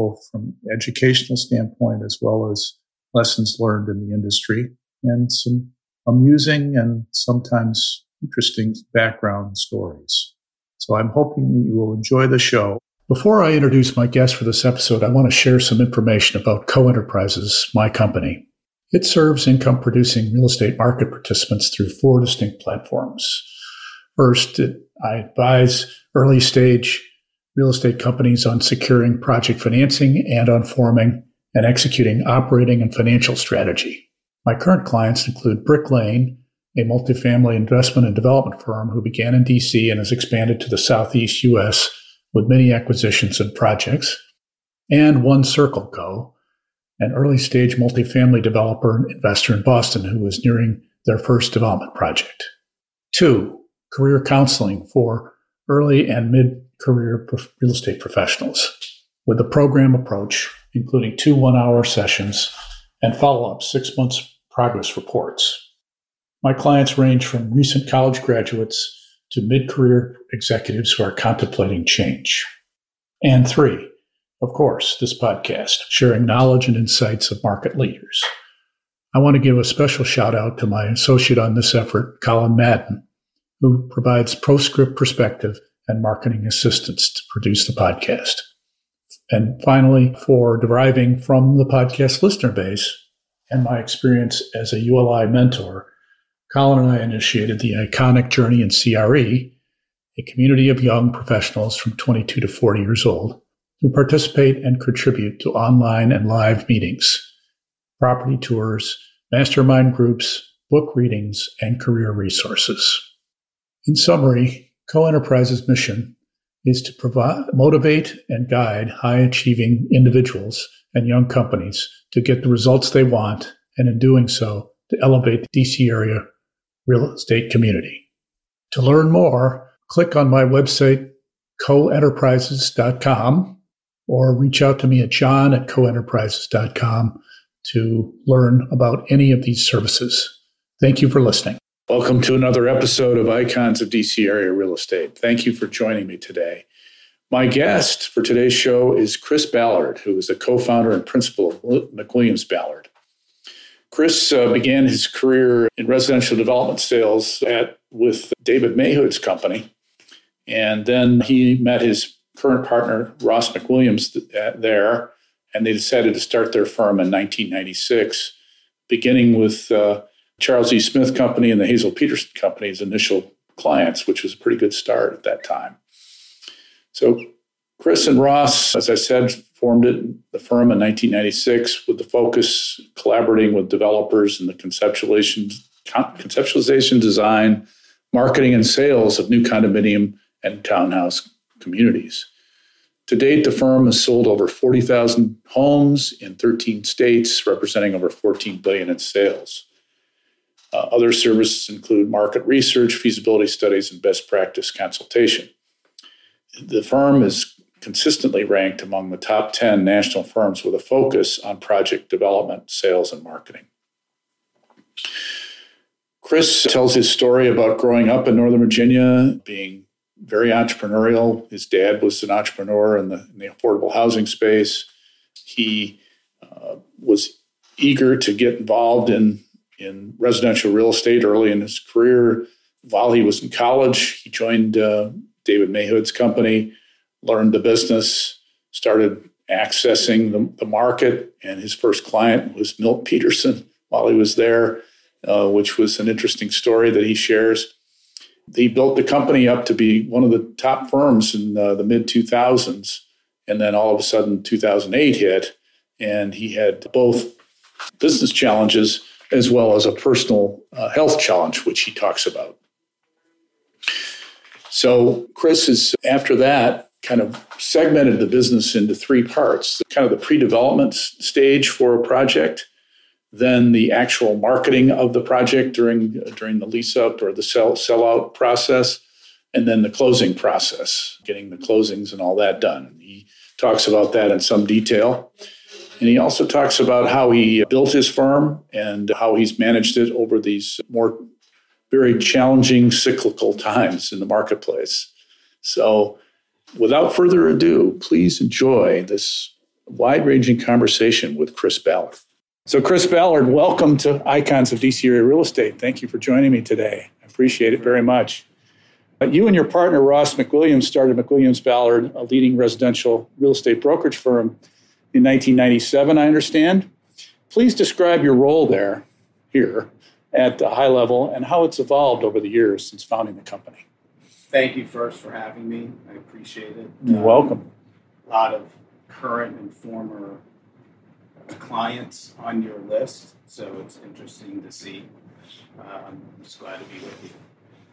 both from educational standpoint as well as lessons learned in the industry and some amusing and sometimes interesting background stories. So I'm hoping that you will enjoy the show. Before I introduce my guest for this episode, I want to share some information about Coe Enterprises, my company. It serves income producing real estate market participants through four distinct platforms. First, it, I advise early stage real estate companies on securing project financing and on forming and executing operating and financial strategy. My current clients include Brick Lane, a multifamily investment and development firm who began in DC and has expanded to the Southeast U.S. with many acquisitions and projects, and One Circle Co., an early stage multifamily developer and investor in Boston who is nearing their first development project. Two, career counseling for early and mid career real estate professionals with a program approach, including two one hour sessions and follow up six months progress reports. My clients range from recent college graduates to mid career executives who are contemplating change. And three, of course, this podcast, sharing knowledge and insights of market leaders. I want to give a special shout out to my associate on this effort, Colin Madden, who provides proscript perspective and marketing assistance to produce the podcast. And finally, for deriving from the podcast listener base and my experience as a ULI mentor, Colin and I initiated the iconic journey in CRE, a community of young professionals from 22 to 40 years old who participate and contribute to online and live meetings, property tours, mastermind groups, book readings, and career resources. In summary, Coe Enterprises' mission is to provide, motivate and guide high achieving individuals and young companies to get the results they want, and in doing so, to elevate the DC area real estate community. To learn more, click on my website, coenterprises.com, or reach out to me at john at coenterprises.com to learn about any of these services. Thank you for listening. Welcome to another episode of Icons of DC Area Real Estate. Thank you for joining me today. My guest for today's show is Chris Ballard, who is the co founder and principal of McWilliams Ballard. Chris uh, began his career in residential development sales at with David Mayhood's company, and then he met his current partner Ross McWilliams th- there, and they decided to start their firm in 1996, beginning with uh, Charles E. Smith Company and the Hazel Peterson Company's initial clients, which was a pretty good start at that time. So Chris and Ross, as I said, formed it, the firm in 1996 with the focus collaborating with developers in the conceptualization, conceptualization, design, marketing, and sales of new condominium and townhouse communities. To date, the firm has sold over 40,000 homes in 13 states, representing over 14 billion in sales. Uh, other services include market research, feasibility studies, and best practice consultation. The firm is consistently ranked among the top 10 national firms with a focus on project development, sales, and marketing. Chris tells his story about growing up in Northern Virginia, being very entrepreneurial. His dad was an entrepreneur in the, in the affordable housing space. He uh, was eager to get involved in in residential real estate early in his career. While he was in college, he joined uh, David Mayhood's company, learned the business, started accessing the, the, market, and his first client was Milt Peterson while he was there, uh, which was an interesting story that he shares. He built the company up to be one of the top firms in uh, the mid 2000s. And then all of a sudden, 2008 hit, and he had both business challenges as well as a personal uh, health challenge, which he talks about. So, Chris is after that kind of segmented the business into three parts kind of the pre development stage for a project, then the actual marketing of the project during, during the lease up or the sell, sell out process, and then the closing process, getting the closings and all that done. He talks about that in some detail. And he also talks about how he built his firm and how he's managed it over these more very challenging cyclical times in the marketplace. So, without further ado, please enjoy this wide ranging conversation with Chris Ballard. So, Chris Ballard, welcome to Icons of DC Area Real Estate. Thank you for joining me today. I appreciate it very much. Uh, you and your partner, Ross McWilliams, started McWilliams Ballard, a leading residential real estate brokerage firm, in 1997, I understand. Please describe your role there, here, at a high level, and how it's evolved over the years since founding the company. Thank you first for having me. I appreciate it. You're um, welcome. A lot of current and former clients on your list, so it's interesting to see. Um, I'm just glad to be with you.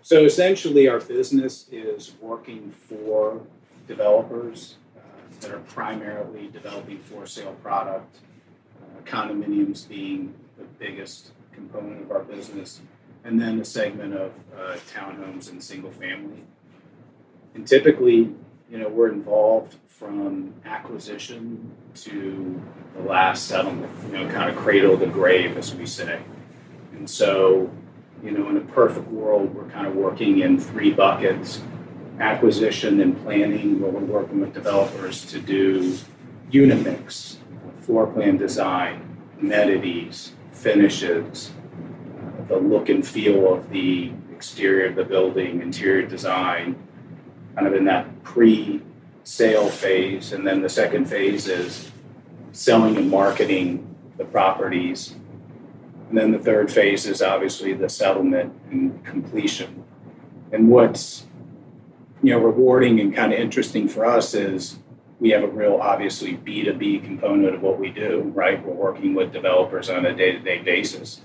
So essentially, our business is working for developers that are primarily developing for sale product, uh, condominiums being the biggest component of our business, and then a segment of uh, townhomes and single family. And typically, you know, we're involved from acquisition to the last settlement, you know, kind of cradle to grave, as we say. And so, you know, in a perfect world, we're kind of working in three buckets acquisition and planning, where we're working with developers to do unit mix, floor plan design, amenities, finishes, uh, the look and feel of the exterior of the building, interior design, kind of in that pre sale phase. And then the second phase is selling and marketing the properties and then the third phase is obviously the settlement and completion. And what's you know rewarding and kind of interesting for us is we have a real obviously B2B component of what we do, right? We're working with developers on a day-to-day basis.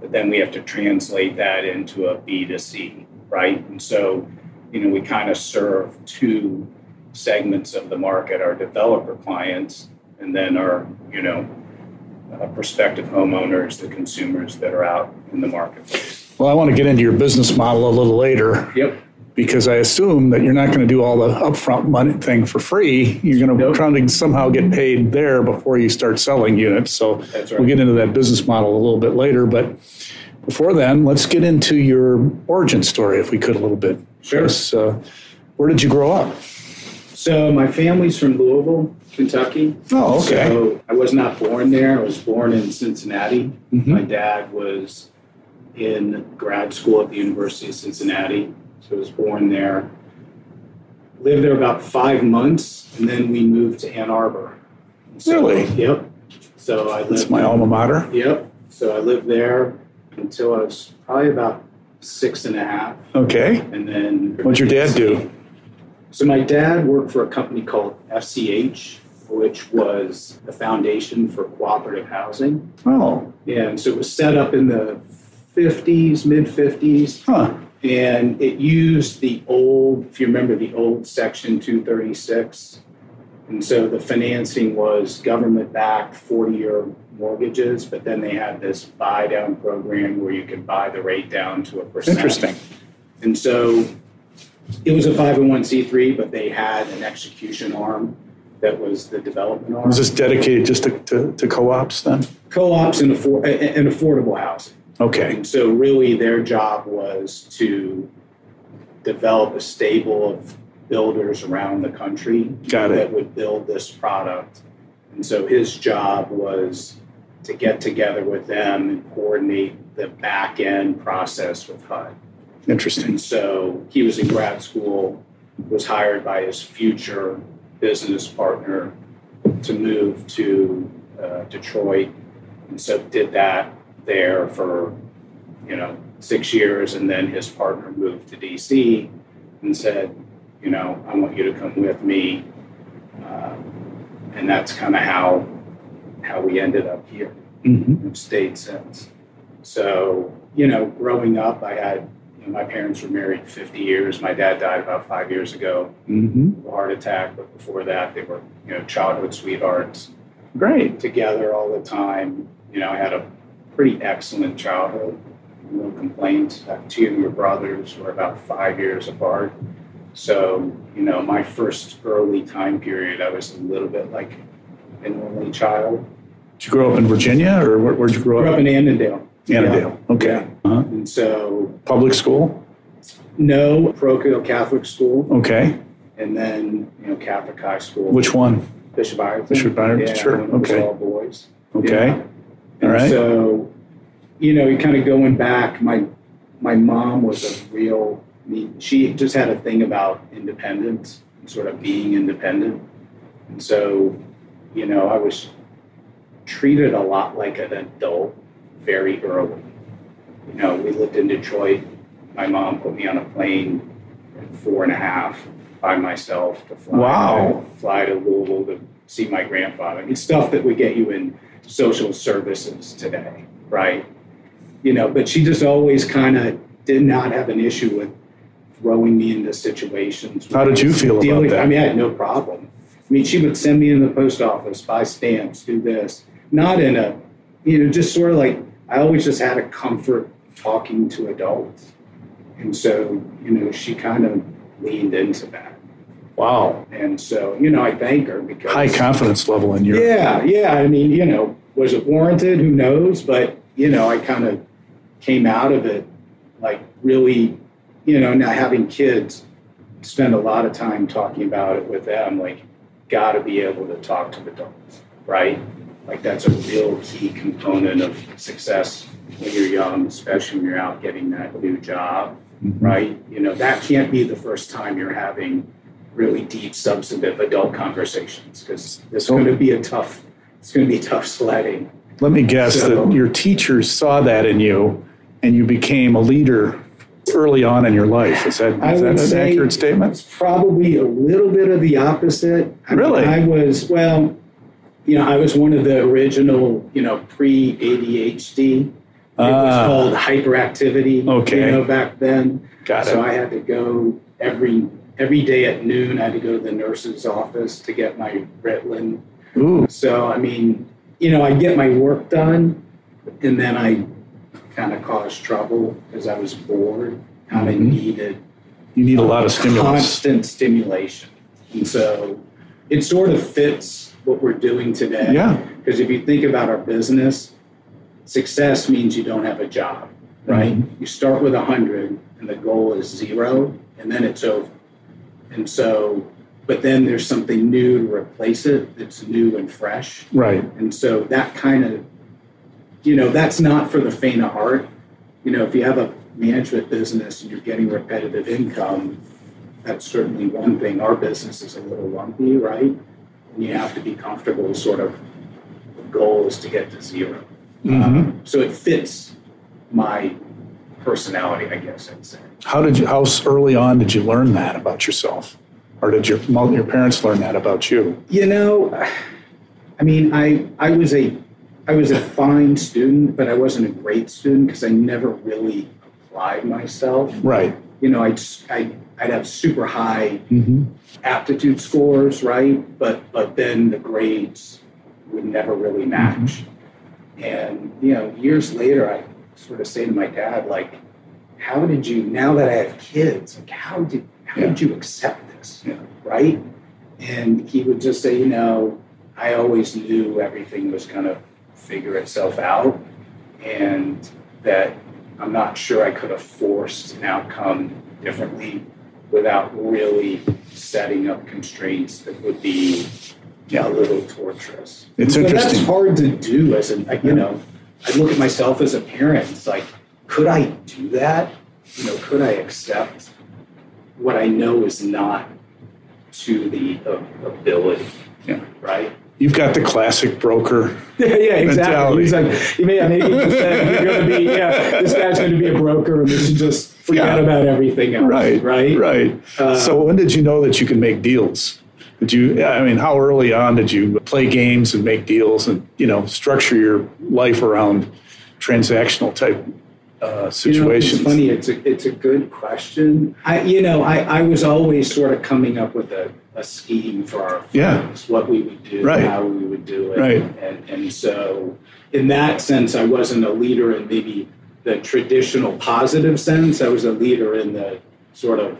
But then we have to translate that into a B2C, right? And so, you know, we kind of serve two segments of the market, our developer clients and then our, you know, uh, prospective homeowners, the consumers that are out in the marketplace. Well, I want to get into your business model a little later. Yep. Because I assume that you're not going to do all the upfront money thing for free. You're going to nope. try to somehow get paid there before you start selling units. So right. we'll get into that business model a little bit later. But before then, let's get into your origin story, if we could, a little bit. Sure. Uh, where did you grow up? So my family's from Louisville, Kentucky. Oh, okay. So I was not born there. I was born in Cincinnati. Mm-hmm. My dad was in grad school at the University of Cincinnati. So I was born there. Lived there about five months, and then we moved to Ann Arbor. So, really? Yep. So I lived. That's my alma mater. Yep. So I lived there until I was probably about six and a half. Okay. And then. What'd your dad do? So my dad worked for a company called FCH, which was the foundation for cooperative housing. Oh. Yeah, and so it was set up in the 50s, mid 50s. Huh. And it used the old, if you remember the old Section 236. And so the financing was government backed 40 year mortgages, but then they had this buy down program where you could buy the rate down to a percent. Interesting. And so it was a 501c3, but they had an execution arm that was the development arm. Was this dedicated just to, to, to co-ops then? Co-ops and, affor- and affordable housing. Okay. And so really their job was to develop a stable of builders around the country Got that would build this product. And so his job was to get together with them and coordinate the back end process with HUD. Interesting. And so he was in grad school, was hired by his future business partner to move to uh, Detroit, and so did that there for you know six years, and then his partner moved to DC and said, you know, I want you to come with me, uh, and that's kind of how how we ended up here. Mm-hmm. We've stayed since. So you know, growing up, I had you know, my parents were married 50 years. My dad died about five years ago Mm-hmm. a heart attack, but before that, they were you know childhood sweethearts Great. together all the time. You know, I had a pretty excellent childhood, no complaints. I have two younger brothers who are about five years apart. So, you know, my first early time period, I was a little bit like an only child. Did you grow up in Virginia, or where, where'd you grow up? Grew up? in Annandale. Annandale. Okay. Yeah. Uh-huh. And so, Public school. no, parochial Catholic school, Okay. and then, you know, Catholic high school. Which one? Bishop Ireton. Bishop Ireton, Yeah, sure, when it was okay. all boys. Okay. Yeah. And right. So, you know, kind of going back, my my mom was a real. She just had a thing about independence, and sort of being independent, and so, you know, I was treated a lot like an adult very early. You know, we lived in Detroit. My mom put me on a plane at four and a half by myself to fly, Wow. fly to Louisville to see my grandfather. It's stuff that would get you in social services today, right? You know, but she just always kind of did not have an issue with throwing me into situations. How did you feel about that? I mean, I had no problem. I mean, she would send me in the post office, buy stamps, do this. Not in a, you know, just sort of like I always just had a comfort talking to adults, and so you know, she kind of leaned into that, Wow. and so you know, I thank her because High confidence level in your. yeah, yeah. I mean, you know, was it warranted? Who knows? But you know, I kind of came out of it like really, you know, now having kids, spend a lot of time talking about it with them. Like, got to be able to talk to adults, right? Like that's a real key component of success when you're young, especially when you're out getting that new job, Mhm. right? You know, that can't be the first time you're having really deep, substantive adult conversations because it's going to be a tough, it's going to be tough sledding. Let me guess So- that your teachers saw that in you, and you became a leader early on in your life. Is that, is that an accurate statement? It's probably a little bit of the opposite. I mean, Really? I was well, you know, I was one of the original, you know, pre ADHD. It was Ah. called hyperactivity. Okay. You know, back then. Got it. So. I had to go every every day at noon. I had to go to the nurse's office to get my Ritalin. Ooh. So I mean, you know, I get my work done, and then I kind of caused trouble because I was bored. Kind of Mhm. needed You need a lot of stimulus. constant stimulation, and so it sort of fits what we're doing today. Yeah. Because if you think about our business, success means you don't have a job, right? Mm-hmm. You start with a hundred, and the goal is zero, and then it's over. And so, but then there's something new to replace it that's new and fresh. Right. And so that kind of, you know, that's not for the faint of heart. You know, if you have a management business and you're getting repetitive income, that's certainly one thing. Our business is a little lumpy, right? And you have to be comfortable, sort of, the goal is to get to 0 Mhm. Um, so it fits my personality, I guess I'd say. How did you? How early on did you learn that about yourself, or did your your parents learn that about you? You know, I mean, I I was a I was a fine student, but I wasn't a great student because I never really applied myself. Right. You know, I'd I'd, I'd have super high Mm-hmm. aptitude scores, right? But but then the grades would never really match. And you know, years later, I sort of say to my dad, like, "How did you? Now that I have kids, like, how did how did you accept this? Yeah. Right?" And he would just say, "You know, I always knew everything was going to figure itself out, and that I'm not sure I could have forced an outcome differently." Without really setting up constraints that would be Yeah. a little torturous. It's So interesting. That's hard to do as a, like, you know, I look at myself as a parent. It's like, could I do that? You know, could I accept what I know is not to the ability? Yeah. Right? You've got the classic broker. Yeah, yeah, Mentality. exactly. He's like, you may have 80% you're going to be, yeah, this guy's going to be a broker and we should just forget Yeah. about everything else. Right. Right? Right. Uh, so when did you know that you could make deals? Did you? I mean, how early on did you play games and make deals and you know structure your life around transactional type uh, situations? You know, it's funny. It's a it's a good question. I you know I, I was always sort of coming up with a, a scheme for our Yeah. what we would do, Right. how we would do it, Right. and and so in that sense, I wasn't a leader in maybe the traditional positive sense. I was a leader in the sort of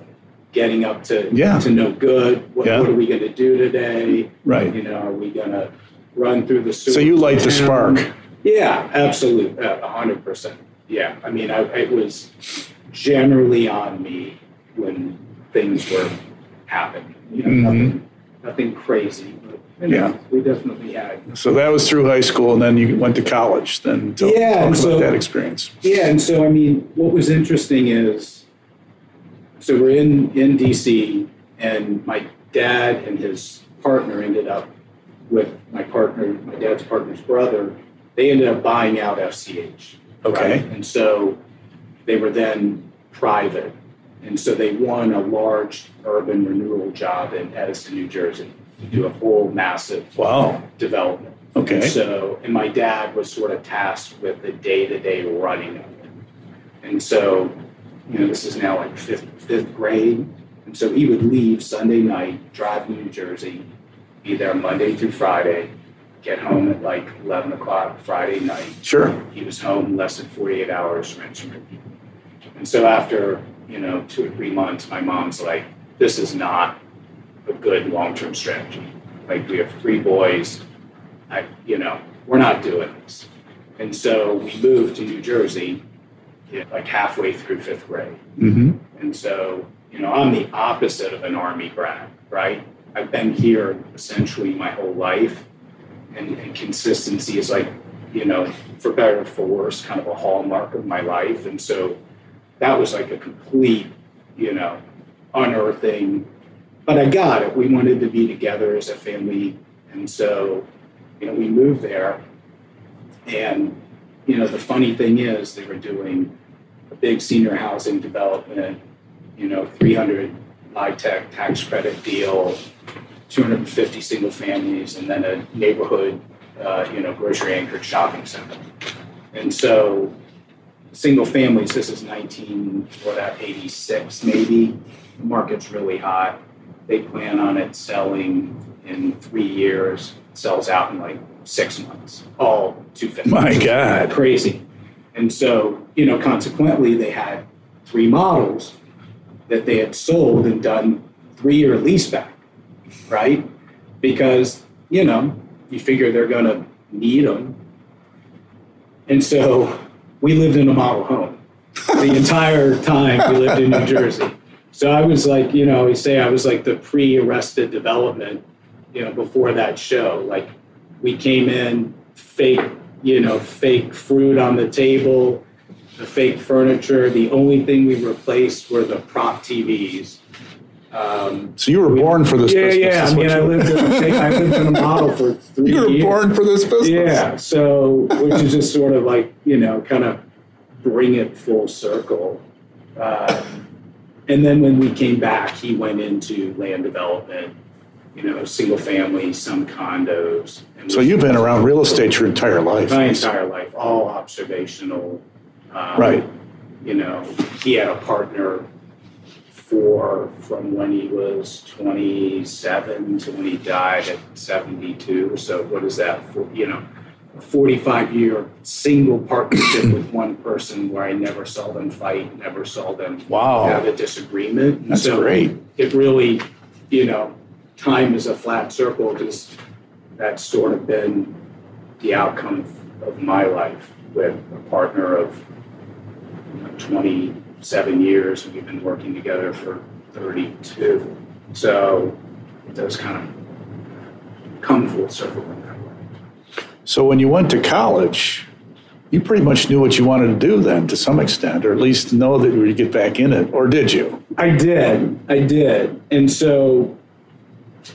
getting up to Yeah. to no good. What, Yeah. what are we going to do today? Right. You know, are we going to run through the So you light the spark. yeah, absolutely, a hundred percent. Yeah, I mean, I, it was generally on me when things were happening. You know, Mhm. nothing, nothing crazy, but you know, Yeah. we definitely had. So that was through high school, and then you went to college. Then Yeah, talk about so- that experience. Yeah, and so I mean, what was interesting is, so we're in in DC, and my dad and his partner ended up with my partner, my dad's partner's brother. They ended up buying out FCH. Okay. right? And so they were then private, and so they won a large urban renewal job in Edison, New Jersey, to do a whole massive Wow. development. Okay. And so, and my dad was sort of tasked with the day-to-day running of it. And so, you know, this is now like fifth fifth grade, and so he would leave Sunday night, drive to New Jersey, be there Monday through Friday, get home at like eleven o'clock Friday night. Sure. He was home less than forty-eight hours, rinse and repeat. And so after you know two or three months, my mom's like, "This is not a good long-term strategy. Like we have three boys." I, you know, we're not doing this. And so we moved to New Jersey, yeah, like halfway through fifth grade. Mm-hmm. And so, you know, I'm the opposite of an Army brat, right? I've been here essentially my whole life, and, and consistency is like, you know, for better or for worse, kind of a hallmark of my life. And so that was like a complete, you know, unearthing. But I got it. We wanted to be together as a family. And so, you know, we moved there. And, you know, the funny thing is, they were doing a big senior housing development, you know, 300 LIHTC tax credit deal, 250 single families, and then a neighborhood, uh, you know, grocery anchored shopping center. And so, single families, this is 19, what, 86 maybe. The market's really hot. They plan on it selling in three years, sells out in like six months, all 250. My God. Crazy. And so, you know, consequently, they had three models that they had sold and done three year lease back, right? Because, you know, you figure they're going to need them. And so we lived in a model home the entire time we lived in New Jersey. So I was like, you know, we say I was like the pre arrested development, you know, before that show. Like we came in, fake, you know, fake fruit on the table, the fake furniture. The only thing we replaced were the prop TVs. Um, So you were born for this yeah, business. yeah. is I mean, I lived, in, I lived in a model for three You were years. born for this business. Yeah. So, which is just sort of like, you know, kind of bring it full circle. Um, and then when we came back, he went into land development, you know, single family, some condos. So you've been around real estate your entire life. my entire life, all observational. Um, Right. You know, he had a partner for from when he was 27 to when he died at 72. So what is that for? You know, a 45 year single partnership with one person where I never saw them fight, never saw them wow. have a disagreement. And That's so great. It really, you know, time is a flat circle because that's sort of been the outcome of, of my life with a partner of you know, 27 years. We've been working together for 32. So it does kind of come full circle in that way. So when you went to college, you pretty much knew what you wanted to do then to some extent, or at least know that you would get back in it, or did you? I did. I did. And so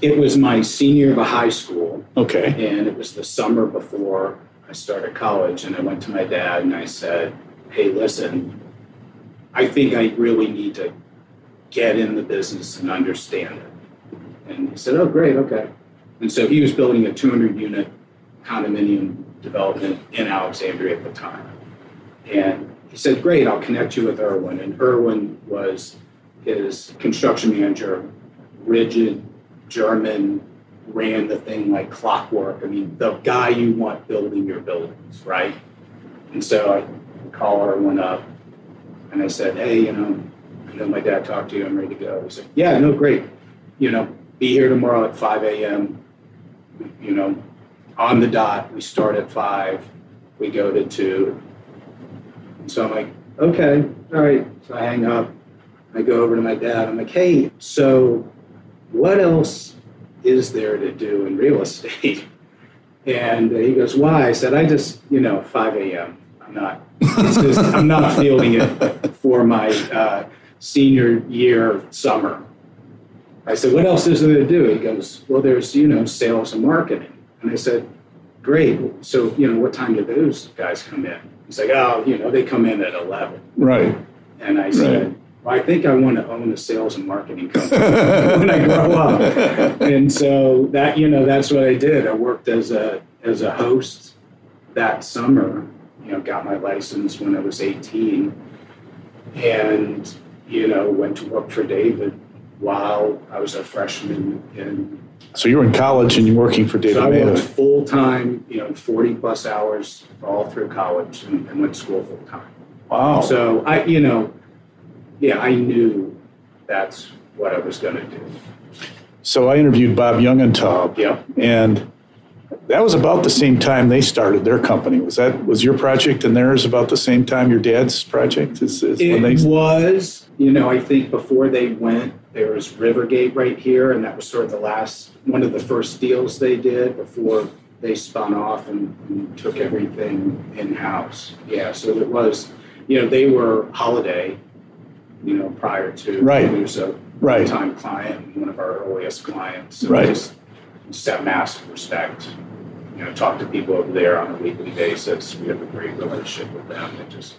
it was my senior year of high school. Okay. And it was the summer before I started college. And I went to my dad and I said, Hey, listen, I think I really need to get in the business and understand it. And he said, Oh, great, okay. And so he was building a 200 unit condominium development in Alexandria at the time. And he said, Great, I'll connect you with Erwin. And Erwin was his construction manager, rigid, German, ran the thing like clockwork. I mean, the guy you want building your buildings, right? And so I call Erwin up and I said, Hey, you know, I know my dad talked to you, I'm ready to go. He said, Yeah, no, great. You know, be here tomorrow at 5 a.m. You know, on the dot. We start at 5, we go to 2. And so I'm like, Okay, all right. So I hang up. I go over to my dad. I'm like, Hey, so what else is there to do in real estate? And he goes, Why? I said, I just, you know, 5 a.m. I'm not, just, I'm not feeling it for my uh, senior year summer. I said, What else is there to do? He goes, Well, there's, you know, sales and marketing. And I said, Great. So, you know, what time do those guys come in? He's like, Oh, you know, they come in at 11. Right. And I said, right. Well, I think I want to own a sales and marketing company when I grow up. And so that, you know, that's what I did. I worked as a as a host that summer. You know, got my license when I was 18, and you know, went to work for David while I was a freshman in. So you were in college and you're working for David. So I worked full time, you know, 40 plus hours all through college and, and went to school full time. Wow. So I, you know, yeah, I knew that's what I was going to do. So I interviewed Bob Youngentob. Yeah. And that was about the same time they started their company. Was that was your project and theirs about the same time your dad's project? Is, is it they... was. You know, I think before they went, there was Rivergate right here, and that was sort of the last one of the first deals they did before they spun off and, and took everything in house. Yeah, so it was. You know, they were Holiday you know, prior to. Right. He was a right. time client, one of our earliest clients. So right. Just, just have massive respect. You know, talk to people over there on a weekly basis. We have a great relationship with them. It just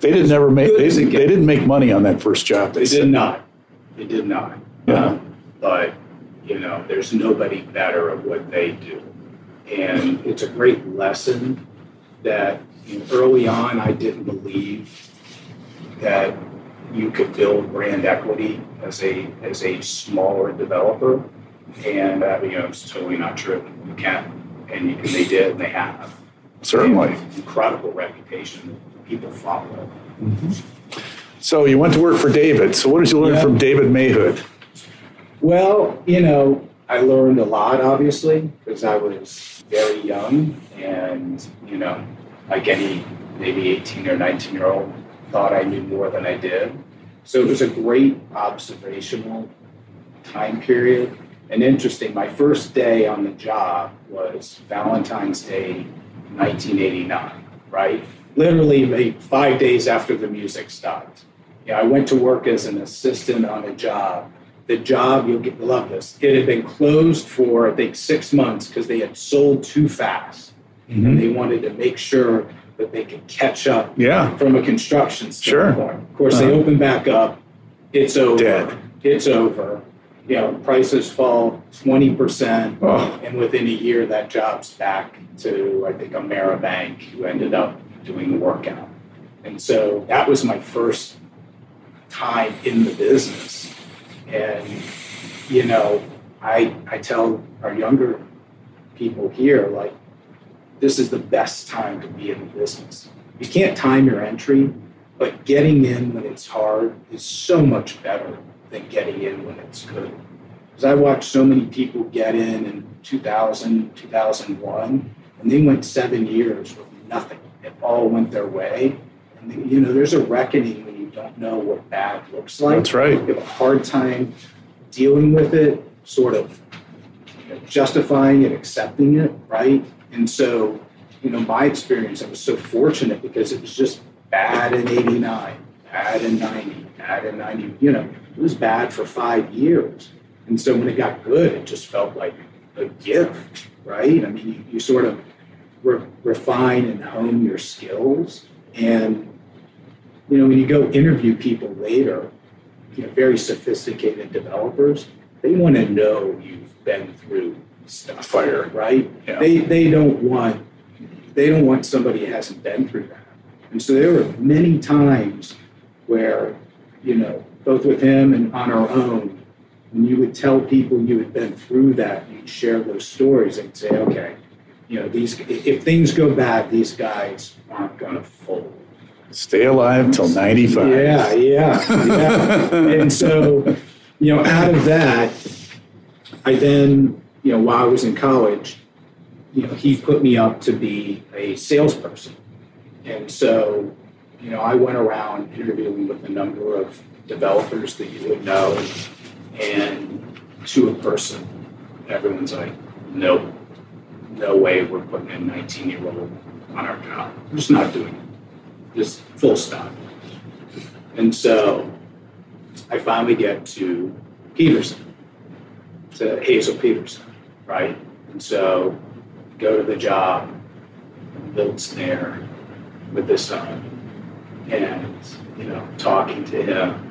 they didn't never make they, they didn't make money on that first job. They, they did not. They did not. Yeah. Um, but you know, there's nobody better at what they do, and it's a great lesson that you know, early on I didn't believe that you could build brand equity as a as a smaller developer, and uh, you know it's totally not true. You can, and, and they did, and they have. Certainly, they have incredible reputation. People follow. Mm-hmm. So you went to work for David. So what did you learn yeah. from David Mayhood? Well, you know, I learned a lot, obviously, because I was very young, and you know, like any maybe 18 or 19 year old, thought I knew more than I did. So it was a great observational time period. And interesting, my first day on the job was Valentine's Day, 1989, right? Literally five days after the music stopped. Yeah, I went to work as an assistant on a job. The job, you'll get, love this, it had been closed for, I think, six months because they had sold too fast. Mm-hmm. And they wanted to make sure that they could catch up yeah. from a construction standpoint. Sure. Of course, uh-huh. they open back up. It's over. Dead. It's over. You know, prices fall 20%. Oh. And within a year, that job's back to, I think, Ameribank, who ended up doing the workout. And so that was my first time in the business. And, you know, I, I tell our younger people here, like, this is the best time to be in the business. You can't time your entry, but getting in when it's hard is so much better than getting in when it's good. Because I watched so many people get in in 2000, 2001, and they went seven years with nothing. It all went their way. And, you know, there's a reckoning when you don't know what bad looks like. That's right. You have a hard time dealing with it, sort of you know, justifying it, accepting it, right? And so, you know, my experience, I was so fortunate because it was just bad in 89, bad in 90, bad in 90. You know, it was bad for five years. And so when it got good, it just felt like a gift, right? I mean, you, you sort of re- refine and hone your skills. And, you know, when you go interview people later, you know, very sophisticated developers, they want to know you've been through stuff, fire, right? Yeah. They they don't want they don't want somebody who hasn't been through that. And so there were many times where, you know, both with him and on our own, when you would tell people you had been through that, you'd share those stories and say, okay, you know, these if things go bad, these guys aren't going to fold. Stay alive till 95. Yeah, yeah, yeah. and so, you know, out of that, I then, you know, while I was in college, you know, he put me up to be a salesperson. And so, you know, I went around interviewing with a number of developers that you would know, and to a person, everyone's like, nope, no way we're putting a 19 year old on our job. We're just not doing it. Just full stop. And so I finally get to Peterson, to Hazel Peterson, right? And so go to the job, Milt's there with this son, and you know, talking to him,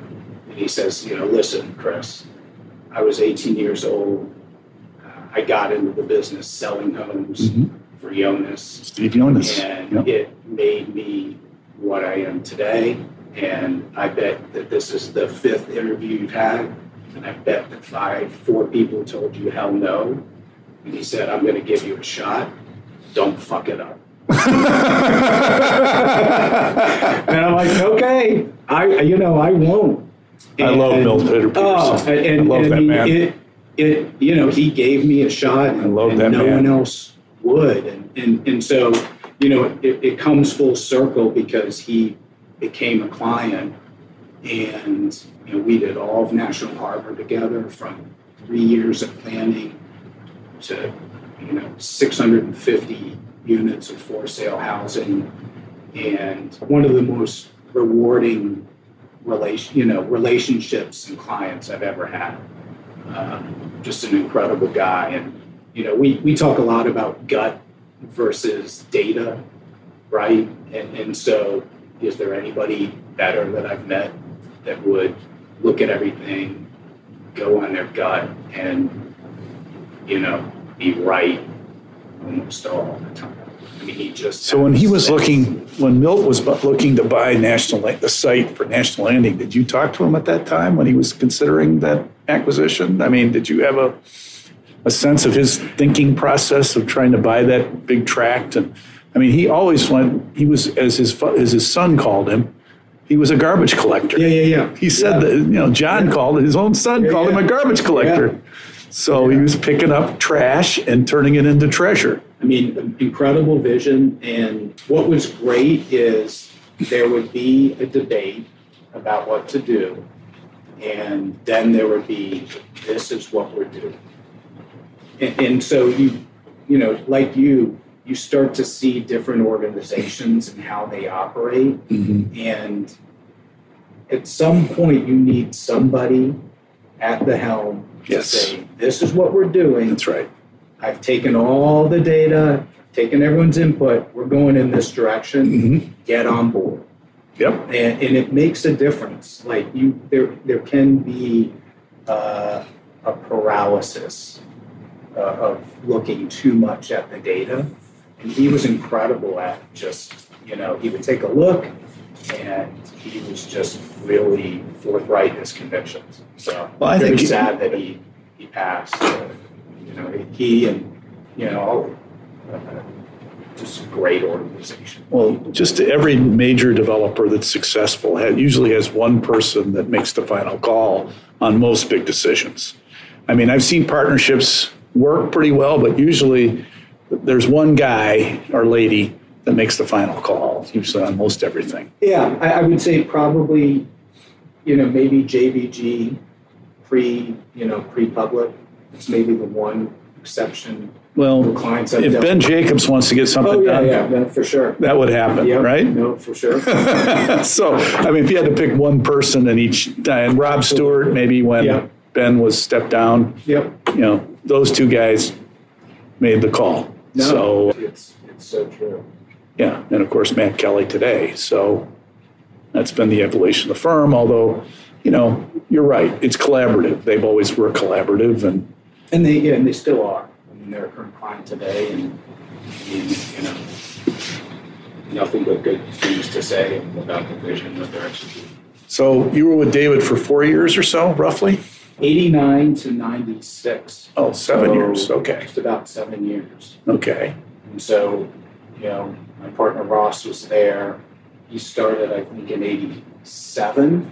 and he says, you know, listen, Chris, I was 18 years old. Uh, I got into the business selling homes mm-hmm. for Yeonas. Steve Yeonas. And yep. it made me what I am today. And I bet that this is the fifth interview you've had. And I bet that five, four people told you hell no. And he said, I'm going to give you a shot. Don't fuck it up. and I'm like, okay, I, you know, I won't. And, I love Bill Peter Oh, and, and, I love and that man. It, it, you know, he gave me a shot, and, I love that no man. one else would, and and, and so, you know, it, it comes full circle because he became a client, and you know, we did all of National Harbor together from three years of planning to you know 650 units of for sale housing and one of the most rewarding relation you know relationships and clients I've ever had. Um, just an incredible guy, and you know we we talk a lot about gut versus data, right? And and so is there anybody better that I've met that would look at everything, go on their gut, and you know be right almost all the time. I mean, he just. So when he was looking, when Milt was looking to buy National the site for National Landing, did you talk to him at that time when he was considering that acquisition? I mean, did you have a a sense of his thinking process of trying to buy that big tract? And I mean, he always went. He was as his as his son called him. He was a garbage collector. Yeah, yeah, yeah. He said yeah. that you know John yeah. called his own son yeah, called him a garbage collector. So he was picking up trash and turning it into treasure. I mean, incredible vision. And what was great is there would be a debate about what to do. And then there would be, this is what we're doing. And, and so you, you know, like you, you start to see different organizations and how they operate. Mm-hmm. And at some point, you need somebody at the helm yes. say, this is what we're doing. That's right. I've taken all the data, taken everyone's input. We're going in this direction. Mm-hmm. Get on board. Yep. And, and, it makes a difference. Like you, there, there can be uh, a paralysis uh, of looking too much at the data. And he was incredible at just, you know, he would take a look and he was just really forthright in his convictions. So well, I think sad that he he passed. You know, he and you know all. Uh, just a great organization. Well, just every major developer that's successful has, usually has one person that makes the final call on most big decisions. I mean, I've seen partnerships work pretty well, but usually there's one guy or lady that makes the final call, usually on most everything. Yeah, I, I would say probably, you know, maybe JBG pre, you know, pre-public. It's maybe the one exception. Well, clients if Ben Jacobs wants to get something oh, yeah, done, yeah, yeah, for sure, that would happen, yep. right? No, for sure. so, I mean, if you had to pick one person in each, and Rob Stewart, maybe when. Ben was stepped down, yep. you know, those two guys made the call. No, so it's it's so true. Yeah, and of course Matt Kelly today. So that's been the evolution of the firm. Although, you know, you're right. It's collaborative. They've always were collaborative, and and they yeah, and they still are. I mean, they're a current client today, and, and you know, nothing but good things to say about the vision that they're executing. So you were with David for four years or so, roughly? 89 to 96. Oh, seven So, years. Okay. Just about seven years. Okay. And so, you know, my partner Ross was there. He started, I think, in 87.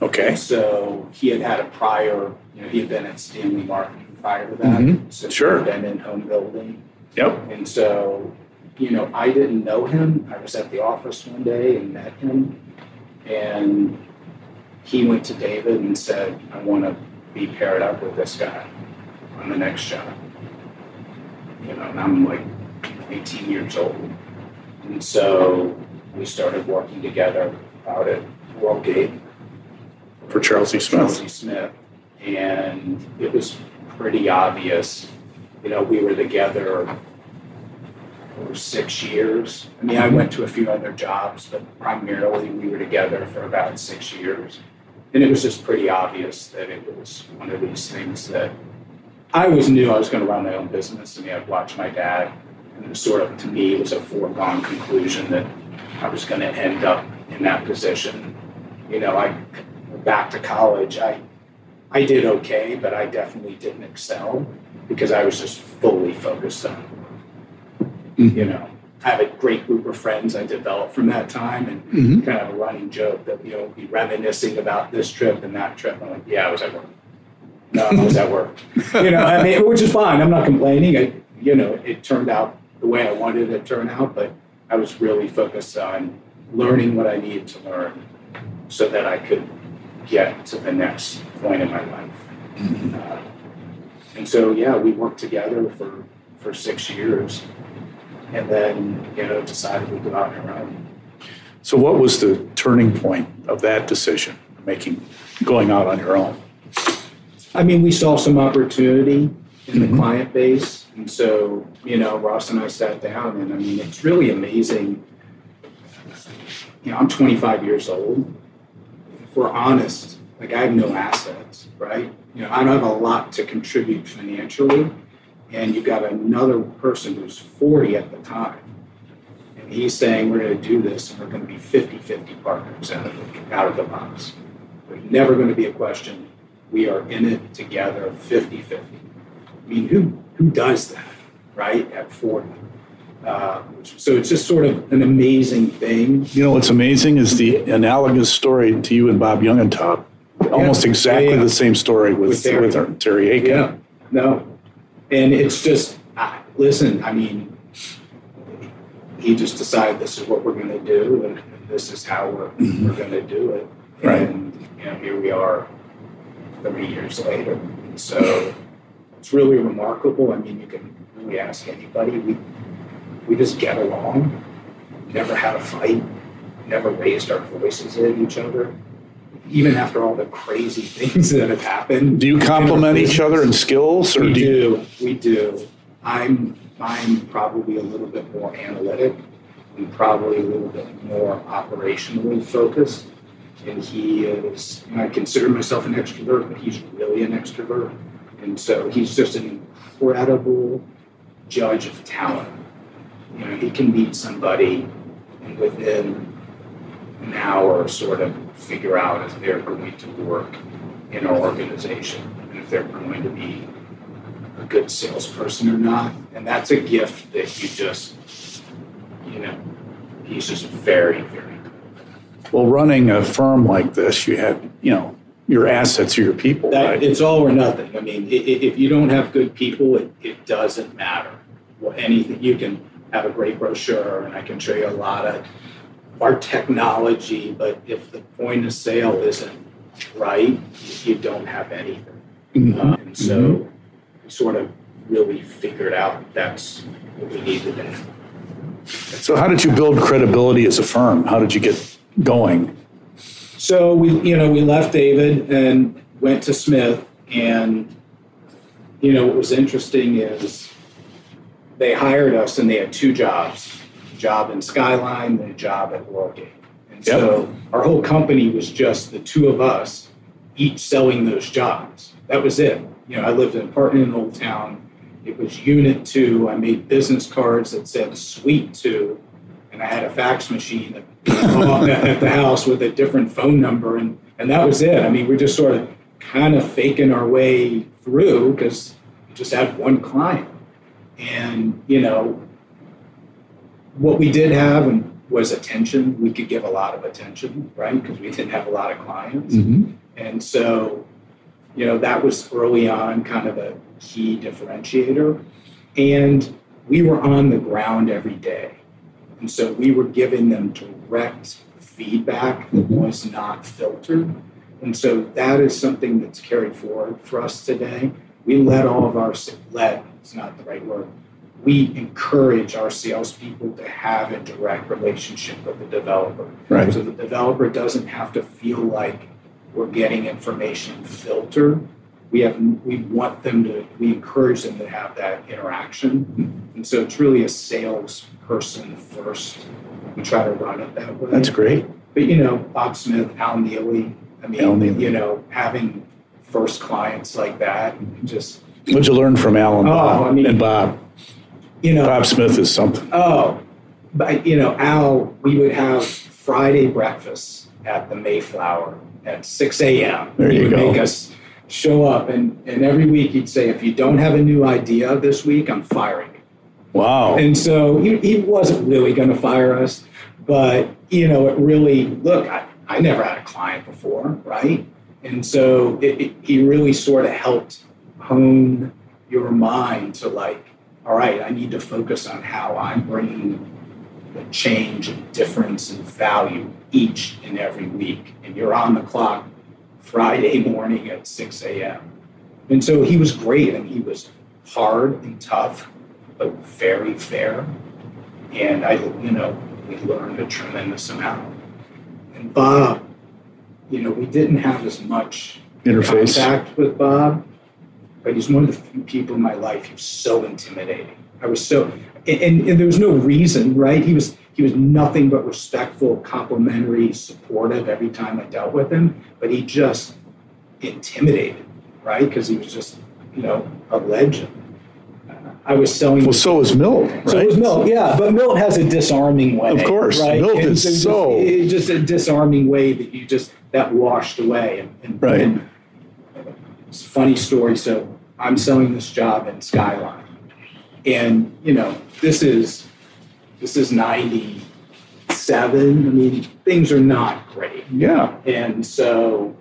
Okay. So he had had a prior, you know, he had been at Stanley Marketing prior to that. Mhm. So Sure. Been in home building. Yep. And so, you know, I didn't know him. I was at the office one day and met him. And he went to David and said, I want to be paired up with this guy on the next job. You know, and I'm like 18 years old. And so we started working together out at Worldgate For Charles E. Smith. Charles E. Smith. And it was pretty obvious, you know, we were together for six years. I mean, I went to a few other jobs, but primarily we were together for about six years. And it was just pretty obvious that it was one of these things that I always knew I was going to run my own business. I mean, I'd watched my dad, and it was sort of, to me, it was a foregone conclusion that I was going to end up in that position. You know, I back to college, I I did okay, but I definitely didn't excel because I was just fully focused on, Mhm. you know, I have a great group of friends I developed from that time, and hmm kind of a running joke that you know be reminiscing about this trip and that trip. I'm like, yeah, I was at work. No, I was at work. you know, I mean, which is fine. I'm not complaining. I, you know, it turned out the way I wanted it to turn out, but I was really focused on learning what I needed to learn so that I could get to the next point in my life. Uh, and so, yeah, we worked together for, for six years and then, you know, decided we'd go out on our own. So what was the turning point of that decision, making, going out on your own? I mean, we saw some opportunity in the Mhm. client base. And so, you know, Ross and I sat down, and I mean, it's really amazing. You know, I'm 25 years old. If we're honest, like I have no assets, right? You know, I don't have a lot to contribute financially. And you've got another person who's 40 at the time. And he's saying, we're going to do this and we're going to be 50 50 partners out of, the, out of the box. There's never going to be a question. We are in it together 50 50. I mean, who, who does that, right, at 40? Uh, so it's just sort of an amazing thing. You know what's amazing is the analogous story to you and Bob Youngentob. Almost exactly the same story with, With Terry. with, our- Terry Aiken. Yeah, no. And it's just, I listen, I mean, he just decided this is what we're going to do and this is how we're, Mhm. we're going to do it. Right. And, you know, here we are 30 years later. And so it's really remarkable. I mean, you can really ask anybody. We, we just get along, never had a fight, never raised our voices at each other. Even after all the crazy things that have happened, Do you complement each other in skills, or we do you. We do. I'm I'm probably a little bit more analytic and probably a little bit more operationally focused. And he is. I consider myself an extrovert, but he's really an extrovert. And so he's just an incredible judge of talent. You know, he can meet somebody and within an hour sort of figure out if they're going to work in our organization and if they're going to be a good salesperson or not. And that's a gift that you just, you know, he's just very, very good. well, running a firm like this, you have, you know, your assets are your people, That, right? It's all or nothing. I mean, if you don't have good people, it, it doesn't matter. Well, anything, you can have a great brochure and I can show you a lot of our technology, but if the point of sale isn't right, you don't have anything. Mhm. Uh, and so we sort of really figured out that's what we needed to. So how did you build credibility as a firm? How did you get going? So we, you know, we left David and went to Smith, and you know, what was interesting is they hired us and they had two jobs: job in Skyline and a job at Worldgate. And so our whole company was just the two of us, each selling those jobs. That was it. You know, I lived in an apartment in Old Town. It was Unit Two. I made business cards that said Suite Two, and I had a fax machine at the house with a different phone number, and and that was it. I mean, we're just sort of kind of faking our way through because we just had one client, and you know what we did have and was attention. We could give a lot of attention, right? Because we didn't have a lot of clients, mm-hmm. and so you know that was early on kind of a key differentiator, and we were on the ground every day. And so we were giving them direct feedback that mm-hmm. was not filtered. And so that is something that's carried forward for us today. We let all of our, let, it's not the right word, we encourage our salespeople to have a direct relationship with the developer. Right. So the developer doesn't have to feel like we're getting information filtered. We have we want them to we encourage them to have that interaction. Mm-hmm. And so it's really a salesperson first. We try to run it that way. That's great. But you know bob smith al neely i mean Neely. you know having first clients like that just what'd you learn from Alan oh, bob, I mean, and bob you know bob smith is something oh but you know al we would have friday breakfast at the mayflower at 6 a.m there you he would go make us show up and, and every week he'd say, if you don't have a new idea this week, I'm firing you. Wow. And so he, he wasn't really going to fire us, but you know, it really, look, I, I never had a client before, right? And so it, it, he really sort of helped hone your mind to like, all right, I need to focus on how I'm bringing the change and difference and value each and every week. And you're on the clock Friday morning at 6 a.m. And so he was great and he was hard and tough, but very fair. And I, you know, we learned a tremendous amount. And Bob, you know, we didn't have as much interface contact with Bob, but he's one of the few people in my life who's so intimidating. I was so, and, and there was no reason, right? He was he was nothing but respectful, complimentary, supportive every time I dealt with him, but he just intimidated, right? Because he was just, you know, a legend. I was selling. Well, so is Milt, right? So was Milt, yeah. But Milt has a disarming way. Of course, right? Milt and is so, just, just, a disarming way that you just that washed away. And, and, right. And it's a funny story. So I'm selling this job in Skyline, and you know this is this is 97. I mean, things are not great. Yeah. And so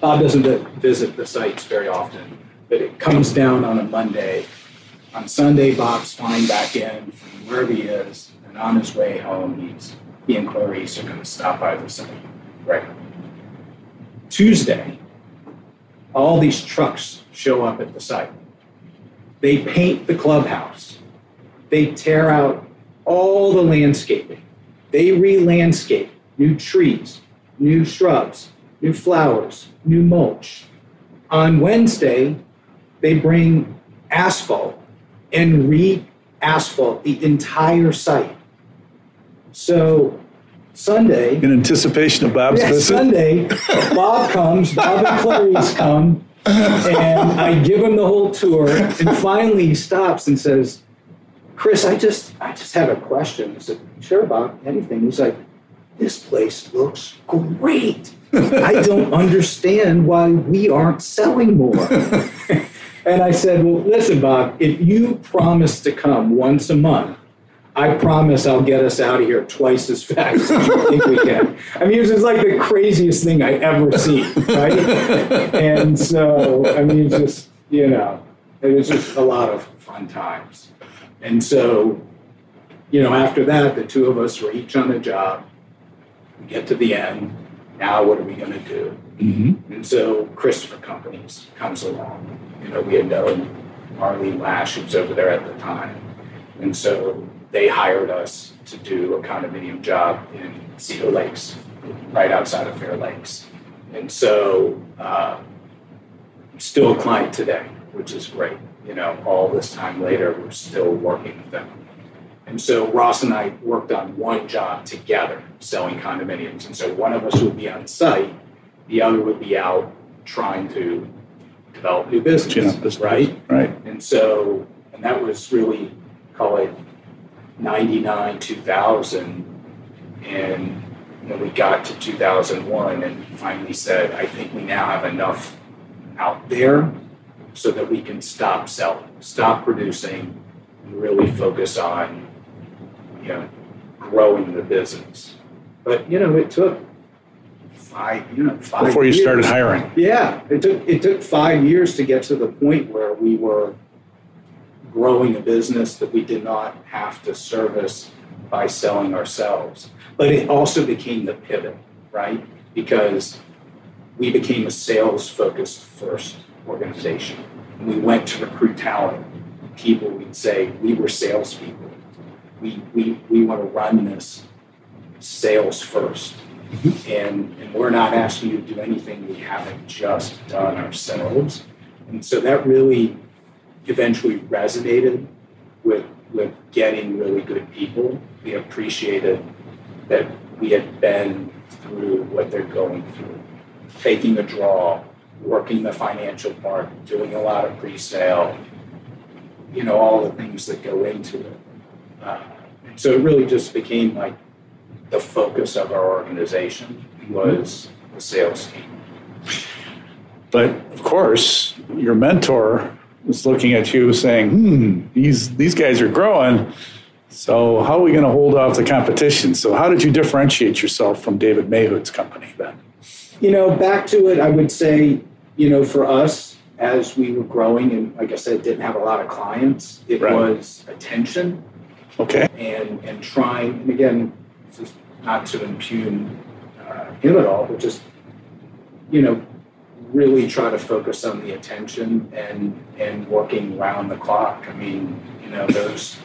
Bob doesn't visit the sites very often, but it comes down on a Monday. On Sunday, Bob's flying back in from wherever he is, and on his way home, he's he and Clarice are going to stop by the site. Right. Tuesday, all these trucks show up at the site. They paint the clubhouse they tear out all the landscaping. They re landscape new trees, new shrubs, new flowers, new mulch. On Wednesday, they bring asphalt and re asphalt the entire site. So Sunday. In anticipation of Bob's yeah, visit? Sunday, Bob comes, Bob and Clarice come, and I give him the whole tour. And finally, he stops and says, Chris, I just I just have a question. I said, sure, Bob, anything. He's like, this place looks great. I don't understand why we aren't selling more. and I said, well, listen, Bob, if you promise to come once a month, I promise I'll get us out of here twice as fast as you think we can. I mean, it was just like the craziest thing I ever seen, right? and so, I mean, it's just, you know, it was just a lot of fun times. And so, you know, after that, the two of us were each on a job. We get to the end. Now, what are we going to do? Mm-hmm. And so, Christopher Companies comes along. You know, we had known Marlene Lash, who was over there at the time. And so they hired us to do a condominium job in Cedar Lakes, right outside of Fair Lakes. And so, uh, still a client today, which is great you know, all this time later, we're still working with them. And so Ross and I worked on one job together selling condominiums. And so one of us would be on site, the other would be out trying to develop new business, yeah, right? Right. And so, and that was really, call it 99, 2000, and when we got to 2001 and finally said, I think we now have enough out there so that we can stop selling, stop producing, and really focus on, you know, growing the business. But you know, it took five, you know, five before you years. started hiring. Yeah, it took it took five years to get to the point where we were growing a business that we did not have to service by selling ourselves. But it also became the pivot, right? Because we became a sales focused first organization. And we went to recruit talent. People we'd say, we were salespeople. We, we, we want to run this sales 1st mm-hmm. And, and we're not asking you to do anything we haven't just done ourselves. And so that really eventually resonated with, with getting really good people. We appreciated that we had been through what they're going through, taking a draw, working the financial part, doing a lot of pre-sale, you know, all the things that go into it. Uh, so it really just became like the focus of our organization was the sales team. But of course, your mentor was looking at you saying, hmm, these, these guys are growing. So how are we going to hold off the competition? So how did you differentiate yourself from David Mayhood's company then? You know, back to it, I would say, you know, for us, as we were growing and like I said, didn't have a lot of clients, it right. was attention. Okay. And and trying, and again, just not to impugn uh, him at all, but just, you know, really try to focus on the attention and and working round the clock. I mean, you know, those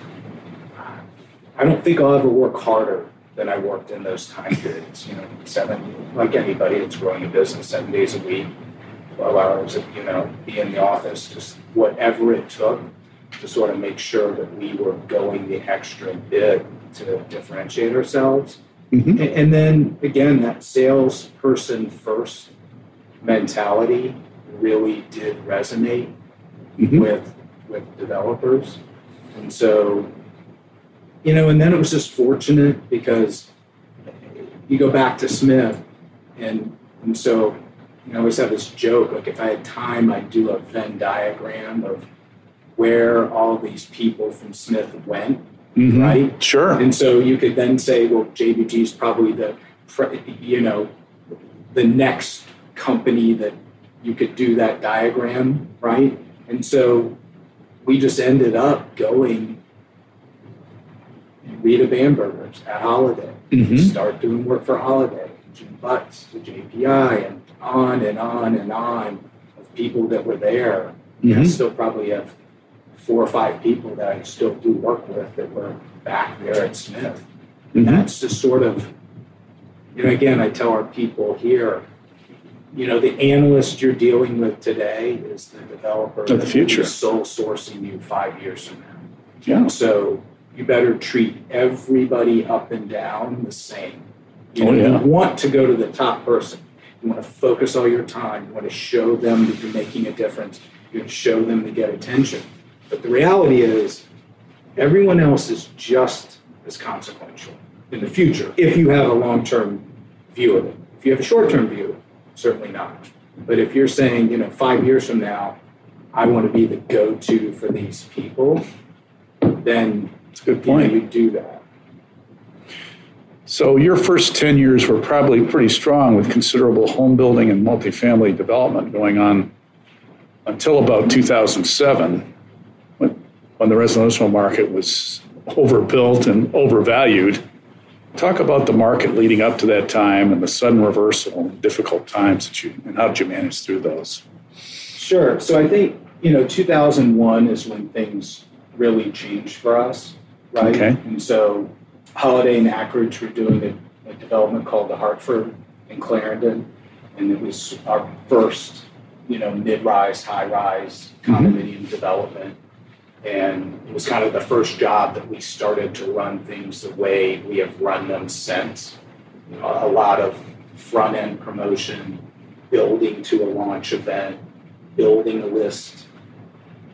I don't think I'll ever work harder than I worked in those time periods. You know, seven, like anybody that's growing a business, seven days a week, 12 hours, you know, be in the office, just whatever it took to sort of make sure that we were going the extra bit to differentiate ourselves. Mm-hmm. And, and then again, that salesperson first mentality really did resonate mm-hmm. with with developers. And so you know, and then it was just fortunate because you go back to Smith, and and so you know, I always have this joke like if I had time, I'd do a Venn diagram of where all these people from Smith went, mm-hmm. right? Sure. And so you could then say, well, JBG is probably the you know the next company that you could do that diagram, right? And so we just ended up going Rita Bamberger's at Holladay, mm-hmm. start doing work for Holladay, Jim Butts to JPI, and on and on and on of people that were there. Mm-hmm. I still probably have four or five people that I still do work with that were back there at Smith. And mm-hmm. that's just sort of, you know, again, I tell our people here, you know, the analyst you're dealing with today is the developer of the future, sole sourcing you five years from now. Yeah. So you better treat everybody up and down the same. You, oh, yeah. you want to go to the top person. You want to focus all your time. You want to show them that you're making a difference. You want to show them to get attention. But the reality is, everyone else is just as consequential in the future if you have a long term view of it. If you have a short term view, certainly not. But if you're saying, you know, five years from now, I want to be the go to for these people, then it's a good point. You do that. So your first 10 years were probably pretty strong with considerable home building and multifamily development going on until about 2007 when, when the residential market was overbuilt and overvalued. Talk about the market leading up to that time and the sudden reversal and difficult times that you and how did you manage through those? Sure. So I think, you know, 2001 is when things really changed for us right? Okay. And so Holladay and Akridge were doing a, a development called the Hartford in Clarendon, and it was our first, you know, mid-rise, high-rise mm-hmm. condominium mm-hmm. development. And it was kind of the first job that we started to run things the way we have run them since. A lot of front end promotion, building to a launch event, building a list,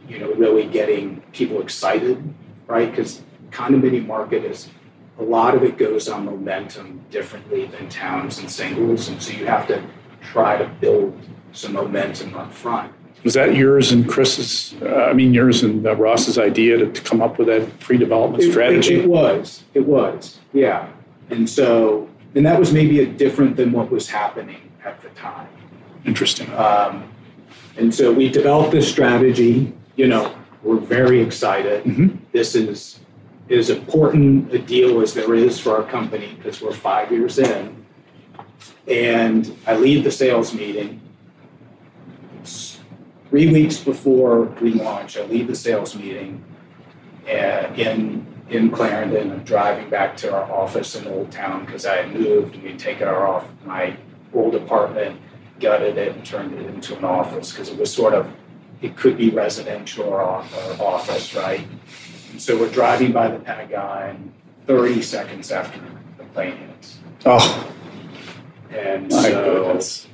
you know, really getting people excited, right? Because condominium market is a lot of it goes on momentum differently than towns and singles, and so you have to try to build some momentum up front. Was that yours and Chris's? Uh, I mean, yours and uh, Ross's idea to, to, come up with that pre-development it, strategy? It, it, was. It was. Yeah. And so, and that was maybe a different than what was happening at the time. Interesting. Um, and so we developed this strategy. You know, we're very excited. Mm-hmm. This is as important a deal as there is for our company because we're five years in. And I lead the sales meeting. Three weeks before we launch, I lead the sales meeting uh, in in Clarendon. I'm driving back to our office in Old Town because I had moved. And we'd taken our off my old apartment, gutted it, and turned it into an office because it was sort of it could be residential or office, right? And so we're driving by the Pentagon 30 seconds after the plane hits. Oh. And My so, goodness.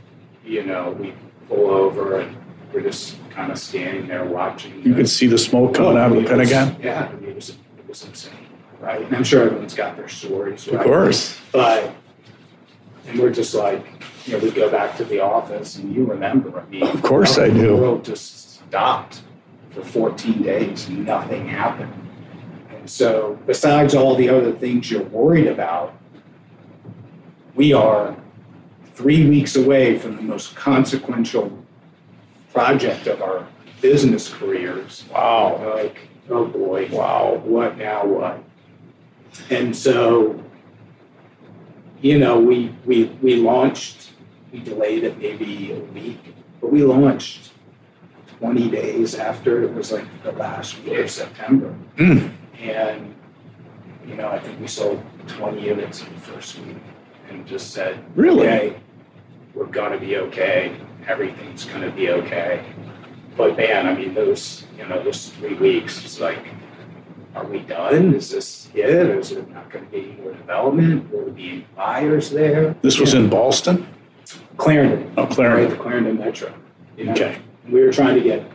you know, we pull over and we're just kind of standing there watching. You the, can see the smoke coming oh, out of the oh, Pentagon? Was, yeah, I mean, it was, it was insane, right? And I'm sure everyone's got their stories, right? Of course. But, and we're just like, you know, we go back to the office and you remember, I mean, of course I do. The world just stopped for 14 days and nothing happened. And so, besides all the other things you're worried about, we are three weeks away from the most consequential project of our business careers. Wow. Like, oh boy. Wow. What now what? And so, you know, we we we launched, we delayed it maybe a week, but we launched 20 days after it was like the last week of September. Mm. And, you know, I think we sold 20 units in the first week and just said, really? Okay, we're to be okay. Everything's going to be okay. But man, I mean, those, you know, those three weeks, it's like, are we done? Is this it? Is there not going to be any more development? Will there be any buyers there? This was in Ballston? Clarendon. Oh, Clarendon. Right, the Clarendon Metro. You know? Okay. We were trying to get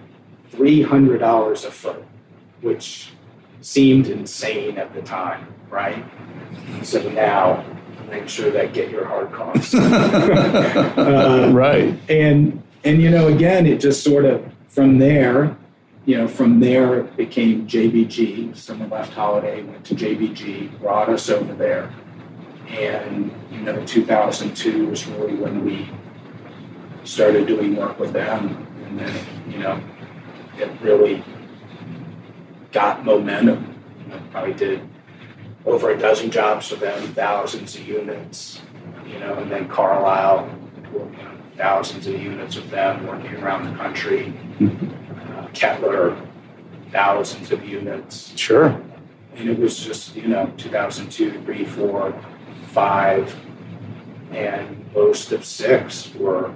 $300 a foot, which seemed insane at the time, right? So now make sure that get your hard costs. uh, right. And and you know, again, it just sort of from there, you know, from there it became JBG. Someone left Holladay, went to JBG, brought us over there. And you know, 2002 was really when we started doing work with them, and then you know, it really got momentum. You know, probably did over a dozen jobs for them, thousands of units, you know, and then Carlisle, thousands of units with them, working around the country. Uh, Kettler, thousands of units. Sure. And it was just, you know, 2002, 3, 4, 5, and most of six were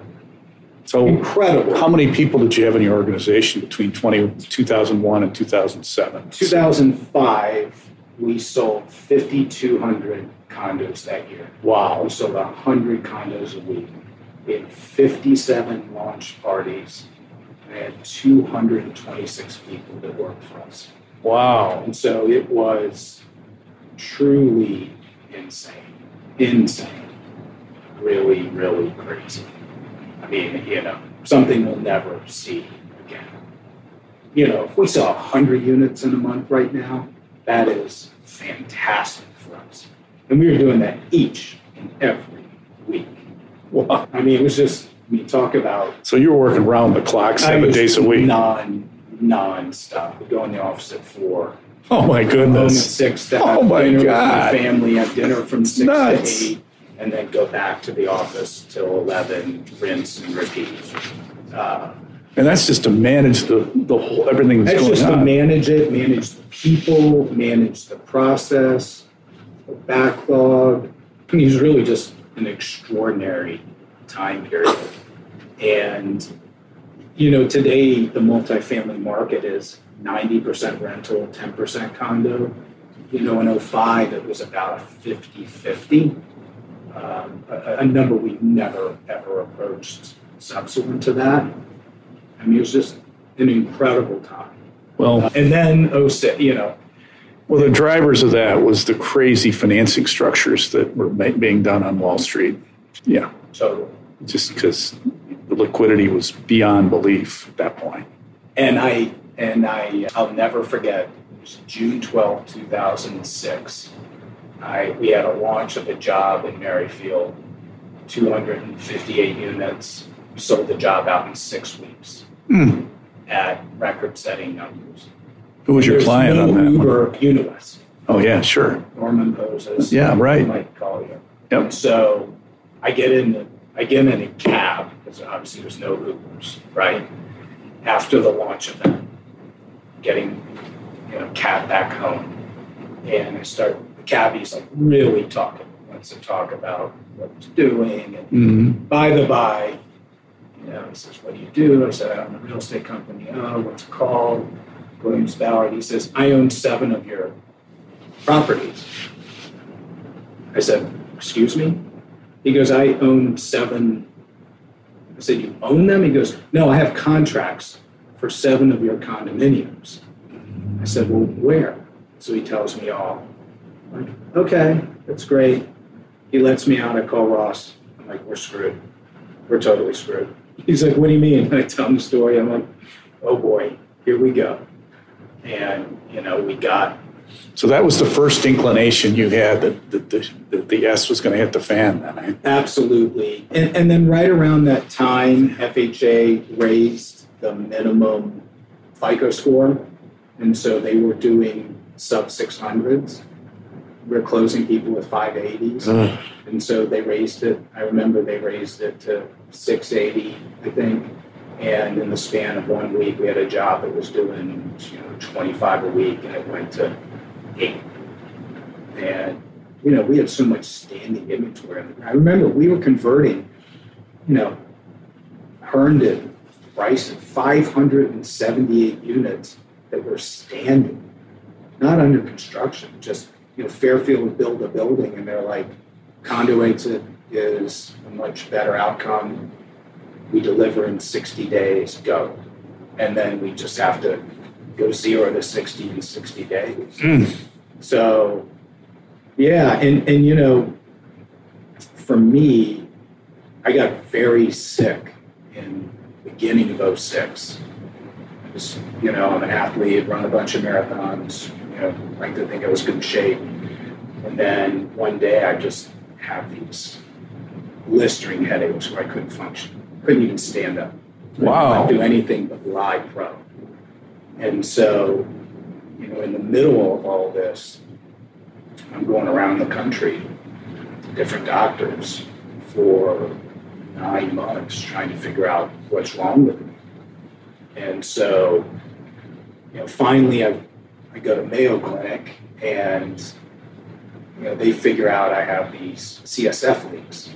so incredible. How many people did you have in your organization between 20, 2001 and 2007? 2005, we sold 5,200 condos that year. Wow. We sold 100 condos a week. We had 57 launch parties. We had 226 people that worked for us. Wow. And so it was truly insane. Insane. Really, really crazy. I mean, you know, something we'll never see again. You know, if we saw 100 units in a month right now, that is fantastic for us. And we were doing that each and every week. Wow. I mean, it was just, I mean, talk about. So you were working round the clock seven days a week? Non, non-stop. We go in the office at four. Oh my goodness. Home at six to have oh my dinner God. with my family, have dinner from six Nuts. to eight, and then go back to the office till 11, rinse and repeat. Uh, and that's just to manage the, the whole, everything that's, that's going just to manage it, manage the people, manage the process, the backlog. I mean, it's really just an extraordinary time period. And, you know, today the multifamily market is 90% rental, 10% condo. You know, in 05, it was about a 50 50, um, a, a number we've never, ever approached subsequent to that. I mean, it was just an incredible time. Well, uh, and then oh, you know, Well, the drivers of that was the crazy financing structures that were ma- being done on Wall Street. Yeah, Totally. just because the liquidity was beyond belief at that point. And I and I I'll never forget. It was June twelfth, 2006. I we had a launch of a job in Merrifield, 258 units. We sold the job out in six weeks Mm. at record-setting numbers. Who was your There's client no on that? one? Uber Uniwest. Oh, yeah, sure. Norman Poses. Yeah, right. Mike Collier. Yep. And so I get in the, I get in a cab because obviously there's no Ubers, right? After the launch event, getting you know cab back home, and I start the cabbie's like really talking, wants to talk about what he's doing, and Mm. by the by, you know, he says, "What do you do?" I said, "I'm a real estate company." Oh, what's it called? Williams Ballard. He says, "I own seven of your properties." I said, "Excuse me?" He goes, "I own seven. I said, "You own them?" He goes, "No, I have contracts for seven of your condominiums." I said, "Well, where?" So he tells me all. I'm like, okay, that's great. He lets me out. I call Ross. I'm like, "We're screwed. We're totally screwed." He's like, "What do you mean?" And I tell him the story. I'm like, "Oh boy, here we go." And you know, we got So that was the first inclination you had that, that, the, that the S was going to hit the fan then. eh? Absolutely. And, and then right around that time, FHA raised the minimum FICO score. And so they were doing sub 600s. We're closing people with 580s. Ugh. And so they raised it. I remember they raised it to 680, I think. And in the span of one week, we had a job that was doing you know 25 a week, and it went to eight. And you know, we had so much standing inventory. I remember we were converting, you know, Herndon, Bryson, 578 units that were standing, not under construction, just, you know, Fairfield build a building and they're like, conduits it is a much better outcome. We deliver in 60 days, go. And then we just have to go zero to 60 in 60 days. Mm. So, yeah, and and you know, for me, I got very sick in beginning of 06. I was, you know, I'm an athlete, run a bunch of marathons, know, like to think I was good shape. And then one day I just have these blistering headaches where I couldn't function. Couldn't even stand up. Wow. Do anything but lie pro. And so, you know, in the middle of all this, I'm going around the country to different doctors for nine months trying to figure out what's wrong with me. And so, you know, finally I, I go to Mayo Clinic and, you know, they figure out I have these CSF leaks.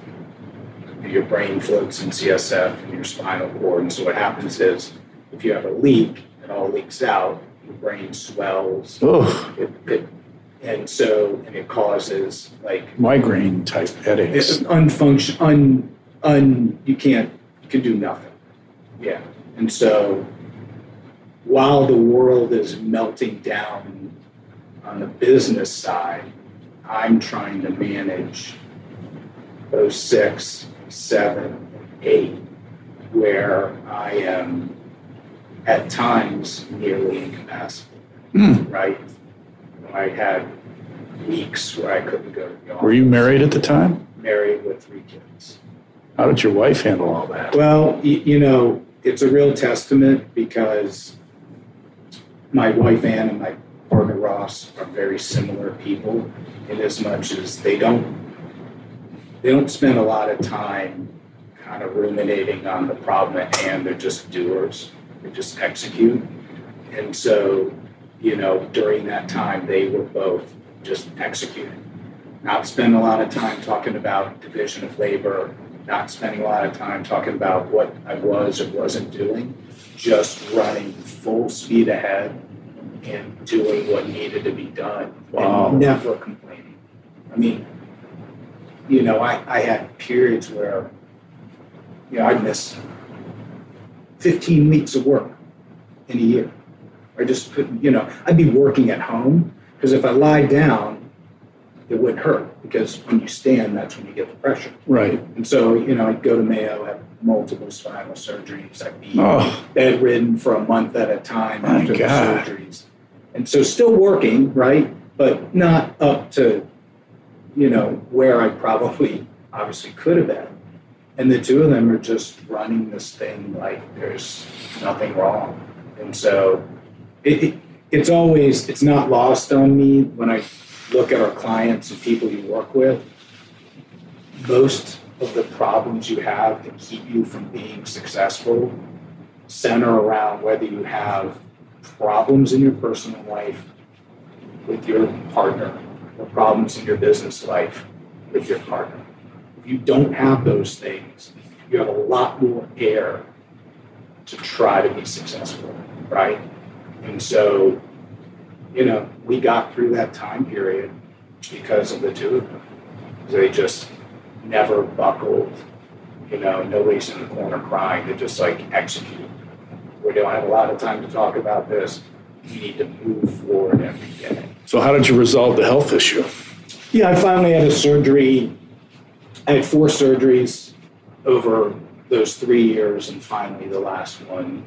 Your brain floats in CSF and your spinal cord. And so what happens is if you have a leak, it all leaks out, your brain swells, Ugh. it, it, and so and it causes like Migraine type headaches. it's unfunction un un you can't you can do nothing yeah and so while the world is melting down on the business side i'm trying to manage those six seven eight where i am at times nearly incapacitated Mm. right i had weeks where i couldn't go to the office Were you married at the time? married with three kids How did your wife handle all that? Well, you know, it's a real testament because my wife Ann and my partner Ross are very similar people in as much as they don't they don't spend a lot of time kind of ruminating on the problem at hand. They're just doers. They just execute. And so, you know, during that time they were both just executing. Not spend a lot of time talking about division of labor, not spending a lot of time talking about what I was or wasn't doing, just running full speed ahead and doing what needed to be done Wow. and never complaining. I mean, you know, I, I had periods where, you know, I'd miss 15 weeks of work in a year. I just couldn't, you know, I'd be working at home Because if I lie down, it wouldn't hurt because when you stand, that's when you get the pressure. Right. And so, you know, I'd go to Mayo, have multiple spinal surgeries. I'd be Oh, bedridden for a month at a time My after God. the surgeries. And so still working, right? But not up to, you know, where I probably obviously could have been. And the two of them are just running this thing like there's nothing wrong. And so it, it, it's always, it's not lost on me when I look at our clients and people you work with. Most of the problems you have that keep you from being successful center around whether you have problems in your personal life with your partner or problems in your business life with your partner. If you don't have those things, you have a lot more air to try to be successful, right? And so, you know, we got through that time period because of the two of them. They just never buckled. You know, nobody's in the corner crying. They just like execute. We don't have a lot of time to talk about this. We need to move forward every day. so how did you resolve the health issue? Yeah, I finally had a surgery. I had four surgeries over those three years, and finally the last one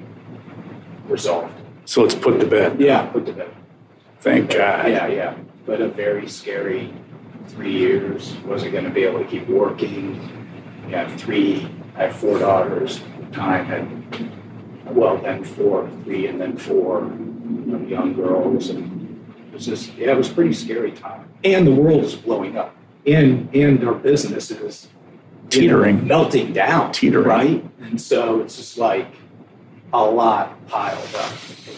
resolved. So it's put to bed. Yeah, put to bed. Thank God. Yeah, yeah. But a very scary three years. Wasn't going to be able to keep working. I have three, I have four daughters. Time had, well, then four, three, and then four you know, young girls. And it was just, yeah, it was a pretty scary time. And the world is blowing up. And, and our business is you know, Teetering. melting down. Teetering. Right? And so it's just like a lot piled up.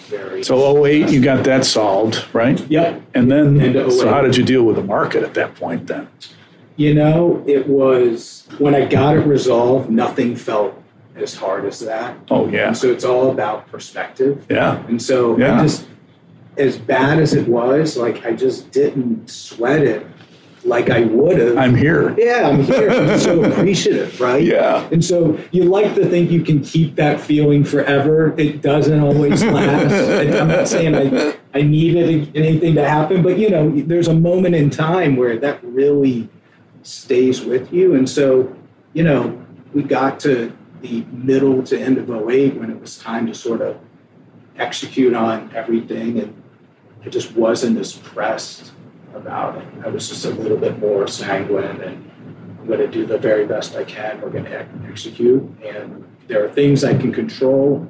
Very So 08, you got that solved, right? Yep. And then, And so how oh did you deal with the market at that point then? You know, it was when I got it resolved, nothing felt as hard as that. Oh, yeah. And so it's all about perspective. Yeah. And so Yeah. I just, as bad as it was, like I just didn't sweat it like I would have. I'm here. yeah, I'm here. I'm so appreciative, right? Yeah. And so you like to think you can keep that feeling forever. It doesn't always last. I'm not saying I, I needed anything to happen, but you know, there's a moment in time where that really stays with you. And so, you know, we got to the middle to end of 08 when it was time to sort of execute on everything. And I just wasn't as pressed about it. I was just a little bit more sanguine and I'm going to do the very best I can. We're going to execute. And there are things I can control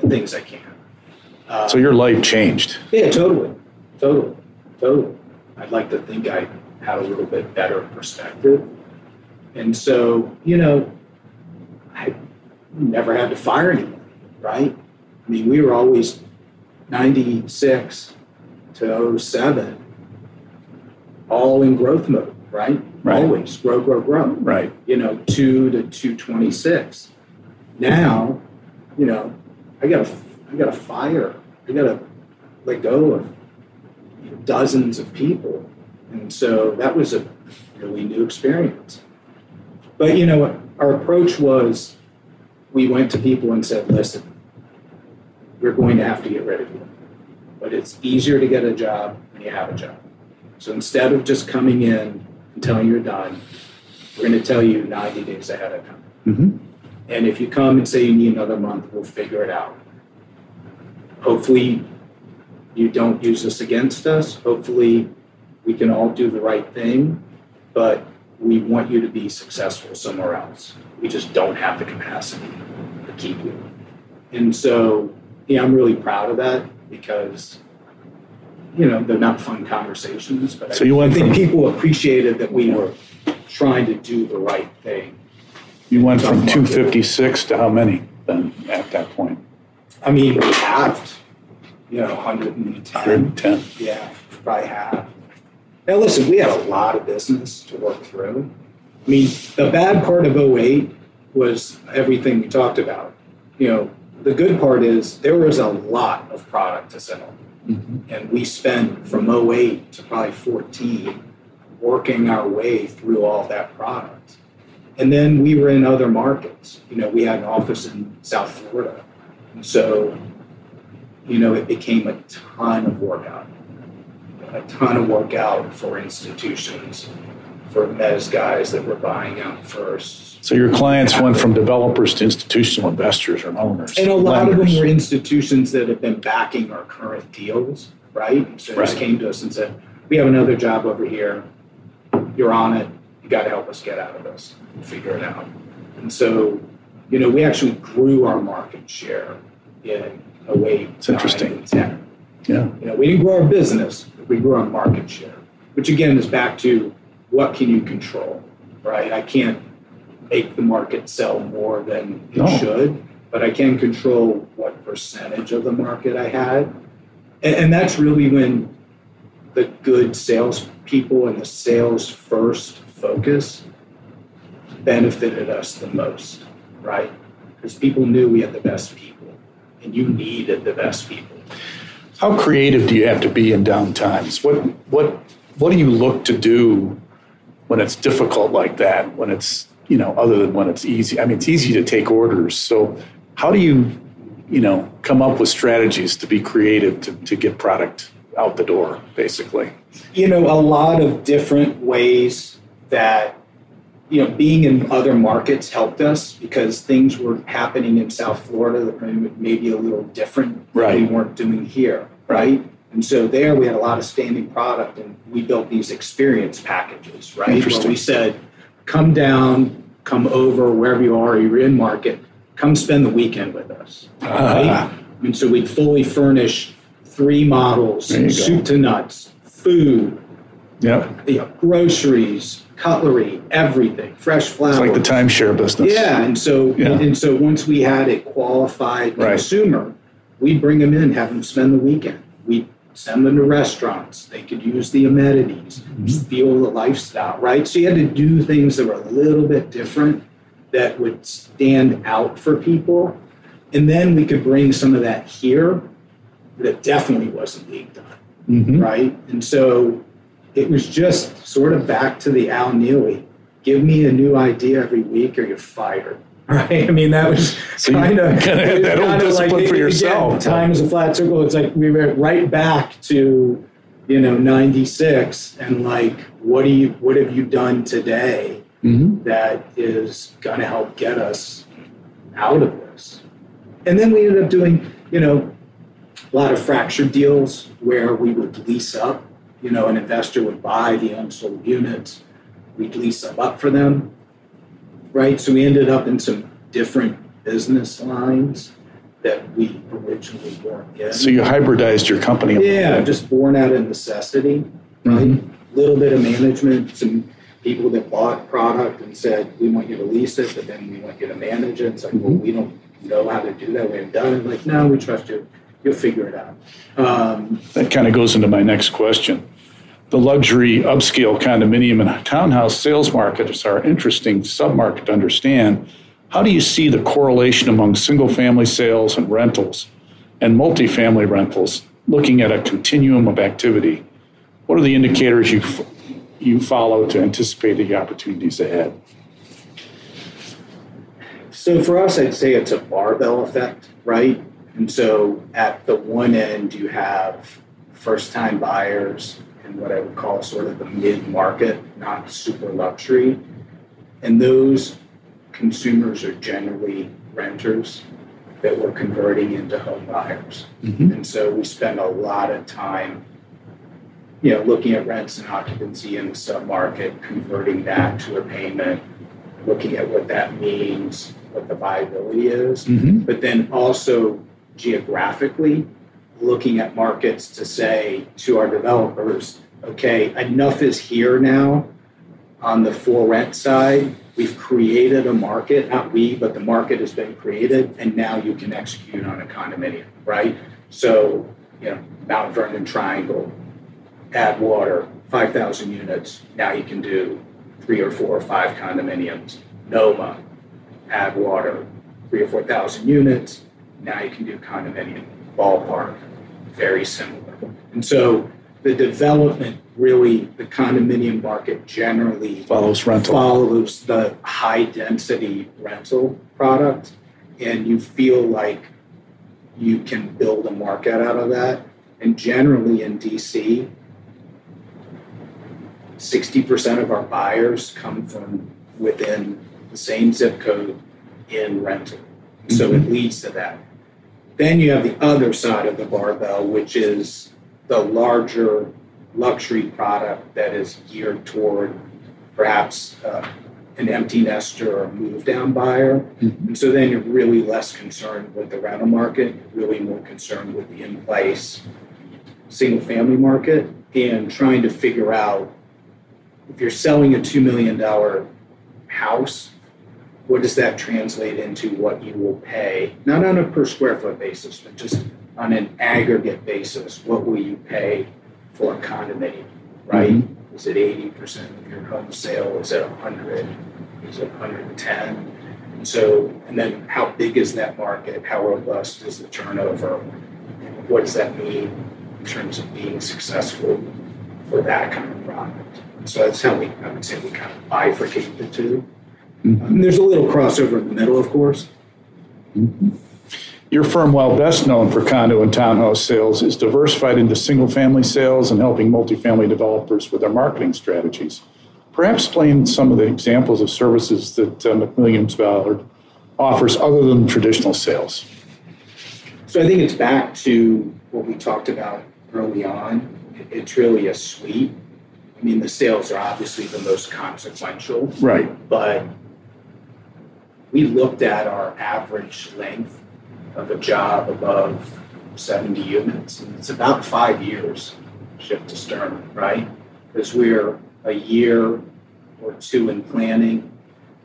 and things I can't. Uh, So your life changed. yeah, totally. Totally. Totally. I'd like to think I had a little bit better perspective. And so, you know, I never had to fire anyone, right? I mean, we were always 96 to 07, all in growth mode, right? Right. Always grow, grow, grow Right. you know, two to two twenty six. Now, you know, I got to I got to fire. I got to let go of dozens of people, and so that was a really new experience. But you know, what our approach was, we went to people and said, "Listen, we're going to have to get rid of you, but it's easier to get a job when you have a job. So instead of just coming in and telling you're done." We're going to tell you 90 days ahead of time. hmm And if you come and say you need another month, we'll figure it out. Hopefully, you don't use this against us. Hopefully, we can all do the right thing, but we want you to be successful somewhere else. We just don't have the capacity to keep you. And so, yeah, I'm really proud of that because, you know, they're not fun conversations, but So I, you went I think from- people appreciated that we were trying to do the right thing. You went from 256 to how many then at that point? I mean, we halved, you know, 110. 110. Yeah, probably half. Now, listen, we had a lot of business to work through. I mean, the bad part of 08 was everything we talked about. You know, the good part is there was a lot of product to sell. Mm-hmm. And we spent from 08 to probably 14 working our way through all that product. And then we were in other markets. You know, we had an office in South Florida. And so, you know, it became a ton of work out. a ton of work out for institutions, for mezz guys that were buying out first. So your clients went from developers to institutional investors or owners. And a lot lenders. of them were institutions that have been backing our current deals, right? So they just came to us and said, "We have another job over here. You're on it. You got to help us get out of this and figure it out." And so, you know, we actually grew our market share in a way. It's interesting. 9, and 10. Yeah. You know, we didn't grow our business, but we grew our market share, which again is back to what can you control, right? I can't make the market sell more than it No. should, but I can control what percentage of the market I had. And, and that's really when the good salespeople and the sales first focus benefited us the most, right? Because people knew we had the best people and you needed the best people. How creative do you have to be in down times? What what what do you look to do when it's difficult like that? When it's you know other than when it's easy. I mean, it's easy to take orders. So how do you you know come up with strategies to be creative to, to get product out the door, basically? you know a lot of different ways that you know being in other markets helped us because things were happening in South Florida that were maybe a little different than we weren't doing here, right? And so there we had a lot of standing product and we built these experience packages, right? Where we said, come down, come over wherever you are, you're in market, come spend the weekend with us. Right? Ah, And so we'd fully furnish three models, you go. soup to nuts, food, yeah, you know, groceries, cutlery, everything, fresh flowers. it's like the timeshare business. Yeah, and so Yeah. and so once we had a qualified Right. consumer, we'd bring them in, have them spend the weekend. We'd send them to restaurants. They could use the amenities, Mm-hmm. feel the lifestyle, right? So you had to do things that were a little bit different that would stand out for people. And then we could bring some of that here that definitely wasn't being done Mhm. right? And so it was just sort of back to the Al Neely. Give me a new idea every week or you're fired. Right? I mean, that was So kind of kinda had that old discipline for yourself. Time is a flat circle. It's like we went right back to, you know, '96, and like, what do you, what have you done today Mhm. that is going to help get us out of this? And then we ended up doing, you know, a lot of fractured deals where we would lease up. You know, an investor would buy the unsold units, we'd lease them up for them, right? So we ended up in some different business lines that we originally weren't in. So you hybridized your company. a yeah, just born out of necessity, right? Mhm. Little bit of management, some people that bought product and said, we want you to lease it, but then we want you to manage it. It's like, well, we don't know how to do that. We haven't done it. Like, no, we trust you. You'll figure it out. Um, That kind of goes into my next question. The luxury upscale condominium and townhouse sales markets are an interesting submarket to understand. How do you see the correlation among single family sales and rentals and multifamily rentals looking at a continuum of activity? What are the indicators you, you follow to anticipate the opportunities ahead? So for us, I'd say it's a barbell effect, right? And so at the one end, you have first time buyers and what I would call sort of the mid market, not super luxury. And those consumers are generally renters that we're converting into home buyers. Mhm. And so we spend a lot of time, you know, looking at rents and occupancy in the submarket, converting that to a payment, looking at what that means, what the viability is, Mhm. but then also geographically looking at markets to say to our developers, okay, enough is here now on the for rent side. We've created a market, not we, but the market has been created, and now you can execute on a condominium, right? So, you know, Mount Vernon Triangle, add water, 5,000 units. Now you can do three or four or five condominiums. Noma, add water, three or 4,000 units. Now you can do condominium. Ballpark, very similar. And so the development really, the condominium market generally Follows rental. follows the high density rental product and you feel like you can build a market out of that and generally in DC 60% of our buyers come from within the same zip code in rental. So it mm-hmm. leads to that. Then you have the other side of the barbell, which is the larger luxury product that is geared toward perhaps uh, an empty nester or a move down buyer. Mm-hmm. And so then you're really less concerned with the rental market, really more concerned with the in place single family market and trying to figure out if you're selling a $2 million house, what does that translate into what you will pay, not on a per square foot basis, but just on an aggregate basis, what will you pay for a condominium, right? Mm-hmm. Is it 80% of your home sale? Is it 100? Is it 110? And so, and then how big is that market? How robust is the turnover? What does that mean in terms of being successful for that kind of product? So that's how we, I would say, we kind of bifurcate the 2 mm-hmm. there's a little crossover in the middle, of course. Mm-hmm. Your firm, while best known for condo and townhouse sales, is diversified into single family sales and helping multifamily developers with their marketing strategies. Perhaps explain some of the examples of services that uh, McWilliams Ballard offers other than traditional sales. So I think it's back to what we talked about early on. It's really a suite. I mean, the sales are obviously the most consequential. Right. But we looked at our average length of a job above 70 units. And it's about five years shift to stern, right? Because we're a year or two in planning,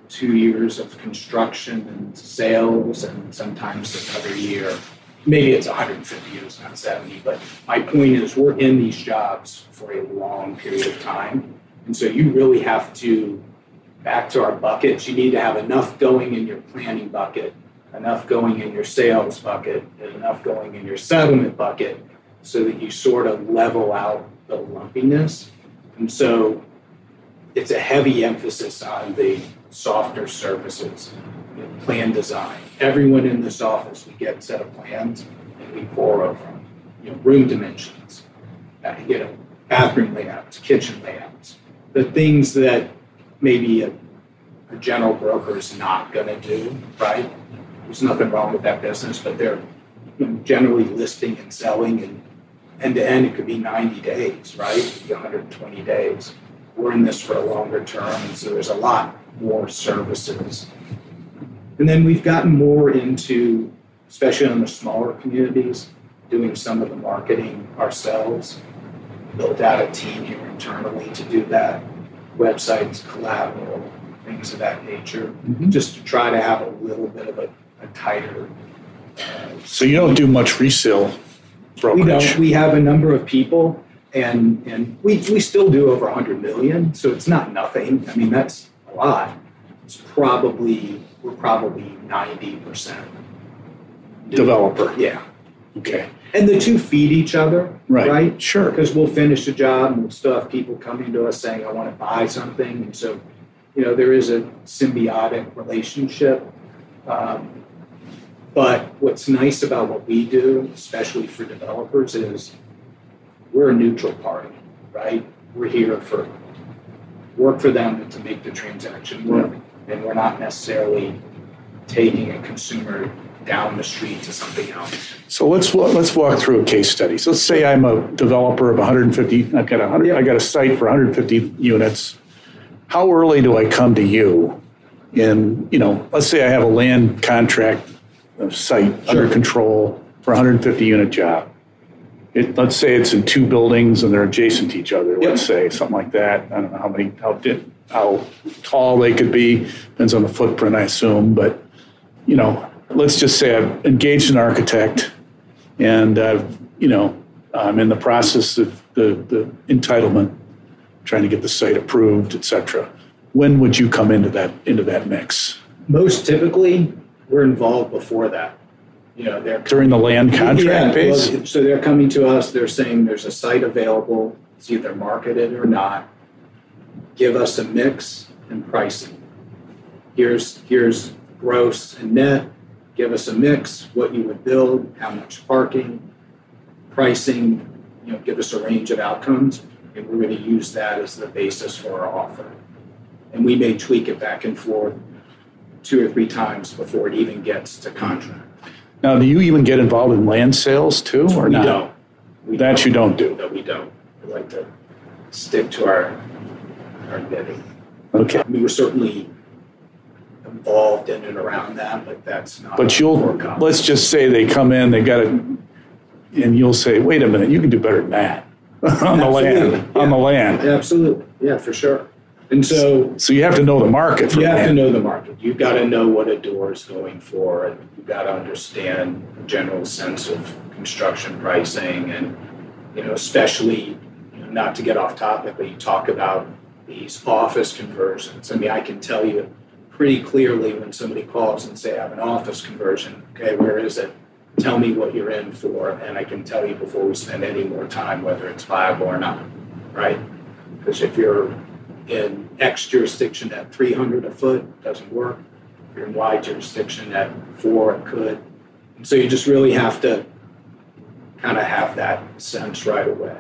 two years of construction and sales, and sometimes another year. Maybe it's 150 years, not 70. But my point is, we're in these jobs for a long period of time. And so you really have to, back to our buckets, you need to have enough going in your planning bucket enough going in your sales bucket and enough going in your settlement bucket so that you sort of level out the lumpiness. And so it's a heavy emphasis on the softer services, plan design. Everyone in this office, we get a set of plans and we pore over them. You know, room dimensions, uh, you know, bathroom layouts, kitchen layouts, the things that maybe a, a general broker is not going to do, right? there's nothing wrong with that business, but they're generally listing and selling and end to end, it could be 90 days, right? It could be 120 days. We're in this for a longer term, and so there's a lot more services. And then we've gotten more into, especially in the smaller communities, doing some of the marketing ourselves. Built out a team here internally to do that, websites, collateral, things of that nature, mm-hmm. just to try to have a little bit of a a tighter. So you don't do much resale brokerage. We don't. We have a number of people, and and we we still do over 100 million. So it's not nothing. I mean, that's a lot. It's probably we're probably 90 percent developer. Yeah. Okay. And the two feed each other, right? Right. Sure. Because we'll finish a job and we'll still have people coming to us saying, "I want to buy something," and so you know there is a symbiotic relationship um, but what's nice about what we do, especially for developers, is we're a neutral party, right? We're here for work for them to make the transaction work, yeah. and we're not necessarily taking a consumer down the street to something else. So let's let's walk through a case study. So let's say I'm a developer of 150. I've got 100. Yeah. I got a site for 150 units. How early do I come to you in, you know, let's say I have a land contract site sure. under control for 150 unit job. It, let's say it's in two buildings and they're adjacent to each other. Yep. Let's say something like that. I don't know how many, how did, how tall they could be. Depends on the footprint, I assume. But you know, let's just say I've engaged an architect, and I've you know I'm in the process of the the entitlement, trying to get the site approved, et cetera when would you come into that into that mix? Most typically, we're involved before that. You know, they're during the land contract yeah, phase. Well, so they're coming to us. They're saying there's a site available. It's either marketed or not. Give us a mix and pricing. Here's here's gross and net. Give us a mix. What you would build. How much parking. Pricing. You know, give us a range of outcomes and we're going to use that as the basis for our offer. And we may tweak it back and forth two or three times before it even gets to contract. Now, do you even get involved in land sales too, or we not? Don't. We that don't. you don't do. No, we don't. We like to stick to our our knitting. Okay. I mean, we're certainly involved in and around that, but that's not. But you'll, let's just say they come in, they got it, and you'll say, wait a minute, you can do better than that on the land, Absolutely, on the land. Absolutely, yeah, for sure. And so So you have to know the market for you have to know the market. You've got to know what a door is going for, and you've got to understand a general sense of construction pricing, and you know, especially you know, not to get off topic, but you talk about these office conversions. I mean, I can tell you pretty clearly when somebody calls and say, "I have an office conversion." Okay, where is it? Tell me what you're in for, and I can tell you before we spend any more time whether it's viable or not, right? Because if you're in X jurisdiction at 300 a foot, doesn't work. If you're in Y jurisdiction at four, it could. And so you just really have to kind of have that sense right away.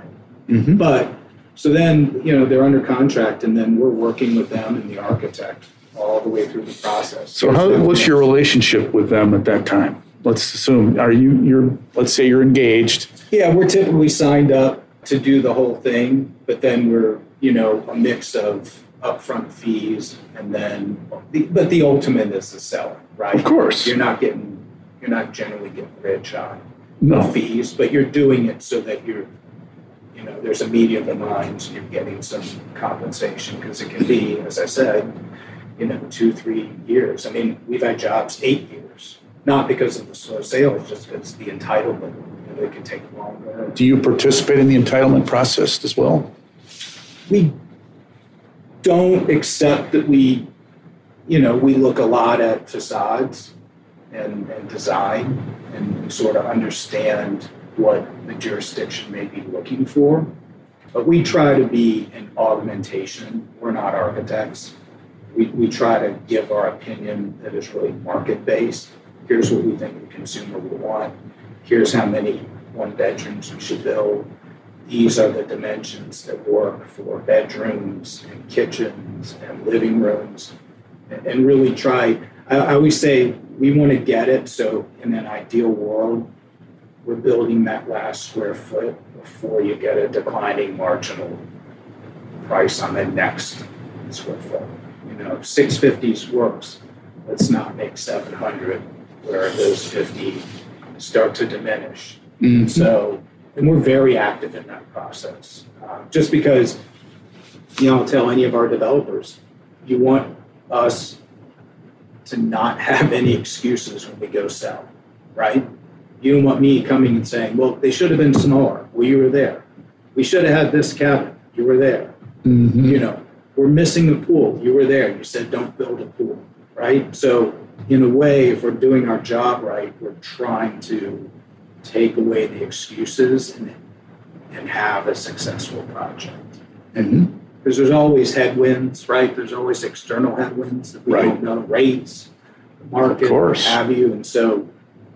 Mhm. But so then, you know, they're under contract, and then we're working with them and the architect all the way through the process. So how, what's your relationship with them at that time? Let's assume, are you, you're, let's say you're engaged. Yeah, we're typically signed up to do the whole thing, but then we're, you know, a mix of upfront fees and then, but the ultimate is the seller, right? Of course. You're not getting, you're not generally getting rich on No. fees, but you're doing it so that you're, you know, there's a meeting of the minds, you're getting some compensation, because it can be, as I said, you know, two, three years. I mean, we've had jobs eight years, not because of the slow sales, just because the entitlement, you know, it can take longer. Do you participate in the entitlement process as well? We don't accept that we, you know, we look a lot at facades and, and design and sort of understand what the jurisdiction may be looking for. But we try to be an augmentation. We're not architects. We, we try to give our opinion that is really market based. Here's what we think the consumer will want. Here's how many one bedrooms we should build. These are the dimensions that work for bedrooms and kitchens and living rooms. And, and really try, I, I always say we want to get it so in an ideal world, we're building that last square foot before you get a declining marginal price on the next square foot. You know, 650s works. Let's not make 700 where those 50 start to diminish. So, and we're very active in that process. Uh, just because, you know, I'll tell any of our developers, you want us to not have any excuses when we go sell, right? You don't want me coming and saying, well, they should have been smaller. Well, you were there. We should have had this cabin. You were there. Mhm. You know, we're missing a pool. You were there. You said, don't build a pool, right? So, in a way, if we're doing our job right, we're trying to take away the excuses and, and have a successful project. Mhm. Because there's always headwinds, right? There's always external headwinds that we Right. don't know, rates, the market, what have you. And so,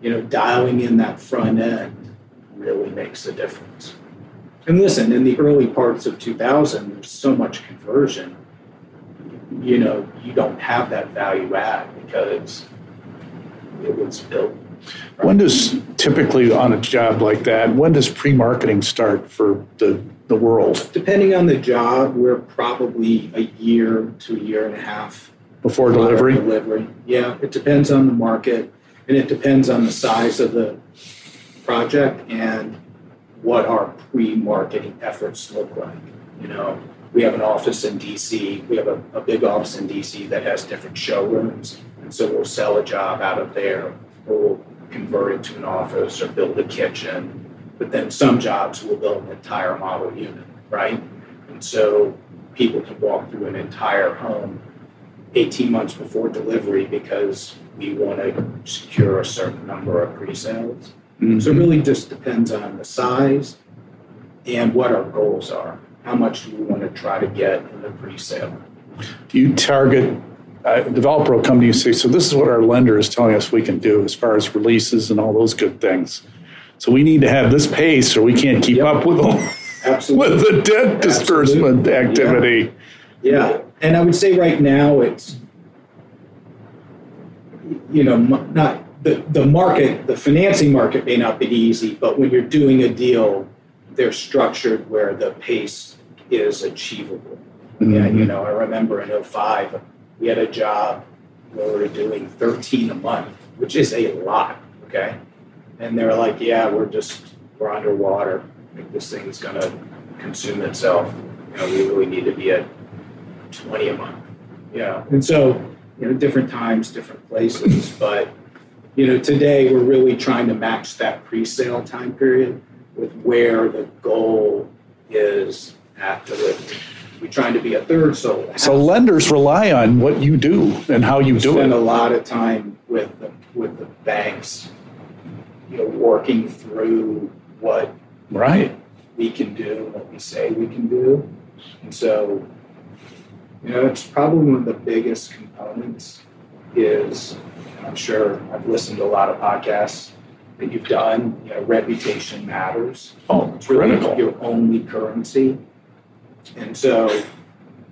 you know, dialing in that front end really makes a difference. And listen, in the early parts of 2000, there's so much conversion. You know, you don't have that value add because it was built. When does typically on a job like that, when does pre-marketing start for the, the world? Depending on the job, we're probably a year to a year and a half Before delivery? Delivery. Yeah, it depends on the market and it depends on the size of the project and what our pre-marketing efforts look like. You know, we have an office in DC. We have a, a big office in DC that has different showrooms. And so we'll sell a job out of there or we'll convert it to an office or build a kitchen. But then some jobs will build an entire model unit, right? And so people can walk through an entire home 18 months before delivery because we want to secure a certain number of pre-sales. Mhm. So it really just depends on the size and what our goals are. How much do we want to try to get in the pre-sale? Do you target, a developer will come to you and say, so this is what our lender is telling us we can do as far as releases and all those good things. So we need to have this pace or we can't keep Yep. up with them. Absolutely. with the debt disbursement Absolutely. activity. Yeah, and I would say right now it's, you know, not the the market, the financing market may not be easy, but when you're doing a deal, they're structured where the pace is achievable. Mm-hmm. Yeah, you know, I remember in 05, we had a job where we were doing 13 a month, which is a lot, okay? And they're like, yeah, we're just, we're underwater. Like, this thing's gonna consume itself. You know, we really need to be at 20 a month. Yeah. And so, you know, different times, different places, but, you know, today we're really trying to match that pre-sale time period with where the goal is at delivery. We're trying to be a third sold. So lenders rely on what you do and how you do it. spend a lot of time with the, with the banks, you know, working through what Right. we can do, what we say we can do. And so, you know, it's probably one of the biggest components is, I'm sure I've listened to a lot of podcasts that you've done, you know, reputation matters. Oh, It's really critical. your only currency. And so,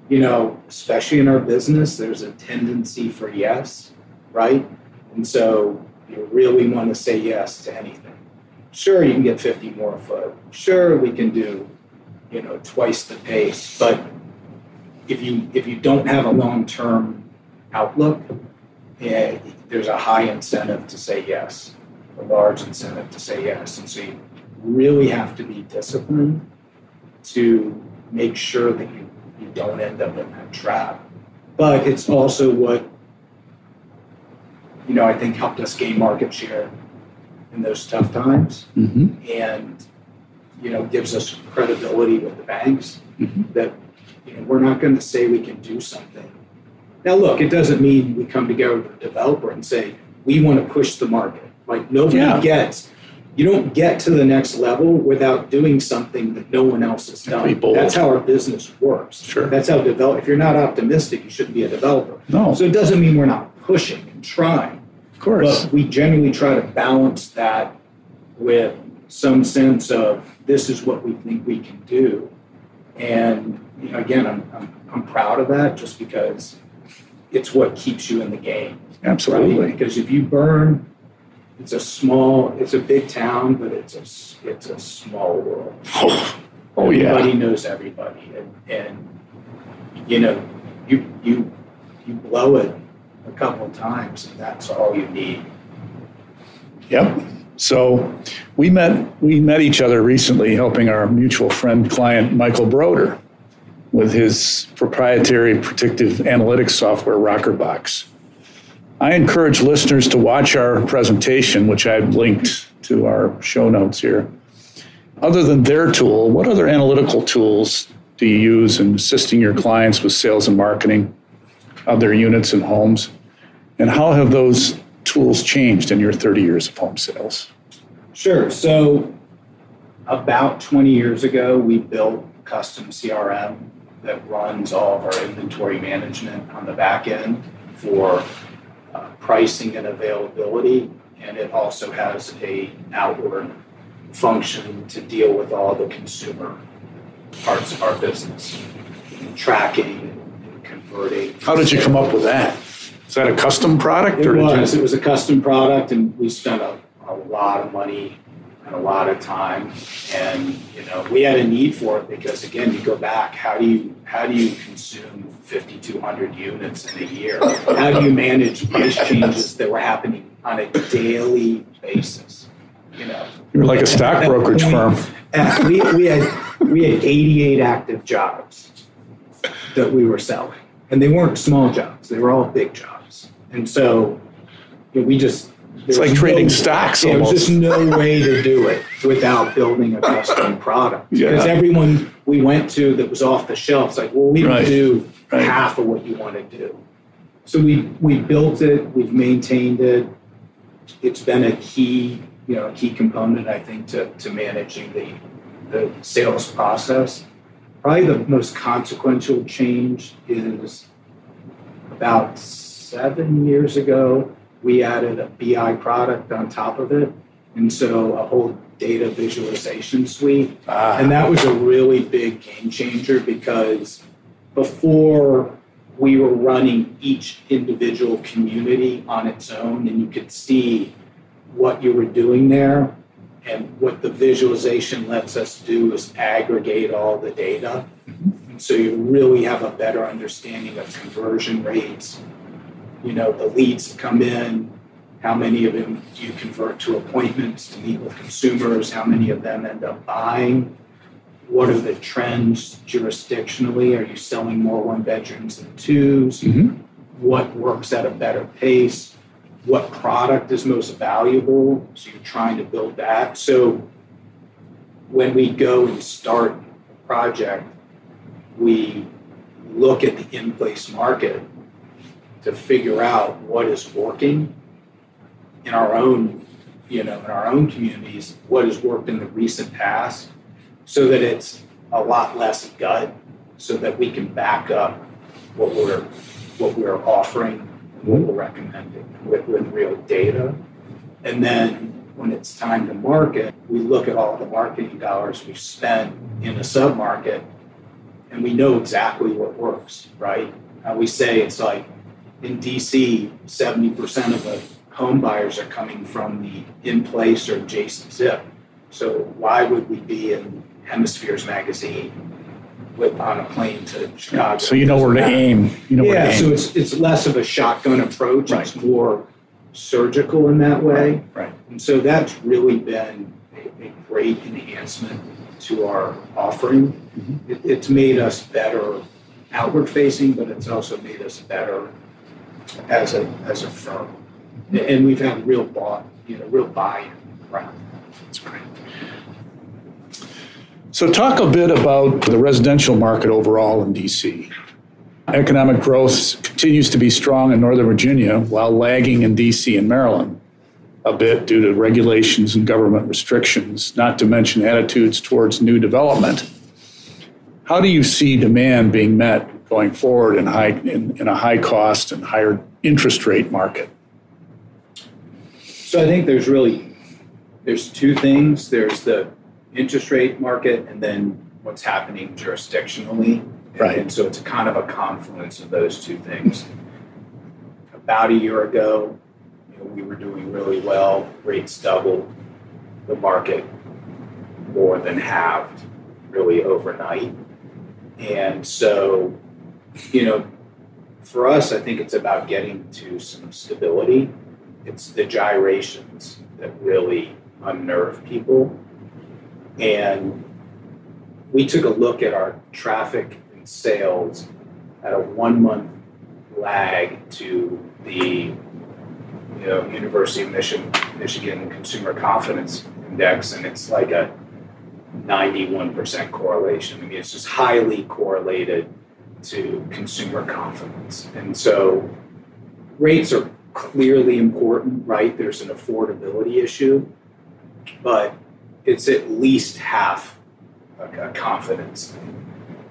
you know, especially in our business, there's a tendency for yes, right? And so you really want to say yes to anything. Sure, you can get 50 more a foot. Sure, we can do, you know, twice the pace. But if you if you don't have a long-term outlook, eh, there's a high incentive to say yes, a large incentive to say yes. And so you really have to be disciplined to make sure that you, you don't end up in that trap. But it's also what, you know, I think helped us gain market share in those tough times hmm and, you know, gives us credibility with the banks Mhm. that, you know, we're not going to say we can do something. Now, look, it doesn't mean we come together with a developer and say, we want to push the market. Like, nobody Yeah. gets, you don't get to the next level without doing something that no one else has done. That's how our business works. Sure. That's how develop. If you're not optimistic, you shouldn't be a developer. No, So it doesn't mean we're not pushing and trying. of course. But we generally try to balance that with some sense of this is what we think we can do. And you know, again, I'm, I'm, I'm proud of that just because it's what keeps you in the game. Right? Absolutely. Because if you burn, it's a small, it's a big town, but it's a, it's a small world. Oh, oh yeah. Everybody knows everybody, and, and you know, you you you blow it a couple of times, and that's all you need. Yep. So we met we met each other recently, helping our mutual friend client Michael Broder with his proprietary predictive analytics software Rockerbox. I encourage listeners to watch our presentation, which I've linked to our show notes here. Other than their tool, what other analytical tools do you use in assisting your clients with sales and marketing of their units and homes? And how have those tools changed in your 30 years of home sales? Sure. So, about 20 years ago, we built custom CRM that runs all of our inventory management on the back end for uh, pricing and availability, and it also has a outward function to deal with all the consumer parts of our business, tracking and converting. How did you come up with that? Is that a custom product? It or did you- was. It was a custom product, and we spent a, a lot of money and a lot of time. And you know, we had a need for it because, again, you go back. How do you how do you consume 5,200 units in a year? How do you manage price changes that were happening on a daily basis? You know, you're like a stock brokerage firm. we, we had we had 88 active jobs that we were selling, and they weren't small jobs; they were all big jobs. And so you know, we just It's like trading no- stocks There was almost. just no way to do it without building a custom product. Because Yeah. everyone we went to that was off the shelf, it's like, well, we don't Right. do Right. half of what you want to do. So we we built it, we've maintained it. It's been a key, you know, a key component, I think, to, to managing the the sales process. Probably the most consequential change is about seven years ago, we added a BI product on top of it. and so a whole data visualization suite. Ah. And that was a really big game changer because before we were running each individual community on its own, and you could see what you were doing there. And what the visualization lets us do is aggregate all the data. And so you really have a better understanding of conversion rates, you know, the leads that come in, how many of them do you convert to appointments to meet with consumers, how many of them end up buying, what are the trends jurisdictionally? Are you selling more one bedrooms than 2s Mhm. What works at a better pace? What product is most valuable? So you're trying to build that. So when we go and start a project, we look at the in place market to figure out what is working in our own, you know, in our own communities, what has worked in the recent past, so that it's a lot less gut, so that we can back up what we're what we're offering, what we're recommending with, with real data. And then when it's time to market, we look at all the marketing dollars we've spent in a submarket and we know exactly what works, right? Uh, we say it's like in DC, 70% of the home buyers are coming from the in place or adjacent zip. So why would we be in Hemispheres magazine with on a plane to Chicago? So you know where to aim. You know where yeah, to so aim. it's it's less of a shotgun approach. Right. It's more surgical in that way. Right. And so that's really been a, a great enhancement to our offering. Mhm. It, it's made us better outward facing, but it's also made us better as a as a firm. And we've had real bought, you know, real buy-in around that. That's great. So, talk a bit about the residential market overall in DC. Economic growth continues to be strong in Northern Virginia while lagging in DC and Maryland a bit due to regulations and government restrictions, not to mention attitudes towards new development. How do you see demand being met going forward in, high, in, in a high cost and higher interest rate market? So I think there's really there's two things. There's the interest rate market and then what's happening jurisdictionally. And, Right. and so it's kind of a confluence of those two things. About a year ago, you know, we were doing really well. Rates doubled. The market more than halved really overnight. And so, you know, for us, I think it's about getting to some stability it's the gyrations that really unnerve people. And we took a look at our traffic and sales at a one month lag to the you know, University of Michigan, Michigan Consumer Confidence Index, and it's like a 91% correlation. I mean, it's just highly correlated to consumer confidence. And so rates are clearly important, right? There's an affordability issue, but it's at least half a, confidence.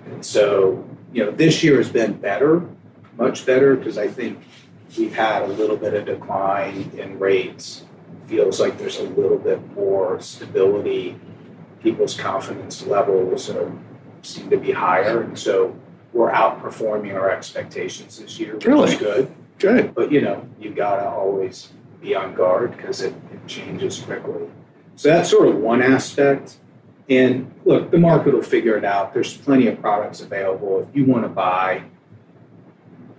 And so, you know, this year has been better, much better, because I think we've had a little bit of decline in rates. Feels like there's a little bit more stability. People's confidence levels are, seem to be higher, and so we're outperforming our expectations this year, which Really? is good. Good. But you know, you gotta always be on guard because it, it changes quickly. So that's sort of one aspect. And look, the market will figure it out. There's plenty of products available. If you want to buy,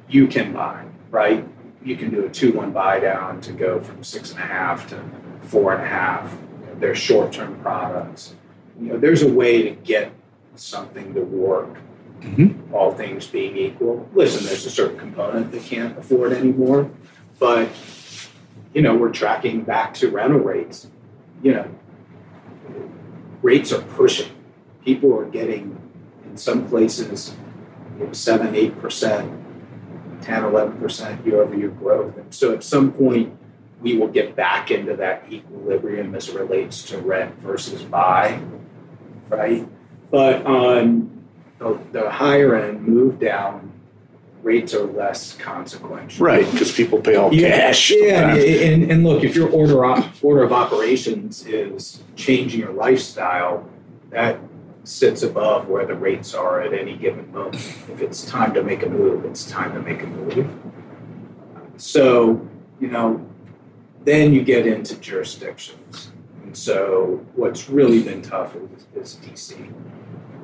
you can buy, right? You can do a two-one buy down to go from six and a half to four and a half. You know, they're short-term products. You know, there's a way to get something to work Mhm. all things being equal. Listen, there's a certain component that can't afford anymore, but you know, we're tracking back to rental rates. You know, rates are pushing. People are getting in some places you know, seven, eight percent, 10, 11 percent year over year growth. And so at some point we will get back into that equilibrium as it relates to rent versus buy, right? But on the, the higher end move down rates are less consequential. Right, because people pay all cash. Yeah, and, and look, if your order order of operations is changing your lifestyle, that sits above where the rates are at any given moment. If it's time to make a move, it's time to make a move. So, you know, then you get into jurisdictions. And so, what's really been tough is, is DC.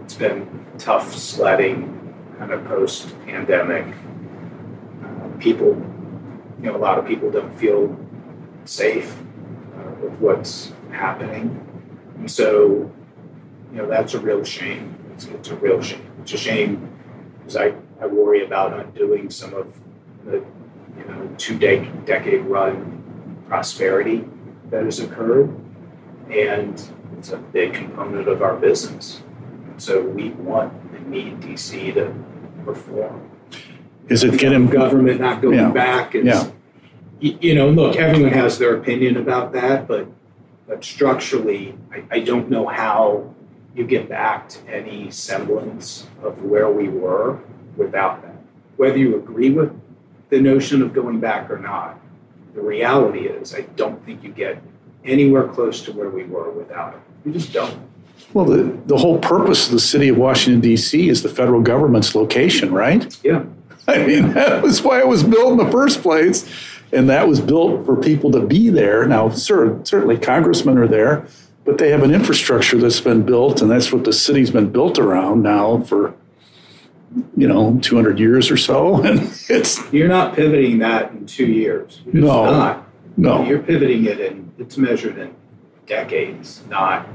It's been tough sledding kind of post pandemic. Uh, people, you know, a lot of people don't feel safe uh, with what's happening. And so, you know, that's a real shame. It's, it's a real shame. It's a shame because I, I worry about undoing some of the, you know, two de- decade run prosperity that has occurred. And it's a big component of our business. So we want and need DC to perform. Is it getting government not going yeah. back? Is, yeah. You know, look, everyone has their opinion about that, but but structurally, I, I don't know how you get back to any semblance of where we were without that. Whether you agree with the notion of going back or not, the reality is I don't think you get anywhere close to where we were without it. You just don't. Well, the, the whole purpose of the city of Washington, D.C. is the federal government's location, right? Yeah. I mean, that was why it was built in the first place. And that was built for people to be there. Now, sir, certainly congressmen are there, but they have an infrastructure that's been built, and that's what the city's been built around now for, you know, 200 years or so. And it's. You're not pivoting that in two years. You're no. Not. No. You're pivoting it in, it's measured in decades, not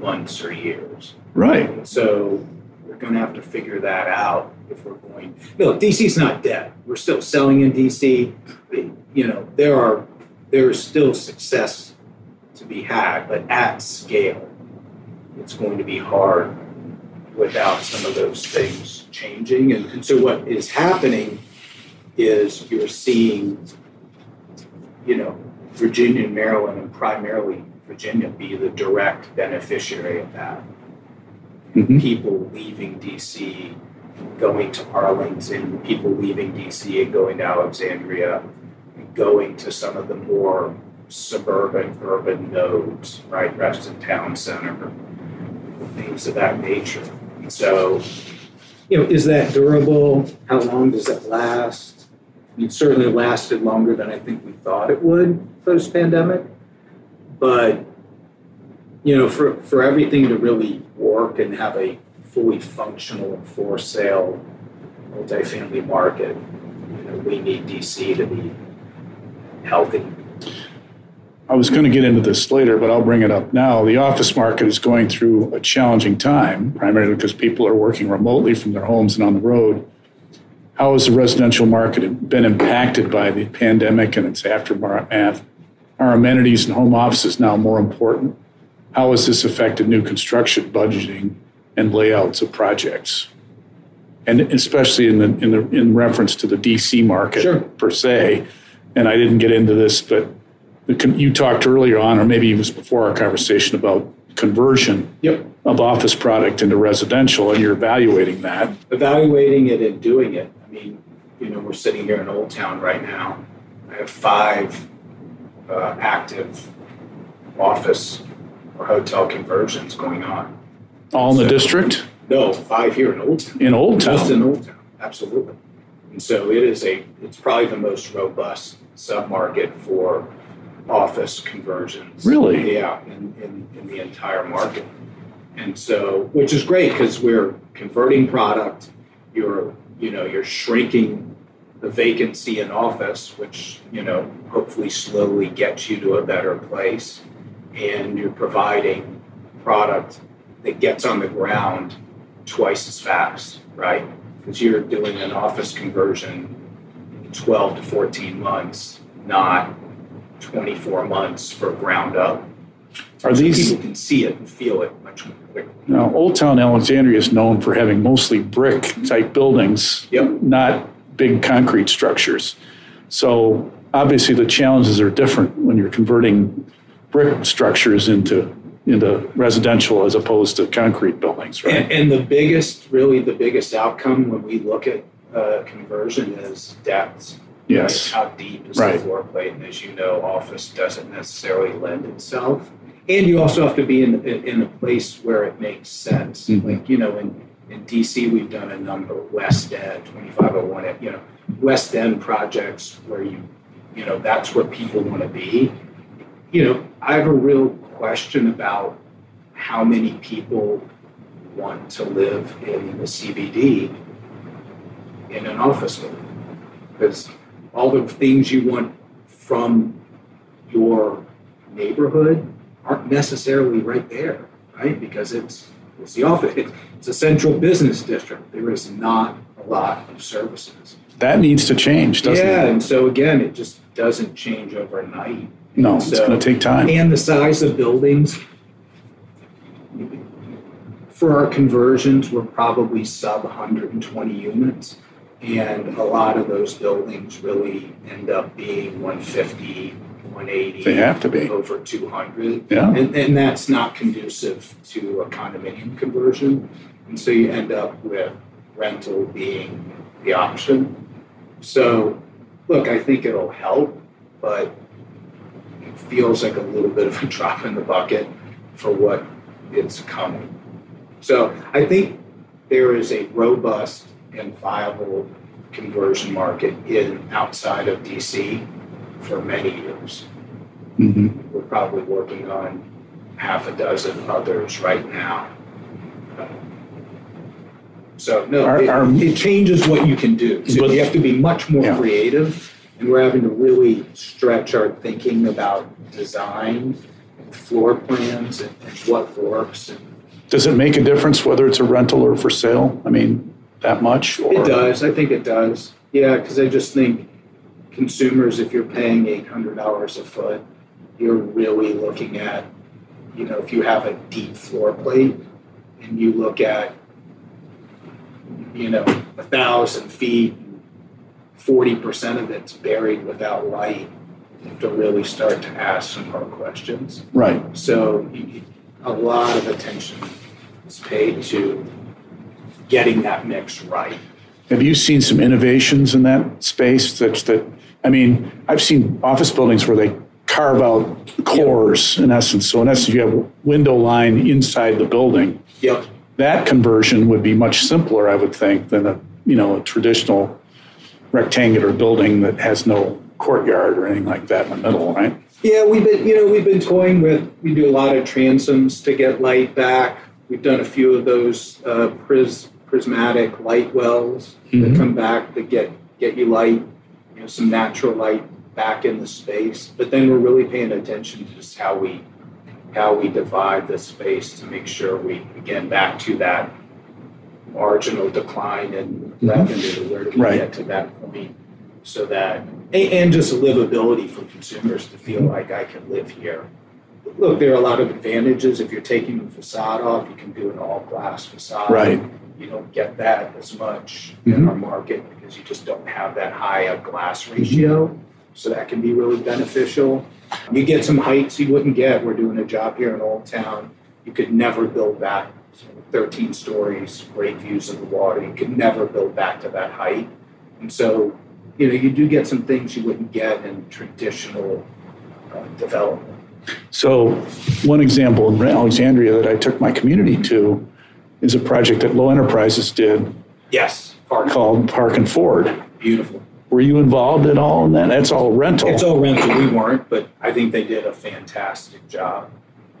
months or years. Right. So we're going to have to figure that out if we're going. No, DC's not dead. We're still selling in DC. You know, there are there is still success to be had, but at scale, it's going to be hard without some of those things changing. And, and so what is happening is you're seeing, you know, Virginia and Maryland and primarily Virginia be the direct beneficiary of that. Mm-hmm. People leaving DC, going to Arlington, people leaving DC and going to Alexandria, and going to some of the more suburban, urban nodes, right? Reston Town Center, things of that nature. So, you know, is that durable? How long does it last? It certainly lasted longer than I think we thought it would post pandemic. But you know, for for everything to really work and have a fully functional for sale multifamily market, you know, we need DC to be healthy. I was going to get into this later, but I'll bring it up now. The office market is going through a challenging time, primarily because people are working remotely from their homes and on the road. How has the residential market been impacted by the pandemic and its aftermath? Are amenities and home offices now more important? How has this affected new construction budgeting and layouts of projects? And especially in the in the in reference to the DC market sure. per se. And I didn't get into this, but you talked earlier on, or maybe it was before our conversation about conversion yep. of office product into residential, and you're evaluating that. Evaluating it and doing it. I mean, you know, we're sitting here in Old Town right now. I have five uh, active office or hotel conversions going on. All in so, the district? No, five here in Old Town. In Old Town? Just in Old Town, absolutely. And so it is a, it's probably the most robust submarket for office conversions. Really? Yeah, in, in, in the entire market. And so, which is great because we're converting product, you're, you know, you're shrinking the vacancy in office, which you know hopefully slowly gets you to a better place, and you're providing product that gets on the ground twice as fast, right? Because you're doing an office conversion in 12 to 14 months, not 24 months for ground up. Are so these people can see it and feel it much more quickly? Now, Old Town Alexandria is known for having mostly brick type buildings, yep. not big concrete structures. So obviously the challenges are different when you're converting brick structures into into residential as opposed to concrete buildings, right? And, and the biggest, really, the biggest outcome when we look at uh, conversion is depth. Yes. Like how deep is Right. the floor plate? And as you know, office doesn't necessarily lend itself. And you also have to be in, in, in a place where it makes sense. Mhm. Like, you know, in, in DC, we've done a number, West End, 2501, you know, West End projects where you, you know, that's where people want to be. You know, I have a real question about how many people want to live in the CBD in an office building. Because all the things you want from your neighborhood aren't necessarily right there, right? Because it's it's the office. It's, a central business district. There is not a lot of services. That needs to change, doesn't yeah, it? Yeah, and so again, it just doesn't change overnight. No, it's going to take time. And the size of buildings. For our conversions, we're probably sub 120 units. And a lot of those buildings really end up being 150, 180. They have to be. Over 200. Yeah. And, and that's not conducive to a condominium conversion. And so you end up with rental being the option. So, look, I think it'll help, but it feels like a little bit of a drop in the bucket for what is coming. So I think there is a robust and viable conversion market in outside of DC for many years. hmm We're probably working on half a dozen others right now. So no, Our- it, our- it changes what you can do. So But- you have to be much more Yeah. creative, and we're having to really stretch our thinking about design, and floor plans, and, and what works. And Does it make a difference whether it's a rental or for sale? I mean, that much? Or? it does. I think it does. Yeah, because I just think consumers, if you're paying eight hundred dollars a foot, you're really looking at, you know, if you have a deep floor plate and you look at, you know, a thousand feet, forty percent of it's buried without light, you have to really start to ask some hard questions. Right. So you- a lot of attention is paid to getting that mix right. Have you seen some innovations in that space such that, I mean, I've seen office buildings where they carve out cores in essence. So in essence, you have window line inside the building. Yep. That conversion would be much simpler, I would think, than a, you know, a traditional rectangular building that has no courtyard or anything like that in the middle, right? Yeah, we've been, you know, we've been toying with, we do a lot of transoms to get light back. We've done a few of those uh, pris, prismatic light wells Mhm. that come back that get, get you light, you know, some natural light back in the space. But then we're really paying attention to just how we, how we divide the space to make sure we, again, back to that marginal decline mm-hmm. in revenue, where do we Right. get to that point? So that, and, and just livability for consumers to feel mm-hmm. like I can live here. Look, there are a lot of advantages. If you're taking the facade off, you can do an all glass facade. Right. You don't get that as much in our market because you just don't have that high a glass ratio. So that can be really beneficial. You get some heights you wouldn't get. We're doing a job here in Old Town. You could never build back 13 stories, great views of the water. You could never build back to that height. And so, you know, you do get some things you wouldn't get in traditional uh, development. So, one example in Alexandria that I took my community to is a project that Lowe Enterprises did Yes, park, called Park and Ford. beautiful. Were you involved at all in that? That's all rental. It's all rental. We weren't, but I think they did a fantastic job.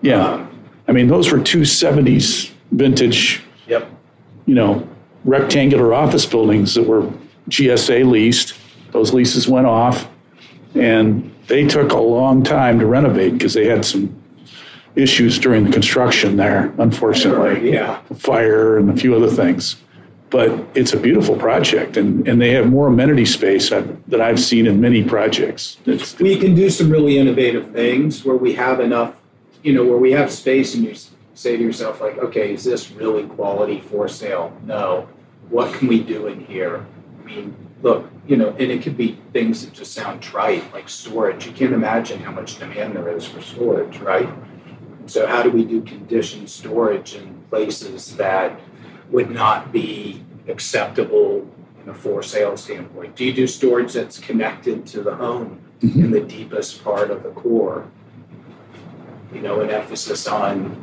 yeah. Um, I mean, those were two seventies vintage, yep. you know, rectangular office buildings that were GSA leased. Those leases went off and they took a long time to renovate because they had some issues during the construction there, unfortunately. Yeah. fire and a few other things. But it's a beautiful project, and, and they have more amenity space that I've seen in many projects. It's, we can do some really innovative things where we have enough, you know, where we have space and you say to yourself, like, okay, is this really quality for sale? No. What can we do in here? I mean, look, you know, and it could be things that just sound trite, like storage. You can't imagine how much demand there is for storage, right? So, how do we do conditioned storage in places that would not be acceptable in a for sale standpoint? Do you do storage that's connected to the home Mhm. in the deepest part of the core? You know, an emphasis on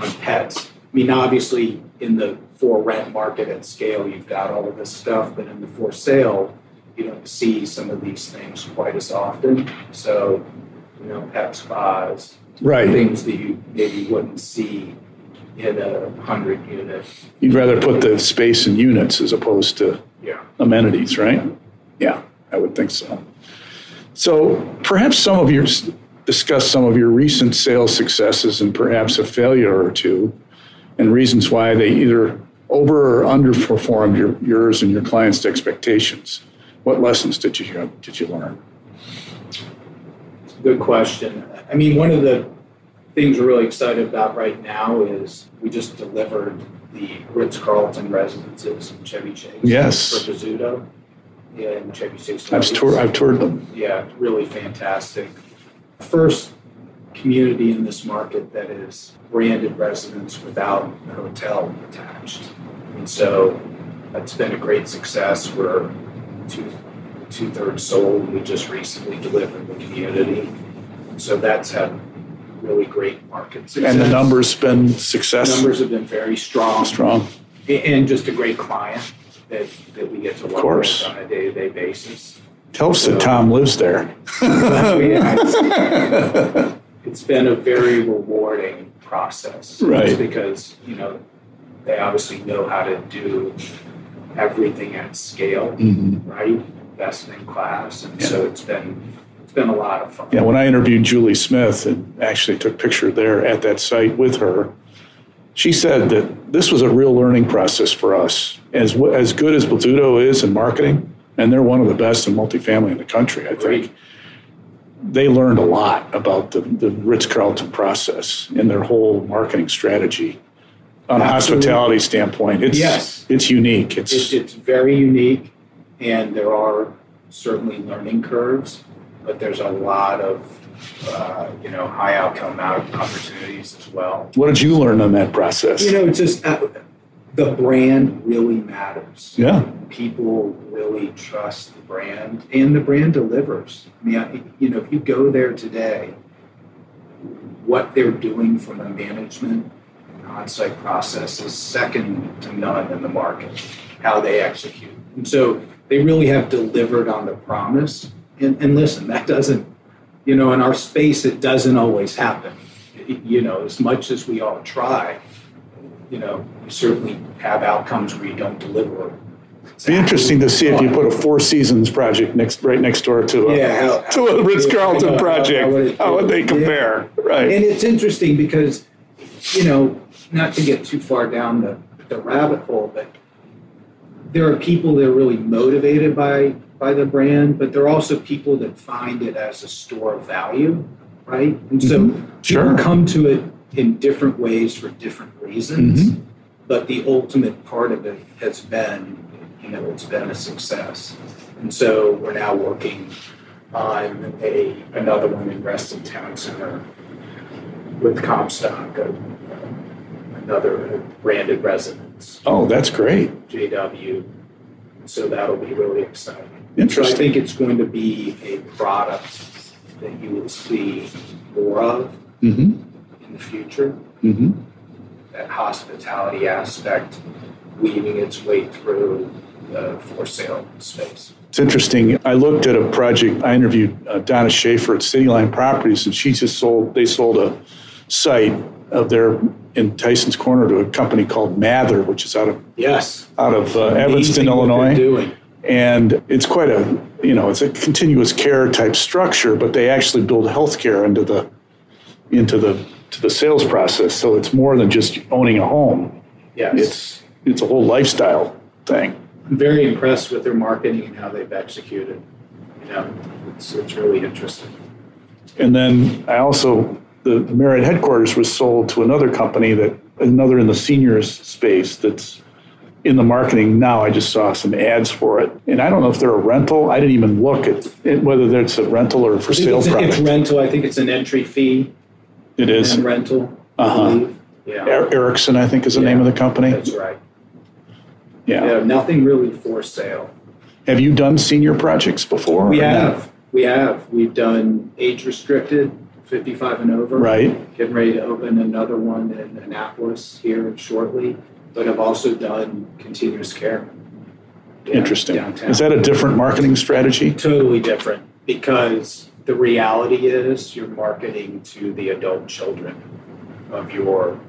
on pets. I mean, obviously, in the for rent market at scale, you've got all of this stuff, but in the for sale, you don't see some of these things quite as often. So, you know, pet spas, Right. things that you maybe wouldn't see in a hundred unit. You'd rather put the space in units as opposed to Yeah. amenities, right? Yeah, I would think so. So perhaps some of your, discuss some of your recent sales successes and perhaps a failure or two and reasons why they either over or underperformed your, yours and your clients' expectations. What lessons did you, did you learn? Good question. I mean, one of the things we're really excited about right now is we just delivered the Ritz Carlton residences in Chevy Chase. Yes. For Bozzuto. In Chevy Chase. I've toured, I've toured them. Yeah, really fantastic. First community in this market that is branded residence without a hotel attached. And so it's been a great success. We're two two thirds sold. We just recently delivered the community. So that's had really great market success. And the numbers been success numbers have been very strong strong. and just a great client that, that we get to work course. with on a day-to-day basis. Helps that Tom lives there. it's been a very rewarding process. Right. Just because, you know, they obviously know how to do everything at scale, Mhm. right? Best in class. And so it's been been a lot of fun. Yeah, when I interviewed Julie Smith and actually took a picture there at that site with her, she said that this was a real learning process for us. As as good as Bozzuto is in marketing, and they're one of the best in multifamily in the country, I Great. think. They learned a lot about the, the Ritz Carlton process and their whole marketing strategy. On a hospitality standpoint, it's Yes. it's unique. It's It, it's very unique, and there are certainly learning curves, but there's a lot of uh, you know high outcome out opportunities as well. what did you learn on that process? You know, it's just uh, the brand really matters. yeah, People really trust the brand, and the brand delivers. I mean, I, you know, if you go there today, what they're doing from a management and on-site process is second to none in the market. How they execute, and so they really have delivered on the promise. And, and listen, that doesn't, you know, in our space, it doesn't always happen. You know, as much as we all try, you know, you certainly have outcomes where you don't deliver. It'd be interesting to see if you put a Four Seasons project next, right next door to a, Yeah, how- to a Ritz Carlton how- project. how would it- How would they yeah. compare? Right. And it's interesting because, you know, not to get too far down the, the rabbit hole, but there are people that are really motivated by by the brand, but there are also people that find it as a store of value, right? And so Mm-hmm. Sure. people come to it in different ways for different reasons. Mhm. But the ultimate part of it has been, you know, it's been a success. And so we're now working on a another one in Reston Town Center with Comstock, a, another branded residence, Oh, that's great. JW. So that'll be really exciting. So I think it's going to be a product that you will see more of Mm-hmm. in the future. Mm-hmm. That hospitality aspect weaving its way through the for sale space. It's interesting. I looked at a project. I interviewed uh, Donna Schaefer at Cityline Properties, and she just sold. They sold a site of their in Tyson's Corner to a company called Mather, which is out of Yes. out of uh, Evanston, Illinois. And it's quite a you know it's a continuous care type structure but they actually build healthcare into the into the to the sales process so it's more than just owning a home Yes. it's it's a whole lifestyle thing I'm very impressed with their marketing and how they've executed. You know, it's, it's really interesting. and then i also the, the marriott headquarters was sold to another company that another in the seniors space that's in the marketing now i just saw some ads for it and i don't know if they're a rental i didn't even look at it, whether it's a rental or for sale it's, product it's rental. I think it's an entry fee it is and rental. I Uh-huh. Yeah. Er- Erickson, I think, is the name of the company. That's right. Yeah. You know, nothing really for sale. Have you done senior projects before? We or not? have. We have. We've done age restricted, 55 and over. Right. Getting ready to open another one in Annapolis here shortly, but have also done continuous care. Interesting. downtown. Is that a different marketing strategy? totally different because the reality is you're marketing to the adult children of your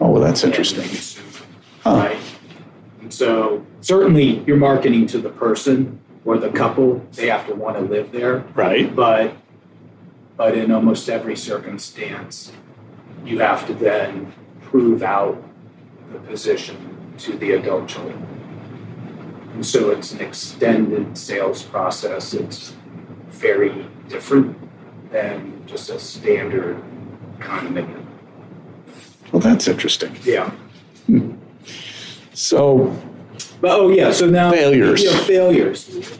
Oh, well, that's interesting. consumer, Huh. right? And so certainly you're marketing to the person or the couple. They have to want to live there, Right. but but in almost every circumstance, you have to then prove out the position to the adult children. And so it's an extended sales process. It's very different than just a standard condominium. Well, that's interesting. Yeah. So, But oh yeah, so now Failures. You know, failures.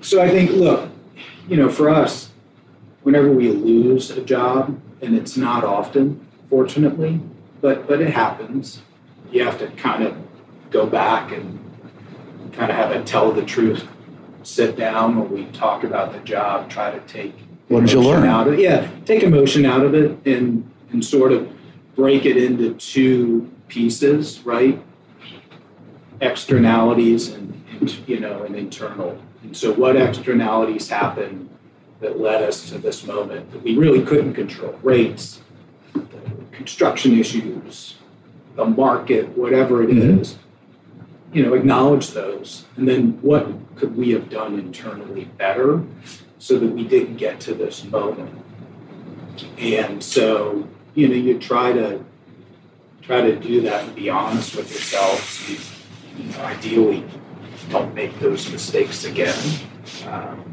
So I think, look, you know, for us, whenever we lose a job, and it's not often, fortunately, but but it happens. You have to kind of go back and kind of have a tell the truth, sit down when we talk about the job, try to take What did you learn? Out of, yeah, take emotion out of it and and sort of break it into two pieces, right? Externalities and, and you know and internal. And so, what externalities happened that led us to this moment that we really couldn't control? Rates, construction issues, the market, whatever it Mhm. is. You know, acknowledge those, and then what could we have done internally better so that we didn't get to this moment? And so, you know, you try to try to do that and be honest with yourself. You, you know, ideally, don't make those mistakes again. Um,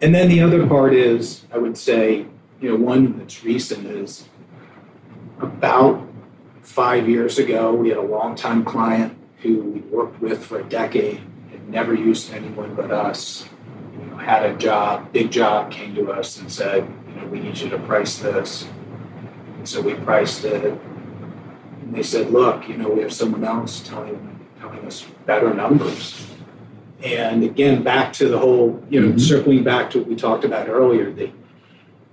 and then the other part is, I would say, you know, one that's recent is about five years ago, we had a longtime client who we worked with for a decade, had never used anyone but us. You know, had a job, big job, came to us and said, you know, we need you to price this. And so we priced it. And they said, look, you know, we have someone else telling, telling us better numbers. And again, back to the whole, you know, Mhm. circling back to what we talked about earlier, the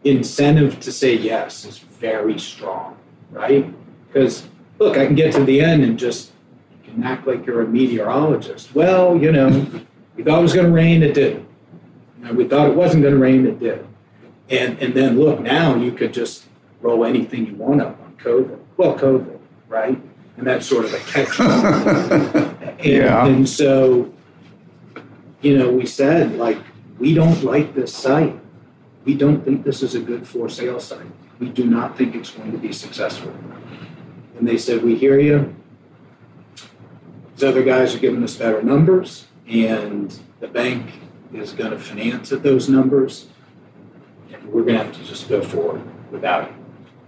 incentive to say yes is very strong, right? Because look, I can get to the end and just you can act like you're a meteorologist. Well, you know, we thought it was going to rain, it didn't. You know, we thought it wasn't going to rain, it did. And and then look, now you could just roll anything you want up on COVID. Well, COVID, right? And that's sort of a catch. and, Yeah. and so, you know, we said like we don't like this site. We don't think this is a good for sale site. We do not think it's going to be successful. And they said, We hear you. These other guys are giving us better numbers, and the bank is going to finance at those numbers. And we're going to have to just go forward without it.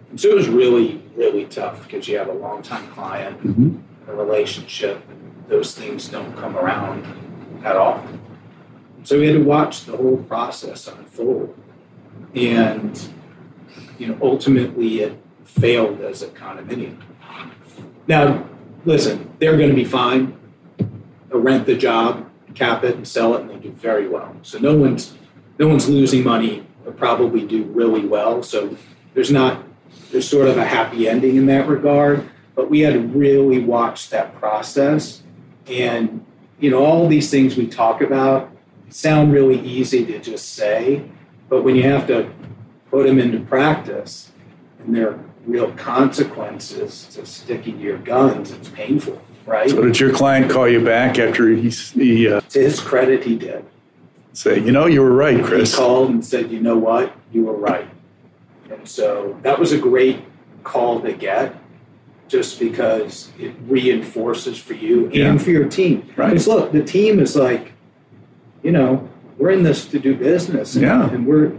And so it was really, really tough because you have a longtime client, Mhm. a relationship, and those things don't come around that often. So we had to watch the whole process unfold. And, you know, ultimately it failed as a condominium. Now, listen, they're going to be fine. They'll rent the job, cap it, and sell it, and they'll do very well. So no one's no one's losing money. They'll probably do really well. So there's not there's sort of a happy ending in that regard. But we had to really watch that process, and you know all these things we talk about sound really easy to just say, but when you have to put them into practice, and there are real consequences to sticking to your guns, it's painful, right? So did your client call you back after he, he uh, To his credit, he did. say, you know, you were right, Chris. He called and said, you know what, you were right. And so that was a great call to get just because it reinforces for you Yeah. and for your team. Right. Because look, the team is like, you know, we're in this to do business. And, Yeah. and we're,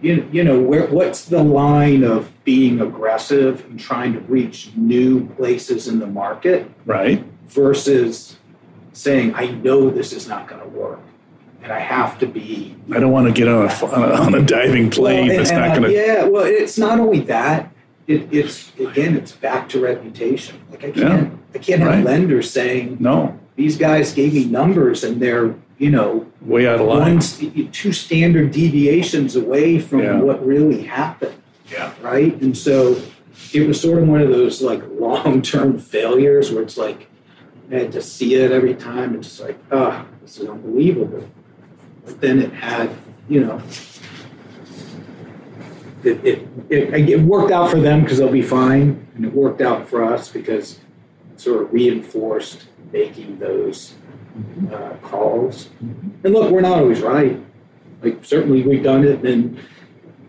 you, you know, where, what's the line of being aggressive and trying to reach new places in the market Right. versus saying, I know this is not going to work. And I have to be I don't want to get on a, on a, on a diving plane well, and- that's and not going to. Yeah, well, it's not only that. it, it's again, it's back to reputation. Like I can't, yeah. I can't have right. lenders saying, "No, these guys gave me numbers and they're you know way out of line, one, two standard deviations away from yeah. what really happened." Yeah. Right, and so it was sort of one of those like long term failures where it's like I had to see it every time. It's just like, oh, this is unbelievable. But then it had, you know, it, it, it, it worked out for them because they'll be fine. And it worked out for us because it sort of reinforced making those uh, calls. And look, we're not always right. Like, certainly we've done it and,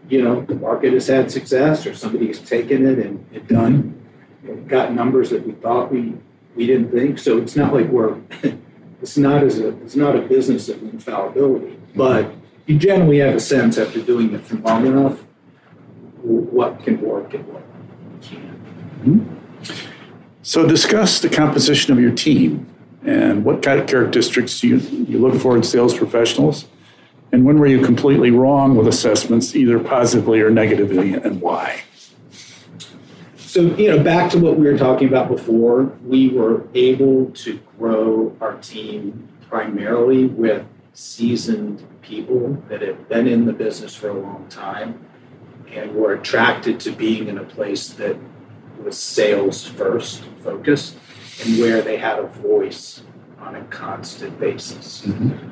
you know, the market has had success or somebody has taken it and, and done, you know, got numbers that we thought we we didn't think. So it's not like we're it's not as a it's not a business of infallibility, but you generally have a sense after doing it for long enough what can work and what can't. Mm-hmm. So discuss the composition of your team and what kind of characteristics you, you look for in sales professionals? And when were you completely wrong with assessments, either positively or negatively, and why? So, you know, back to what we were talking about before, we were able to grow our team primarily with seasoned people that have been in the business for a long time and were attracted to being in a place that was sales first focused and where they had a voice on a constant basis. Mm-hmm.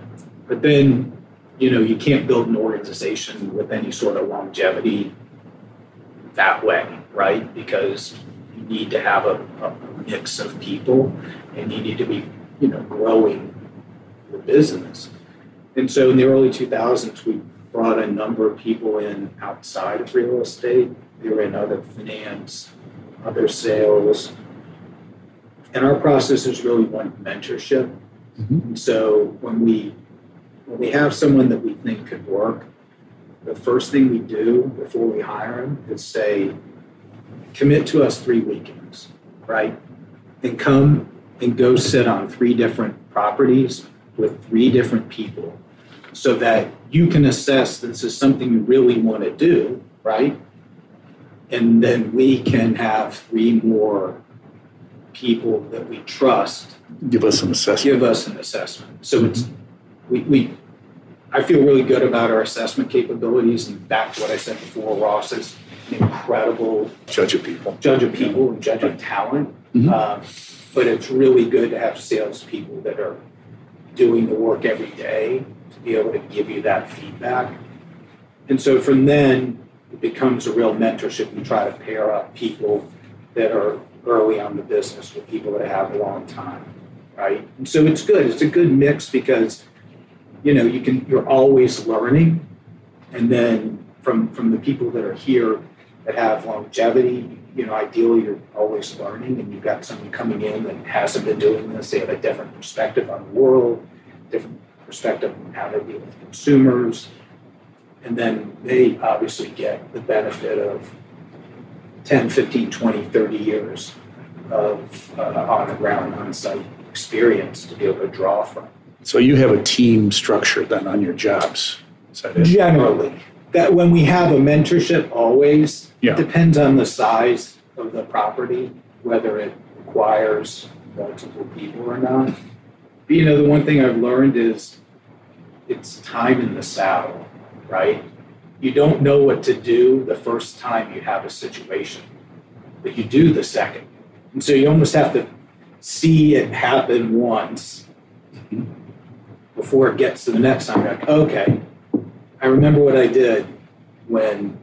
But then, you know, you can't build an organization with any sort of longevity that way right? Because you need to have a, a mix of people and you need to be, you know, growing the business. And so in the early 2000s, we brought a number of people in outside of real estate. They were in other finance, other sales. And our process is really one mentorship. Mm-hmm. And so when we when we have someone that we think could work, the first thing we do before we hire them is say, commit to us three weekends, right? And come and go sit on three different properties with three different people so that you can assess this is something you really want to do, right? And then we can have three more people that we trust give us an assessment. Give us an assessment. So it's we, we I feel really good about our assessment capabilities and back to what I said before, Ross is an incredible judge of people, judge of people, and judge of talent. Mm-hmm. Um, but it's really good to have salespeople that are doing the work every day to be able to give you that feedback. And so from then, it becomes a real mentorship. We try to pair up people that are early on the business with people that have a long time, right? And so it's good. It's a good mix because you know you can you're always learning, and then from from the people that are here that have longevity. You know, ideally, you're always learning, and you've got someone coming in that hasn't been doing this. They have a different perspective on the world, different perspective on how they deal with consumers, and then they obviously get the benefit of 10, 15, 20, 30 years of uh, on the ground, on site experience to be able to draw from. So you have a team structure then on your jobs. Is that it? Generally, that when we have a mentorship, always yeah. it depends on the size of the property, whether it requires multiple people or not. But, you know, the one thing I've learned is it's time in the saddle, right? You don't know what to do the first time you have a situation, but you do the second. And so you almost have to see it happen once before it gets to the next time. You're like, okay, I remember what I did when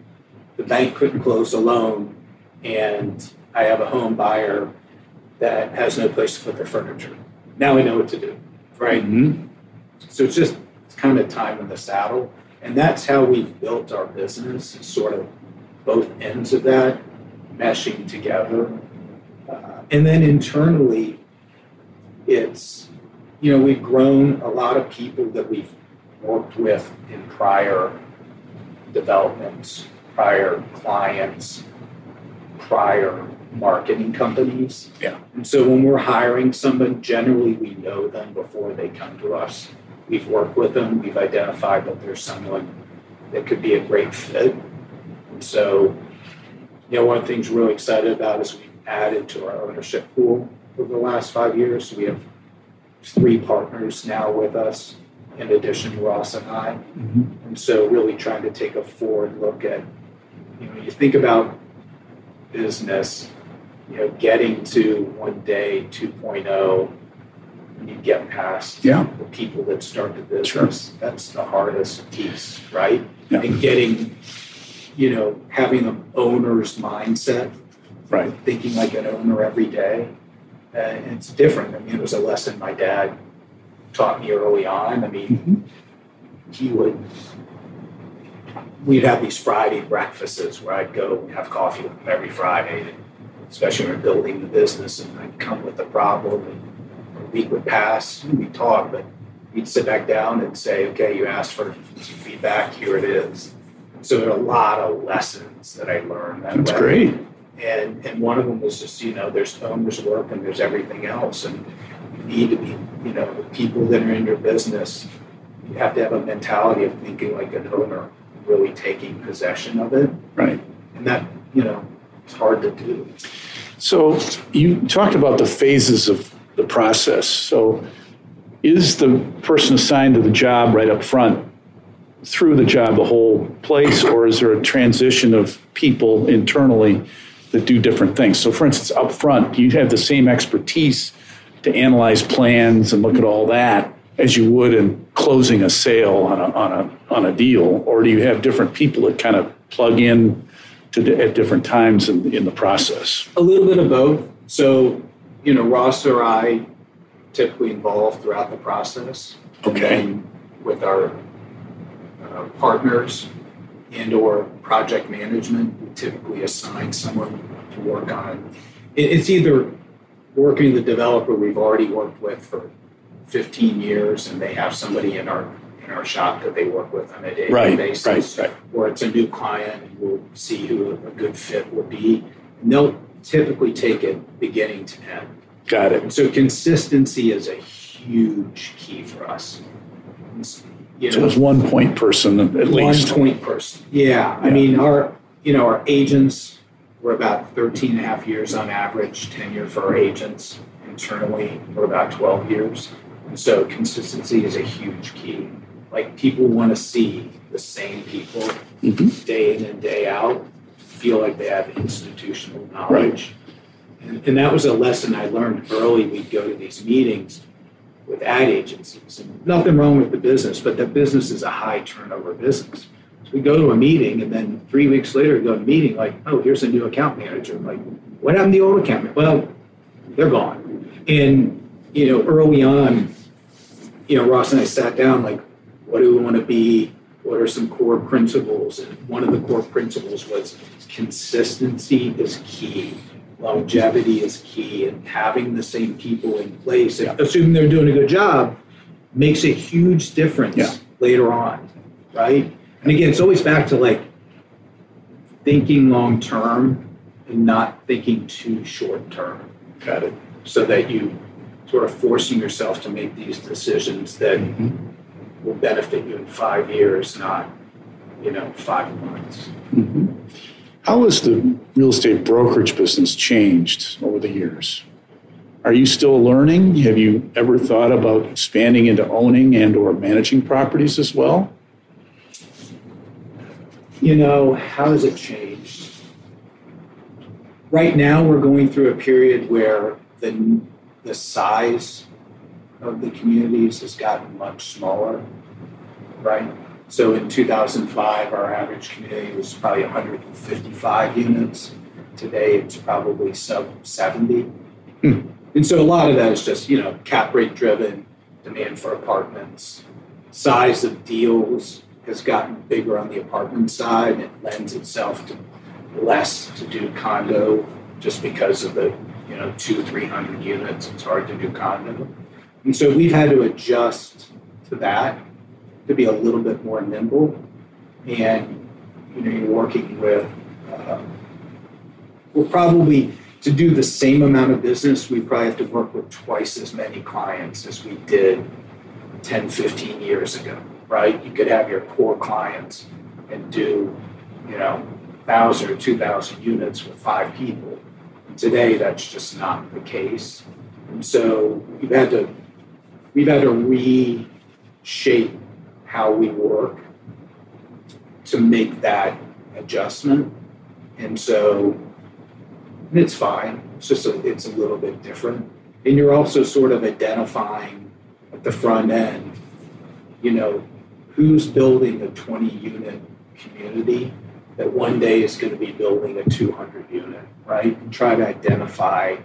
the bank couldn't close a loan and I have a home buyer that has no place to put their furniture. Now I know what to do, right? Mm-hmm. So it's just it's kind of time in the saddle. And that's how we've built our business, sort of both ends of that meshing together. Uh, and then internally, it's, you know, we've grown a lot of people that we've worked with in prior developments, prior clients, prior marketing companies. Yeah. And so when we're hiring someone, generally we know them before they come to us. We've worked with them, we've identified that there's someone that could be a great fit. And so, you know, one of the things we're really excited about is we've added to our ownership pool over the last five years. We have three partners now with us, in addition to Ross and I. Mm-hmm. And so, really trying to take a forward look at, you know, you think about business, you know, getting to one day 2.0 you get past yeah. the people that start the business. Sure. That's the hardest piece, right? Yeah. And getting, you know, having an owner's mindset, right? Thinking like an owner every day. And it's different. I mean, it was a lesson my dad taught me early on. I mean, mm-hmm. he would, we'd have these Friday breakfasts where I'd go and have coffee with him every Friday, especially when we are building the business, and I'd come with a problem. And, week would pass, we'd talk, but we'd sit back down and say, okay, you asked for some feedback, here it is. So there are a lot of lessons that I learned that That's way. great. And and one of them was just, you know, there's owner's work and there's everything else. And you need to be, you know, the people that are in your business, you have to have a mentality of thinking like an owner, really taking possession of it. Right. And that, you know, it's hard to do. So you talked about the phases of the process. So, is the person assigned to the job right up front through the job the whole place, or is there a transition of people internally that do different things? So, for instance, up front, do you have the same expertise to analyze plans and look at all that as you would in closing a sale on a, on a, on a deal, or do you have different people that kind of plug in to, at different times in, in the process? A little bit of both. So you know, Ross or I typically involved throughout the process. Okay. with our uh, partners and or project management, we typically assign someone to work on. It's either working the developer we've already worked with for 15 years, and they have somebody in our in our shop that they work with on a daily right, basis, right, right. or it's a new client, and we'll see who a good fit will be. And they'll typically take it beginning to end. Got it. So consistency is a huge key for us. You know, so it's one point person at one least. One point person. Yeah. yeah. I mean, our, you know, our agents, we're about 13 and a half years on average tenure for our agents. Internally, we're about 12 years. And so consistency is a huge key. Like people want to see the same people mm-hmm. day in and day out feel like they have institutional knowledge. Right. And, and, that was a lesson I learned early. We'd go to these meetings with ad agencies. And nothing wrong with the business, but the business is a high turnover business. So we go to a meeting, and then three weeks later, we go to a meeting like, oh, here's a new account manager. Like, what happened to the old account manager? Well, they're gone. And, you know, early on, you know, Ross and I sat down like, what do we want to be? What are some core principles? And one of the core principles was consistency is key. Longevity is key, and having the same people in place, yeah. assuming they're doing a good job, makes a huge difference yeah. later on, right? And again, it's always back to like thinking long term and not thinking too short term. Got it. So that you sort of forcing yourself to make these decisions that mm-hmm. Will benefit you in five years, not you know five months. Mm-hmm. How has the real estate brokerage business changed over the years? Are you still learning? Have you ever thought about expanding into owning and or managing properties as well? You know, how has it changed? Right now we're going through a period where the the size of the communities has gotten much smaller, right? So in 2005, our average community was probably 155 units. Today, it's probably sub 70. Hmm. And so a lot of that is just, you know, cap rate driven, demand for apartments, size of deals has gotten bigger on the apartment side. It lends itself to less to do condo just because of the, you know, two, 300 units. It's hard to do condo. And so we've had to adjust to that to be a little bit more nimble. And you know, you're working with. Uh, we'll probably to do the same amount of business. We probably have to work with twice as many clients as we did 10, 15 years ago. Right? You could have your core clients and do, you know, 1,000 or 2,000 units with five people. Today, that's just not the case. And so we've had to we've had to reshape how we work to make that adjustment. And so it's fine. It's just a, it's a little bit different. And you're also sort of identifying at the front end, you know, who's building a 20 unit community that one day is going to be building a 200 unit, right? And try to identify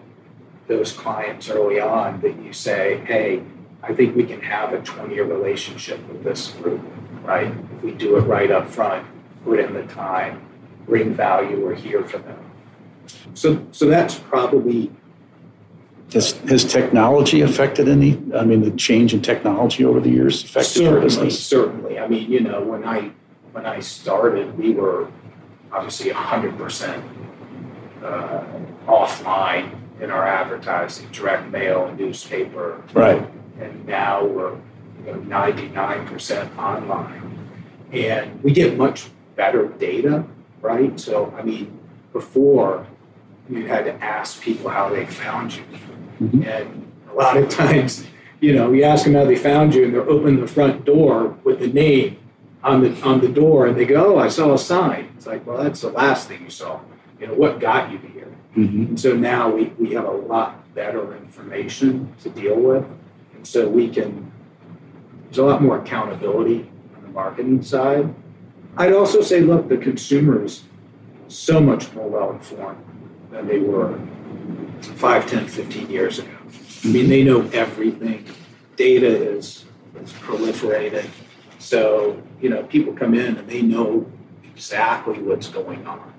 those clients early on that you say, hey, I think we can have a 20 year relationship with this group, right? If we do it right up front, put in the time, bring value, we're here for them. So, so that's probably. Has, has technology affected any? I mean, the change in technology over the years affected certainly, your business? Certainly. I mean, you know, when I when I started, we were obviously 100% uh, offline in our advertising, direct mail, newspaper. Right. And now we're you know, 99% online. And we get much better data, right? So, I mean, before you had to ask people how they found you. Mm-hmm. And a lot of times, you know, you ask them how they found you and they're opening the front door with the name on the on the door and they go, Oh, I saw a sign. It's like, well, that's the last thing you saw. You know, what got you here? Mm-hmm. And so now we, we have a lot better information to deal with. So we can there's a lot more accountability on the marketing side. I'd also say, look, the consumer is so much more well informed than they were 5, 10, 15 years ago. I mean, they know everything. Data is, is proliferated. So, you know, people come in and they know exactly what's going on.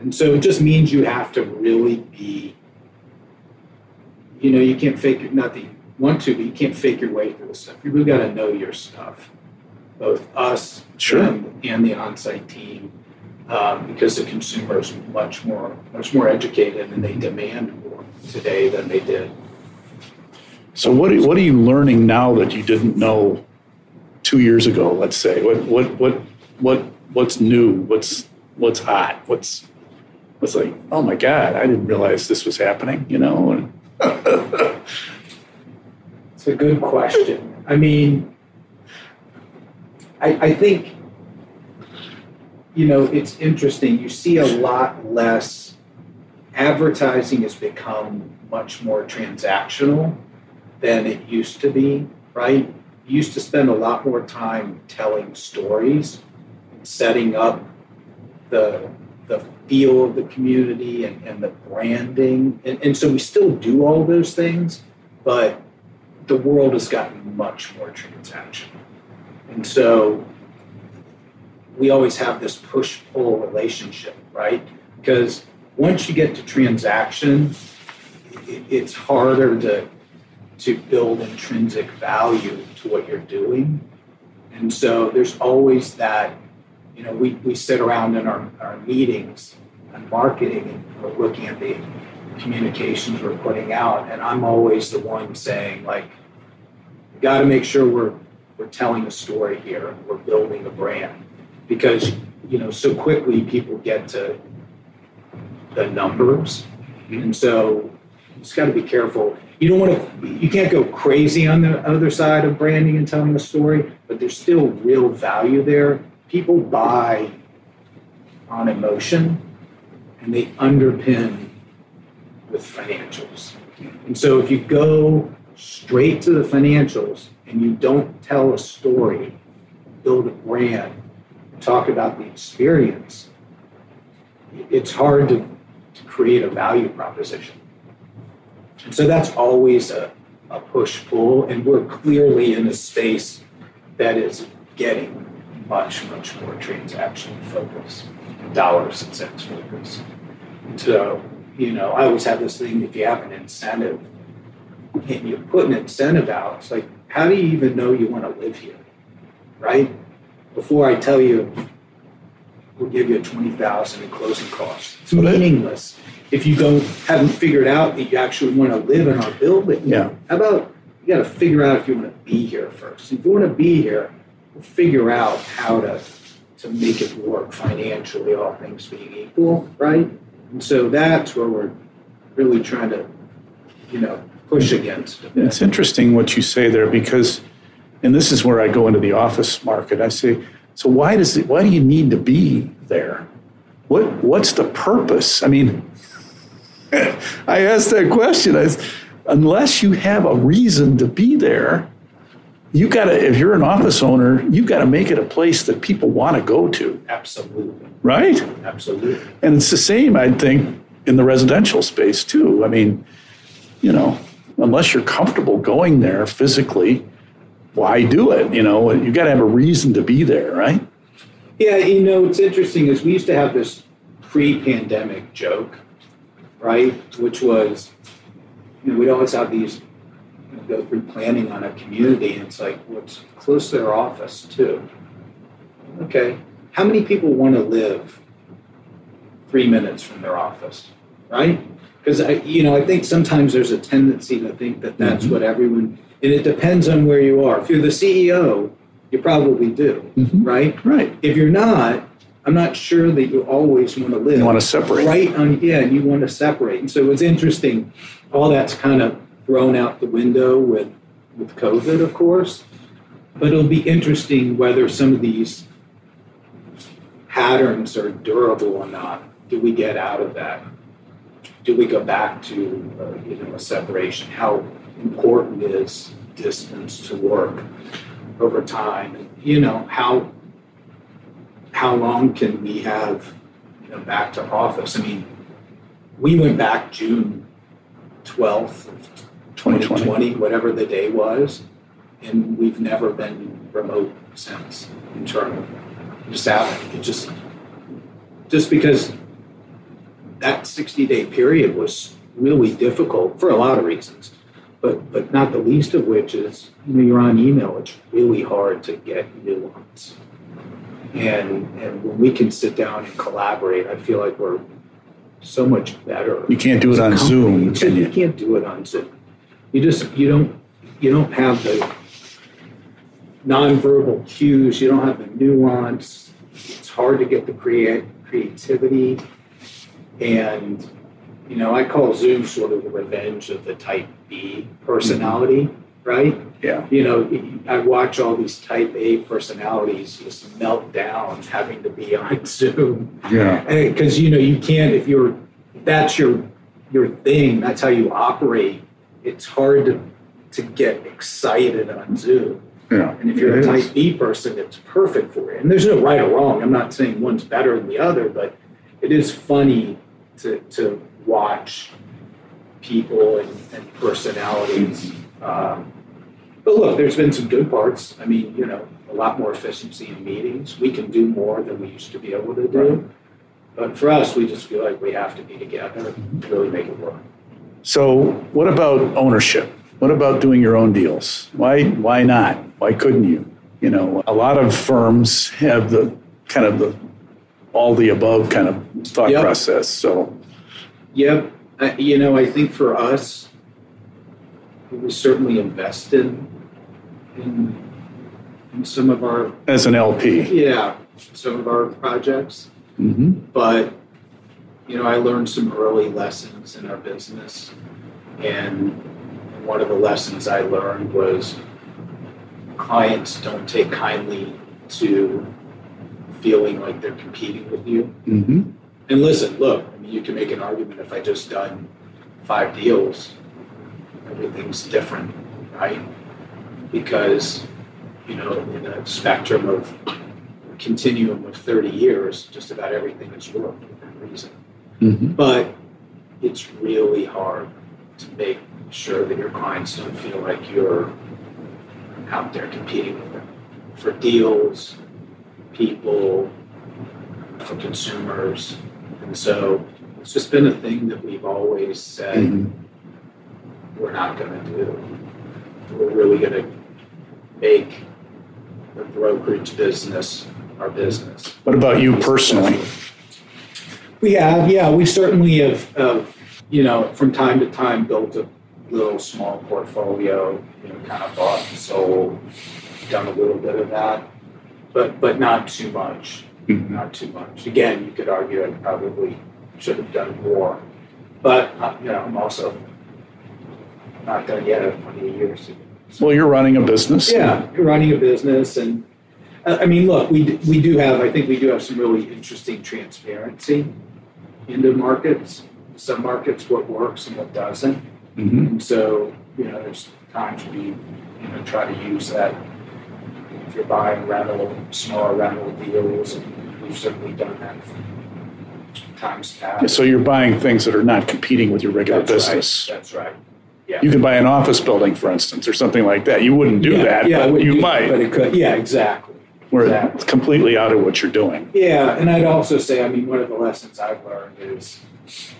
And so it just means you have to really be, you know, you can't fake it, not want to, but you can't fake your way through this stuff. You really got to know your stuff, both us sure. and, and the on site team um, because the consumer is much more much more educated and they demand more today than they did. So what are, what are you learning now that you didn't know two years ago? Let's say what what what what what's new? What's what's hot? What's what's like? Oh my God! I didn't realize this was happening. You know. it's a good question. I mean, I, I think you know, it's interesting. You see a lot less advertising has become much more transactional than it used to be, right? You used to spend a lot more time telling stories, setting up the the feel of the community and, and the branding. And, and so we still do all those things, but the world has gotten much more transactional. And so we always have this push pull relationship, right? Because once you get to transaction, it's harder to to build intrinsic value to what you're doing. And so there's always that, you know, we, we sit around in our, our meetings and marketing and we're looking at the communications we're putting out. And I'm always the one saying, like, got to make sure we're, we're telling a story here. We're building a brand because you know so quickly people get to the numbers, mm-hmm. and so you just got to be careful. You don't want to. You can't go crazy on the other side of branding and telling a story, but there's still real value there. People buy on emotion, and they underpin with financials. And so if you go straight to the financials and you don't tell a story, build a brand, talk about the experience, it's hard to, to create a value proposition. And so that's always a, a push pull, and we're clearly in a space that is getting much, much more transaction focus, dollars and cents focus. So, you know, I always have this thing if you have an incentive and you put an incentive out, it's like, how do you even know you want to live here? Right? before I tell you we'll give you a twenty thousand in closing costs. It's meaningless if you don't haven't figured out that you actually want to live in our building. Yeah. How about you got to figure out if you want to be here first. If you want to be here, we'll figure out how to to make it work financially, all things being equal, right? And so that's where we're really trying to, you know, push against. It's interesting what you say there because, and this is where I go into the office market. I say, so why does it, why do you need to be there? What what's the purpose? I mean, I asked that question. I, unless you have a reason to be there, you got to. If you're an office owner, you've got to make it a place that people want to go to. Absolutely. Right. Absolutely. And it's the same, I think, in the residential space too. I mean, you know, unless you're comfortable going there physically, why do it? You know, you got to have a reason to be there, right? Yeah, you know, what's interesting is we used to have this pre-pandemic joke, right? Which was, you know, we'd always have these go through planning on a community, and it's like, what's well, close to their office too? Okay, how many people want to live three minutes from their office, right? Because I, you know, I think sometimes there's a tendency to think that that's mm-hmm. what everyone, and it depends on where you are. If you're the CEO, you probably do, mm-hmm. right? Right. If you're not, I'm not sure that you always want to live. You want to separate. Right on, yeah, you want to separate. And so it's interesting, all that's kind of thrown out the window with, with COVID, of course. But it'll be interesting whether some of these patterns are durable or not. Do we get out of that? Do we go back to uh, you know a separation? How important is distance to work over time? You know how how long can we have you know, back to office? I mean, we went back June 12th, 2020, 2020, whatever the day was, and we've never been remote since internally. Just haven't. It just just because that 60 day period was really difficult for a lot of reasons, but but not the least of which is you know you're on email. It's really hard to get nuance and and when we can sit down and collaborate, I feel like we're so much better. You can't do it on Zoom, can you? You can't do it on Zoom. You just you don't you don't have the nonverbal cues. You don't have the nuance. It's hard to get the create creativity, and you know I call Zoom sort of the revenge of the Type B personality. Mm-hmm right? Yeah. You know, I watch all these type A personalities just melt down having to be on Zoom. Yeah. Because, you know, you can't, if you're, that's your, your thing, that's how you operate, it's hard to, to get excited on Zoom. Yeah. And if you're a type B person, it's perfect for you. And there's no right or wrong. I'm not saying one's better than the other, but it is funny to, to watch people and, and personalities um, but look, there's been some good parts. I mean, you know, a lot more efficiency in meetings. We can do more than we used to be able to do. But for us, we just feel like we have to be together to really make it work. So, what about ownership? What about doing your own deals? Why why not? Why couldn't you? You know, a lot of firms have the kind of the all the above kind of thought yep. process. So, yep. Uh, you know, I think for us, we certainly invested in, in some of our as an LP. Yeah, some of our projects. Mm-hmm. But you know, I learned some early lessons in our business, and one of the lessons I learned was clients don't take kindly to feeling like they're competing with you. Mm-hmm. And listen, look, I mean, you can make an argument if I just done five deals everything's different, right? Because, you know, in a spectrum of continuum of 30 years, just about everything has worked within reason. Mm-hmm. But it's really hard to make sure that your clients don't feel like you're out there competing with them for deals, people, for consumers. And so it's just been a thing that we've always said. Mm-hmm we're not going to do. We're really going to make the brokerage business our business. What about you personally? We have, yeah, we certainly have, have, you know, from time to time built a little small portfolio, you know, kind of bought and sold, done a little bit of that, but but not too much. mm-hmm. not too much. Again, you could argue I probably should have done more, but uh, you know, I'm also not done yet. I have plenty of years to so, well, you're running a business. Yeah, you're running a business, and uh, I mean, look, we we do have. I think we do have some really interesting transparency into markets. Some markets, what works and what doesn't. Mm-hmm. And so, you know, there's times we you know try to use that if you're buying rental, smaller rental deals, and we've certainly done that times past. Yeah, so you're buying things that are not competing with your regular That's business. Right. That's right. Yeah. You can buy an office building, for instance, or something like that. You wouldn't do yeah, that, yeah, but you might. But it could. Yeah, exactly. Where exactly. it's completely out of what you're doing. Yeah, and I'd also say, I mean, one of the lessons I've learned is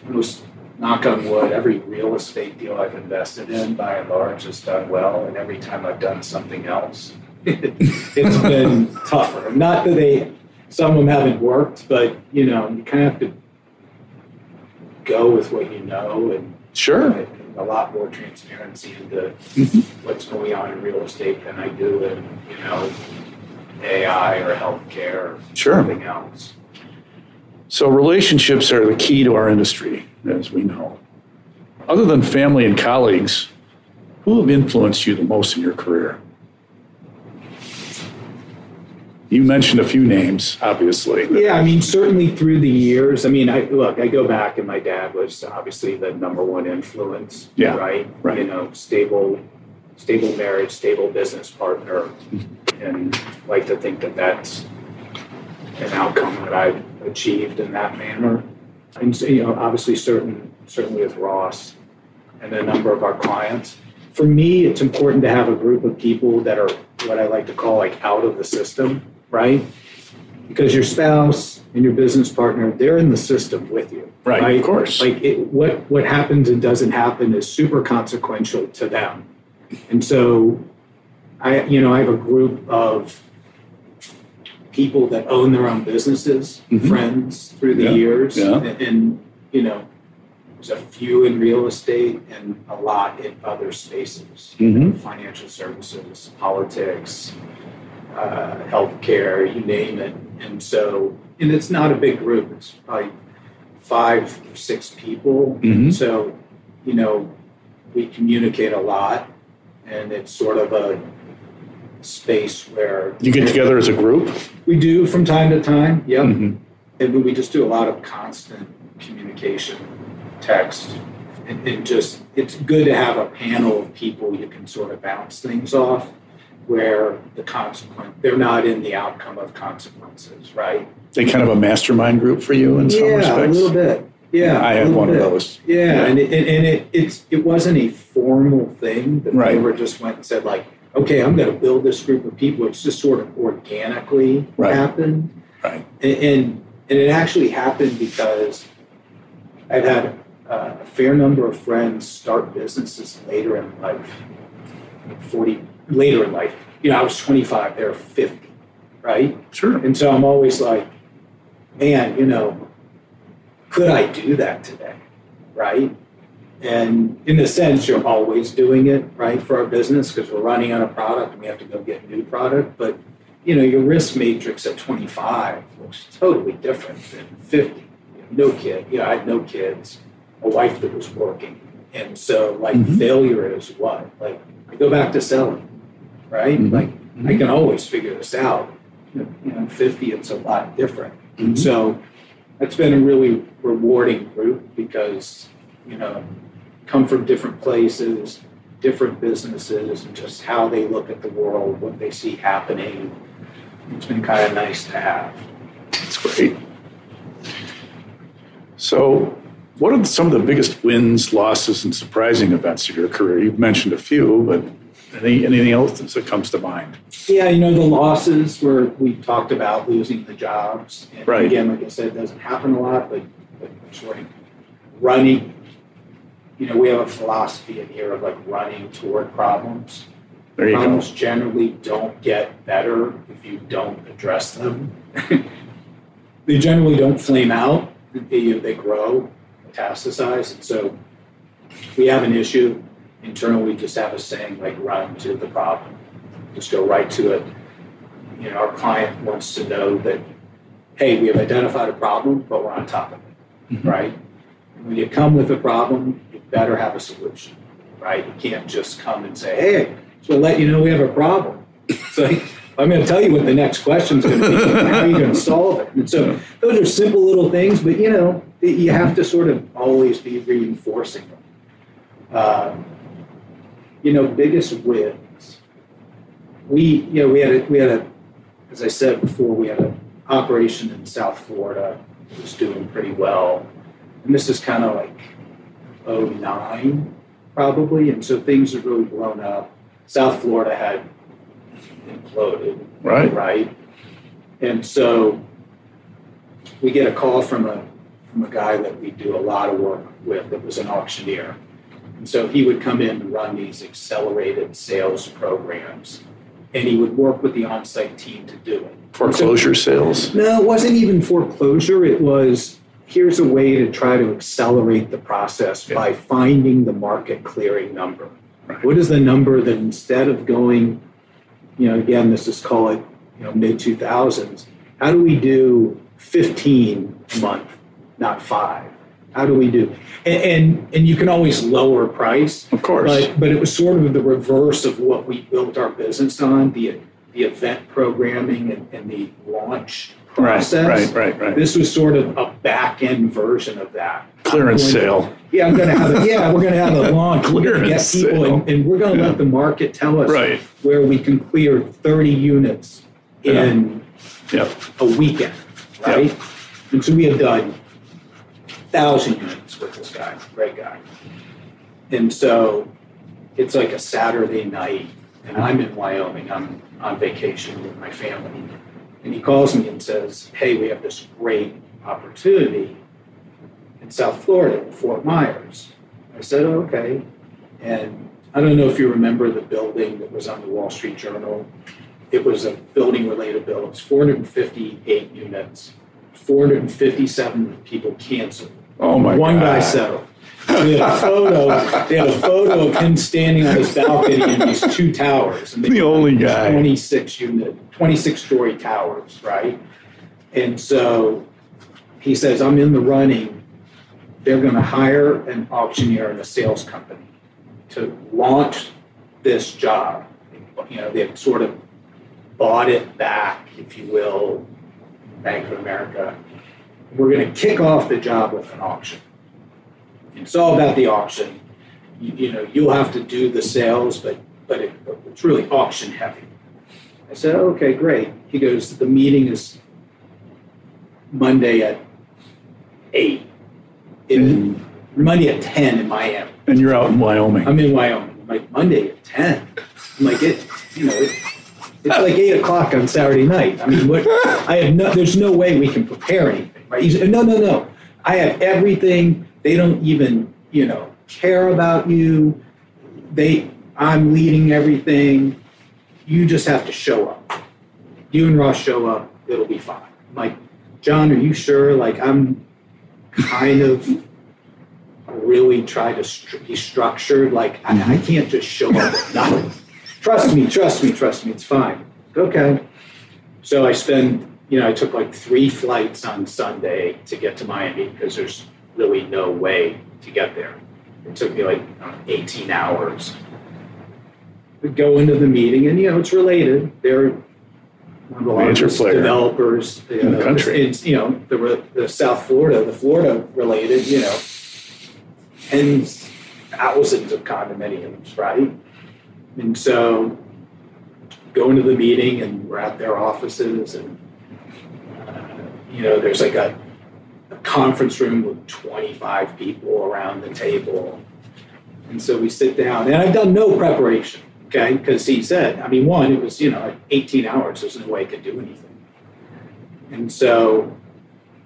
most knock on wood, every real estate deal I've invested in, by and large, has done well. And every time I've done something else, it's been tougher. Not that they, some of them haven't worked, but you know, you kind of have to go with what you know and sure a lot more transparency into mm-hmm. what's going on in real estate than I do in you know AI or healthcare or sure. something else. So relationships are the key to our industry, as we know. Other than family and colleagues, who have influenced you the most in your career? You mentioned a few names, obviously. Yeah, I mean, certainly through the years. I mean, I look, I go back, and my dad was obviously the number one influence. Yeah, right. Right. You know, stable, stable marriage, stable business partner, mm-hmm. And like to think that that's an outcome that I've achieved in that manner. And you know, obviously, certain certainly with Ross and a number of our clients. For me, it's important to have a group of people that are what I like to call like out of the system right? Because your spouse and your business partner, they're in the system with you. Right, right? of course. Like it, what what happens and doesn't happen is super consequential to them. And so I you know, I have a group of people that own their own businesses, mm-hmm. friends through the yeah. years. Yeah. And, and, you know, there's a few in real estate and a lot in other spaces, mm-hmm. financial services, politics, uh, healthcare, you name it. And so, and it's not a big group. It's probably five or six people. Mm-hmm. So, you know, we communicate a lot, and it's sort of a space where you get together as a group. We do from time to time. Yep. Mm-hmm. And we just do a lot of constant communication, text, and, and just it's good to have a panel of people you can sort of bounce things off where the consequence they're not in the outcome of consequences, right? They kind of a mastermind group for you in some yeah, respects. a little bit. Yeah, I had one bit. of those. Yeah, yeah. and it, and it it's it wasn't a formal thing that right. we were just went and said like, okay, I'm going to build this group of people. It's just sort of organically right. happened, right? And, and and it actually happened because I've had uh, a fair number of friends start businesses later in life, 40 later in life. You know, I was 25, they're 50, right? Sure. And so I'm always like, man, you know, could I do that today? Right? And in a sense, you're always doing it, right, for our business because we're running on a product and we have to go get new product. But, you know, your risk matrix at 25 looks totally different than 50. no kid. You know, I had no kids, a wife that was working. And so, like, mm-hmm. failure is what? Like, I go back to selling right? Mm-hmm. Like mm-hmm. I can always figure this out. You know, 50, it's a lot different. Mm-hmm. So it's been a really rewarding group because, you know, come from different places, different businesses, and just how they look at the world, what they see happening. It's been kind of nice to have. That's great. So, what are some of the biggest wins, losses, and surprising events of your career? You've mentioned a few, but any, anything else that comes to mind? Yeah, you know, the losses where we talked about losing the jobs. And right. Again, like I said, it doesn't happen a lot, but, but sort of running, you know, we have a philosophy in here of like running toward problems. Problems go. generally don't get better if you don't address them. they generally don't flame out, they, they grow, metastasize. And so if we have an issue, internally we just have a saying like run to the problem just go right to it you know our client wants to know that hey, we have identified a problem, but we're on top of it, Mhm. right? When you come with a problem, better have a solution, right? You can't just come and say, hey, so let you know we have a problem. so I'm going to tell you what the next question is going to be. How are you going to solve it? And so those are simple little things, but you know, you have to sort of always be reinforcing them. Um, you know, biggest wins. We, you know, we had a, we had a, as I said before, we had an operation in South Florida. It was doing pretty well, and this is kind of like 09 probably, and so things have really blown up. South Florida had imploded, Right. right? And so we get a call from a from a guy that we do a lot of work with that was an auctioneer. And so he would come in and run these accelerated sales programs. And he would work with the on-site team to do it. Foreclosure sales. No, it wasn't even foreclosure. It was here's a way to try to accelerate the process Yeah. by finding the market clearing number. Right. What is the number that instead of going, you know, again, this is call it, you know, mid 2000s, how do we do 15 a month, not five? How do we do? And, and, and you can always lower price, Of course. but, but it was sort of the reverse of what we built our business on the, the event programming and, and the launch process. right, right, right. This was sort of a back end version of that. Clearance sale. Yeah, I'm going to have a, yeah, we're going to have a launch. Going to get Clearance people, sale. and, and we're going to let the market tell us Right. where we can clear 30 units in Yep. a weekend, right? And so we have done thousand units with this guy, great guy. And so it's like a Saturday night, and I'm in Wyoming. I'm on vacation with my family. And he calls me and says, Hey, we have this great opportunity in South Florida, Fort Myers. I said, oh, Okay. And I don't know if you remember the building that was on the Wall Street Journal. It was a building related bill. It was 458 units, 457 people canceled. Oh my god. One God. guy settled. They had a photo. They had a photo of him standing on his balcony in these two towers. And The only guy. 26 unit, 26 story towers, right? And so he says, I'm in the running. They're going to hire an auctioneer and a sales company to launch this job. You know, they've sort of bought it back, if you will, Bank of America. We're going to kick off the job with an auction. It's all about the auction. You, you know, you'll have to do the sales, but but it, it's really auction heavy. I said, okay, great. He goes, the meeting is Monday at eight. In Monday at ten in Miami. And you're out in Wyoming. I'm in Wyoming. I'm like Monday at ten. I'm like it. You know, it, it's like eight o'clock on Saturday night. I mean, what? I have no. There's no way we can prepare anything, right? He said, no, no, no. I have everything. They don't even, you know, care about you. They. I'm leading everything. You just have to show up. You and Ross show up. It'll be fine. I'm like, John, are you sure? Like, I'm kind of really try to stru- be structured. Like I, I mm-hmm. can't just show up with nothing. Trust me, trust me, trust me. It's fine. Okay. So I spend, you know, I took like three flights on Sunday to get to Miami because there's really no way to get there. It took me like uh, 18 hours. We go into the meeting, and you know, it's related. They're one of the Major largest player developers you in the country. It's you know the the South Florida, the Florida related, you know, tens, thousands of condominiums, right? And so go into the meeting and we're at their offices and, uh, you know, there's like a, a conference room with 25 people around the table. And so we sit down and I've done no preparation, okay? Because he said, I mean, one, it was, you know, 18 hours. There's no way I could do anything. And so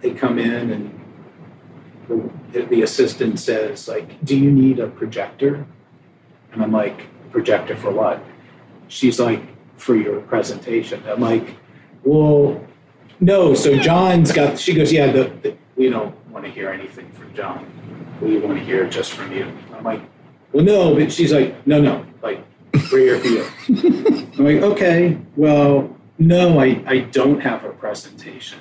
they come in and the, the assistant says, like, do you need a projector? And I'm like, projector for what? She's like, for your presentation. I'm like, well, no. So John's got, she goes, yeah, the, the, we don't want to hear anything from John. We want to hear just from you. I'm like, well, no, but she's like, no, no, like, we're here for you. I'm like, okay, well, no, I, I don't have a presentation.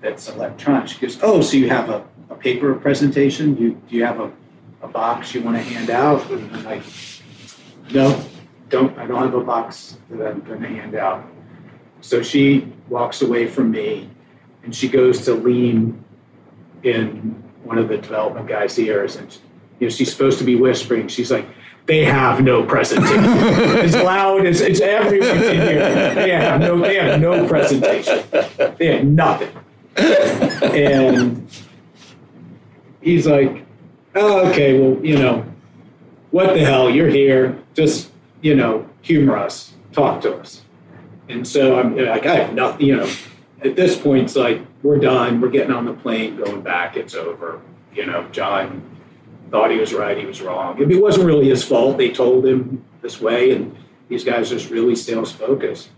that's electronic. She goes, oh, so you have a, a paper presentation? You, do you have a, a box you want to hand out? And I'm like, no, don't, I don't have a box that I'm going to hand out. So she walks away from me and she goes to lean in one of the development guys' ears and you know she's supposed to be whispering. She's like, they have no presentation. as loud as it's everyone can hear. They have no they have no presentation. They have nothing. And he's like, oh, okay, well, you know, what the hell, you're here. Just, you know, humor us, talk to us. And so I'm like, I have nothing, you know, at this point, it's like, we're done. We're getting on the plane, going back. It's over. You know, John thought he was right. He was wrong. It wasn't really his fault. They told him this way, and these guys just really sales focused.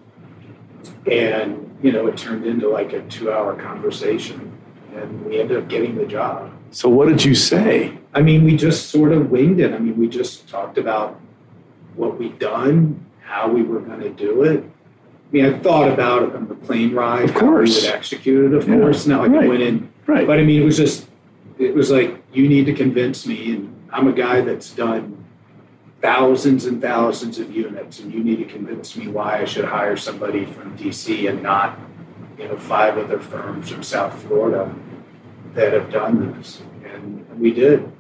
And, you know, it turned into like a two hour conversation, and we ended up getting the job. So, what did you say? I mean, we just sort of winged it. I mean, we just talked about what we'd done, how we were going to do it, I mean, I thought about it on the plane ride. Of course. How we would execute it, of Yeah, course. Not like right. I went in. Right. But I mean, it was just, it was like, you need to convince me. And I'm a guy that's done thousands and thousands of units, and you need to convince me why I should hire somebody from DC and not, you know, five other firms from South Florida that have done this. And we did.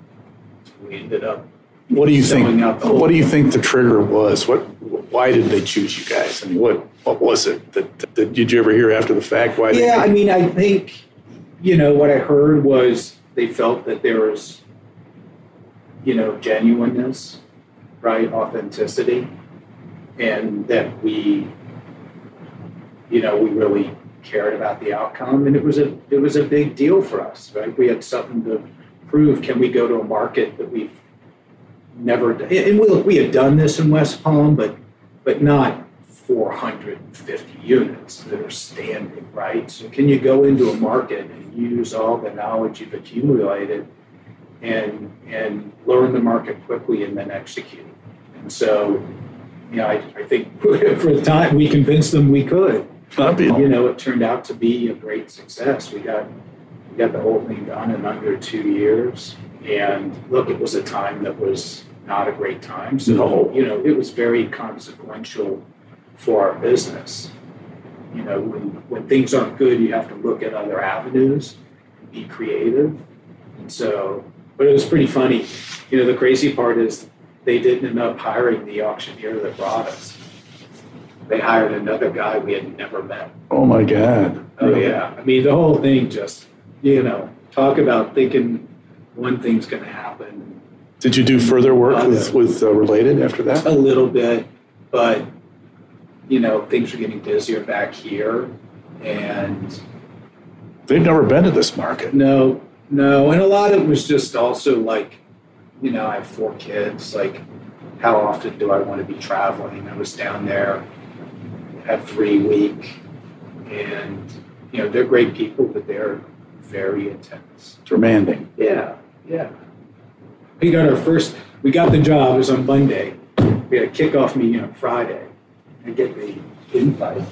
We ended up What do you think? What do you think the trigger was? What? Why did they choose you guys? I mean, what? What was it? That, that did you ever hear after the fact? Why? Yeah, I mean, I think, you know, what I heard was they felt that there was, you know, genuineness, right? Authenticity. And that we, you know, we really cared about the outcome. And it was a it was a big deal for us, right? We had something to prove. Can we go to a market that we've never done? And we, we had done this in West Palm, but but not 450 units that are standing, right? So can you go into a market and use all the knowledge you've accumulated and and learn the market quickly and then execute? And so, you know, I, I think for the time we convinced them we could. You know, it turned out to be a great success. We got we got the whole thing done in under two years. And look, it was a time that was not a great time. So, No. you know, it was very consequential for our business. You know, when, when things aren't good, you have to look at other avenues and be creative. And so, but it was pretty funny. You know, the crazy part is they didn't end up hiring the auctioneer that brought us. They hired another guy we had never met. oh my God. Oh yeah, I mean the whole thing just you know talk about thinking one thing's going to happen Did you do further work with with uh, related after that? a little bit, but you know things were getting busier back here, and They've never been to this market. no, no, and a lot of it was just also like you know I have four kids, like how often do I want to be traveling? I was down there every week, and you know they're great people, but they're very intense. Demanding. Yeah, yeah. We got our first, we got the job, it was on Monday. We had a kickoff meeting on Friday. I get the invite.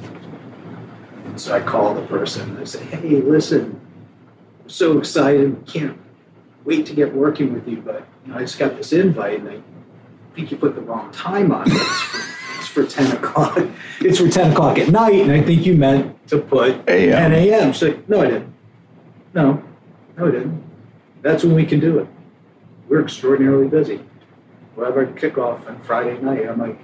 And so I call the person and I say, hey, listen, I'm so excited, can't wait to get working with you, but you know, I just got this invite and I think you put the wrong time on it. It's for, it's for 10 o'clock. It's for 10 o'clock at night, and I think you meant to put AM. 10 a.m. She's like, no, I didn't. No, no, I didn't. That's when we can do it. We're extraordinarily busy. We'll have our kickoff on Friday night. I'm like,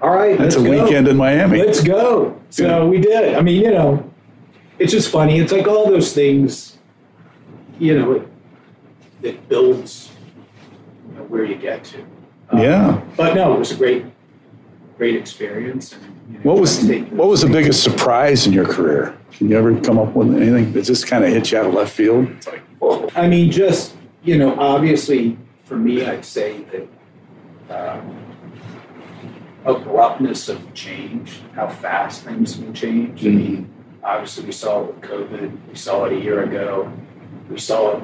all right, That's a go. weekend in Miami. Let's go. So we did. I mean, you know, it's just funny. It's like all those things, you know, it, it builds you know, where you get to. Um, Yeah. But no, it was a great, great experience. And, you know, What was trying to take what was the biggest surprise in your career? Can you ever come up with anything that just kind of hit you out of left field? It's like, whoa. I mean, just, you know, obviously for me, I'd say that um, abruptness of change, how fast things can change. I mean, obviously we saw it with COVID, we saw it a year ago, we saw it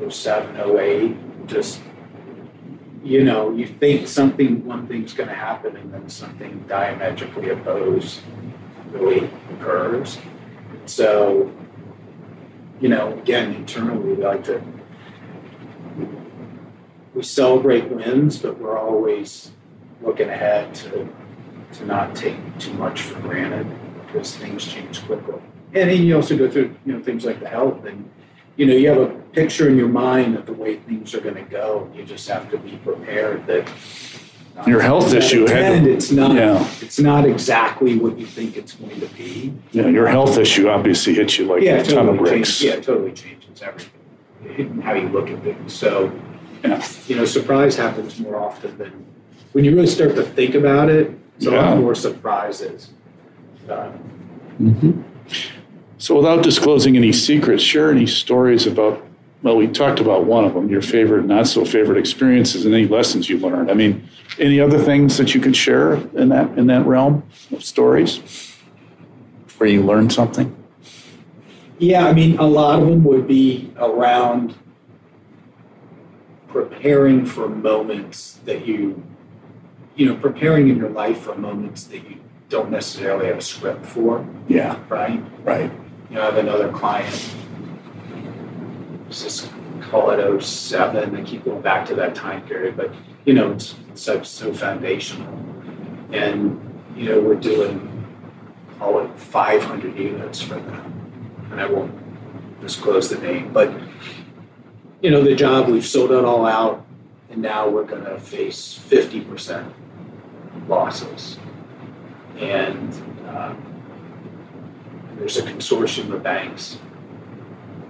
in 07, 08, just, you know, you think something, one thing's going to happen and then something diametrically opposed really occurs. So, you know, again, internally, we like to, we celebrate wins, but we're always looking ahead to, to not take too much for granted because things change quickly. And then you also go through, you know, things like the health and, you know, you have a picture in your mind of the way things are going to go. You just have to be prepared that Your health issue had- And it's not, Yeah. it's not exactly what you think it's going to be. Yeah, your health issue obviously hits you like Yeah, a it ton of bricks. changes, yeah, totally changes everything, how you look at things. So, Yeah. you know, surprise happens more often than, when you really start to think about it, it's a Yeah. lot more surprises. Uh, Mhm. So without disclosing any secrets, share any stories about, well, we talked about one of them, your favorite, not so favorite experiences and any lessons you learned. I mean, any other things that you could share in that, in that realm of stories? Where you learned something? Yeah, I mean, a lot of them would be around preparing for moments that you, you know, preparing in your life for moments that you don't necessarily have a script for, Yeah, right? right. You know, I have another client, let's just call it 07, I keep going back to that time period, but, you know, it's so, so foundational. And, you know, we're doing, call it 500 units for them. And I won't disclose the name, but, you know, the job, we've sold it all out, and now we're gonna face 50% losses. And, um, there's a consortium of banks.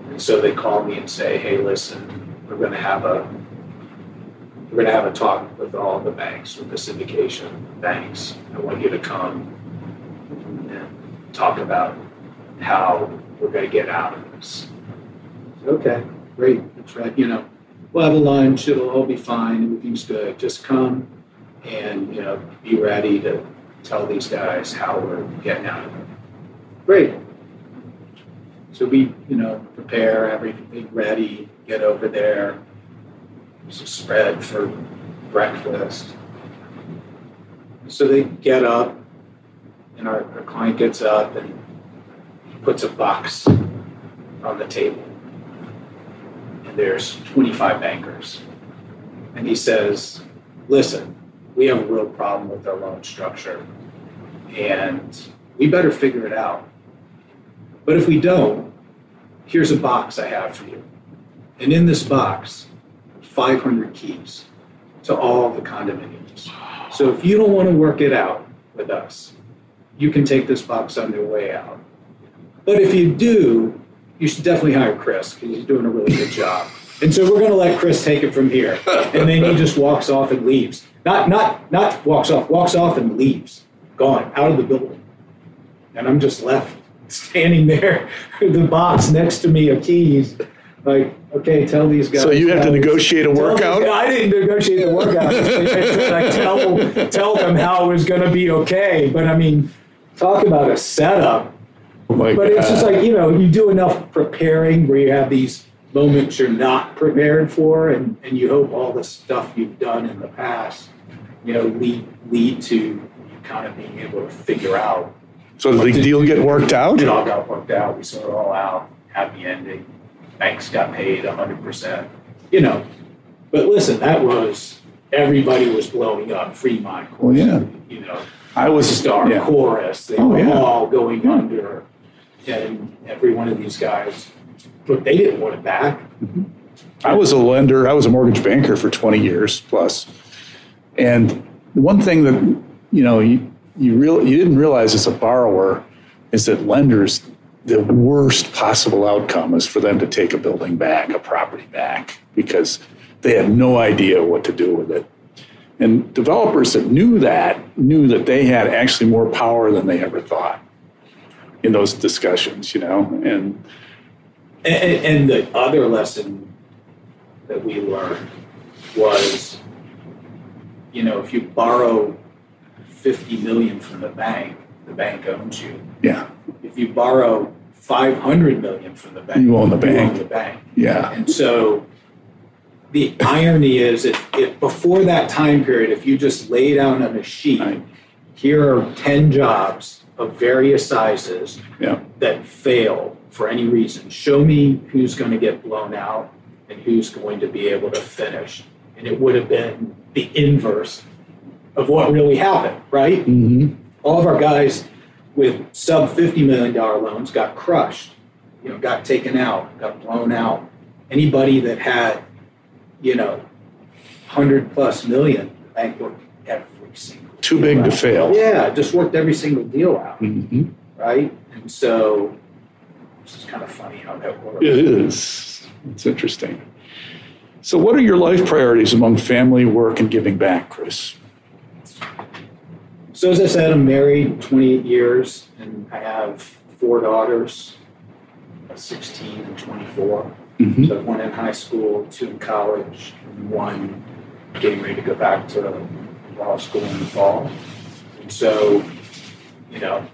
And so they call me and say, hey, listen, we're gonna have a, we're gonna have a talk with all the banks, with the syndication banks. I want you to come and talk about how we're gonna get out of this. Okay, great, that's right, you know, we'll have a lunch, it'll all be fine, everything's good, just come and, you know, be ready to tell these guys how we're getting out of it. Great. So we, you know, prepare everything ready, get over there. There's a spread for breakfast. So they get up, and our, our client gets up and puts a box on the table. And there's 25 bankers. And he says, listen, we have a real problem with our loan structure, and we better figure it out. But if we don't, here's a box I have for you. And in this box, 500 keys to all the condominiums. So if you don't want to work it out with us, you can take this box on your way out. But if you do, you should definitely hire Chris because he's doing a really good job. And so we're going to let Chris take it from here. And then he just walks off and leaves. Not, not, not walks off, walks off and leaves, gone, out of the building. And I'm just left standing there with the box next to me of keys. Like, okay, tell these guys. So you have to negotiate a workout? them- I didn't negotiate the workout. I tell, tell them how it was going to be okay. But I mean, talk about a setup. Oh my But it's just like, you know, you do enough preparing where you have these moments you're not prepared for, and, and you hope all the stuff you've done in the past, you know, lead, lead to you kind of being able to figure out. So did the deal get worked out? It all got worked out. We sorted it all out. Happy ending. Banks got paid 100%. You know, but listen, that was, everybody was blowing up. Fremont, Well, yeah. you know, I was, Star yeah. Corus, they Oh, were yeah. all going under. And every one of these guys, look, they didn't want it back. I was a lender, I was a mortgage banker for 20 years plus. And the one thing that, you know, you, you real, you didn't realize as a borrower is that lenders, the worst possible outcome is for them to take a building back, a property back, because they had no idea what to do with it. And developers that knew that knew that they had actually more power than they ever thought in those discussions, you know, and And, and, the other lesson that we learned was, you know, if you borrow 50 million from the bank, the bank owns you. yeah, If you borrow 500 million from the bank, You own the You bank. own the bank. yeah. And so the irony is if, if before that time period, if you just lay down on a sheet, Right. here are 10 jobs of various sizes Yeah. that fail for any reason. Show me who's going to get blown out and who's going to be able to finish. And it would have been the inverse of what really happened, right? Mm-hmm. All of our guys with sub $50 million loans got crushed, you know, got taken out, got blown out. Anybody that had, you know, 100 plus million, the bank worked every single Too big to fail. Yeah, just worked every single deal out, Mm-hmm. right? And so this is kind of funny how that works. It is. It's interesting. So, what are your life priorities among family, work, and giving back, Chris? So as I said, I'm married 28 years, and I have four daughters, 16 and 24. Mm-hmm. So one in high school, two in college, one getting ready to go back to law school in the fall. And so, you know,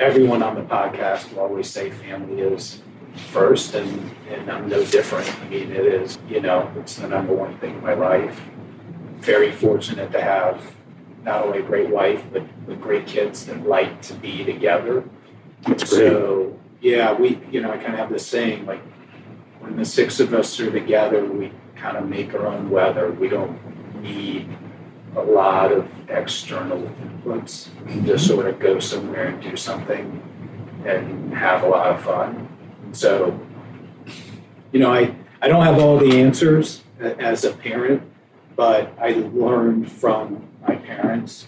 everyone on the podcast will always say family is first, and, and I'm no different. I mean, it is, you know, it's the number one thing in my life. Very fortunate to have not only a great wife, but, but great kids that like to be together. That's great. So, yeah, we, you know, I kind of have this saying like, when the six of us are together, we kind of make our own weather. We don't need a lot of external inputs. We just sort of go somewhere and do something and have a lot of fun. So, you know, I, I don't have all the answers as a parent, but I learned from my parents,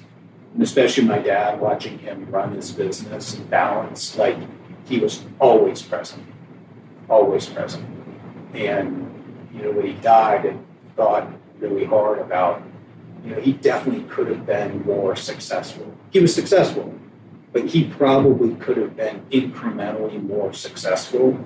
and especially my dad, watching him run his business and balance, like he was always present, always present. And, you know, when he died, I thought really hard about, you know, he definitely could have been more successful. He was successful, but he probably could have been incrementally more successful.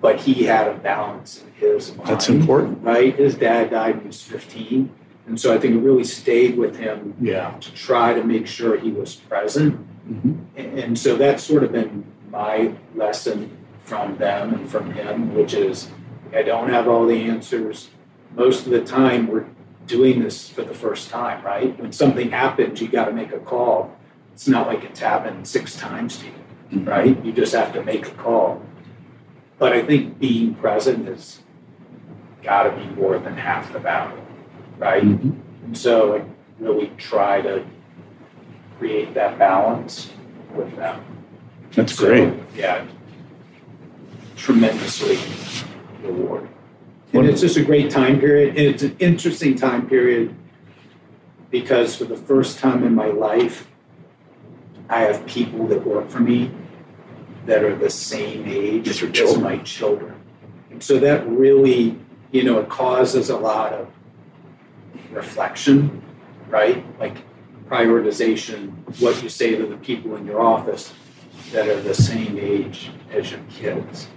But he had a balance in his mind That's important. right? His dad died when he was 15. And so I think it really stayed with him Yeah. to try to make sure he was present. Mm-hmm. And, and so that's sort of been my lesson from them and from him, which is I don't have all the answers. Most of the time, we're doing this for the first time, right? When something happens, you got to make a call. It's not like it's happened six times to you, right? You just have to make a call. But I think being present has got to be more than half the battle, right? Mm-hmm. And so I really try to create that balance with them. That's So, great. Yeah, tremendously rewarding. And it's just a great time period. And it's an interesting time period because for the first time in my life, I have people that work for me that are the same age As as my children. And so that really, you know, it causes a lot of reflection, right? Like prioritization, what you say to the people in your office that are the same age as your kids.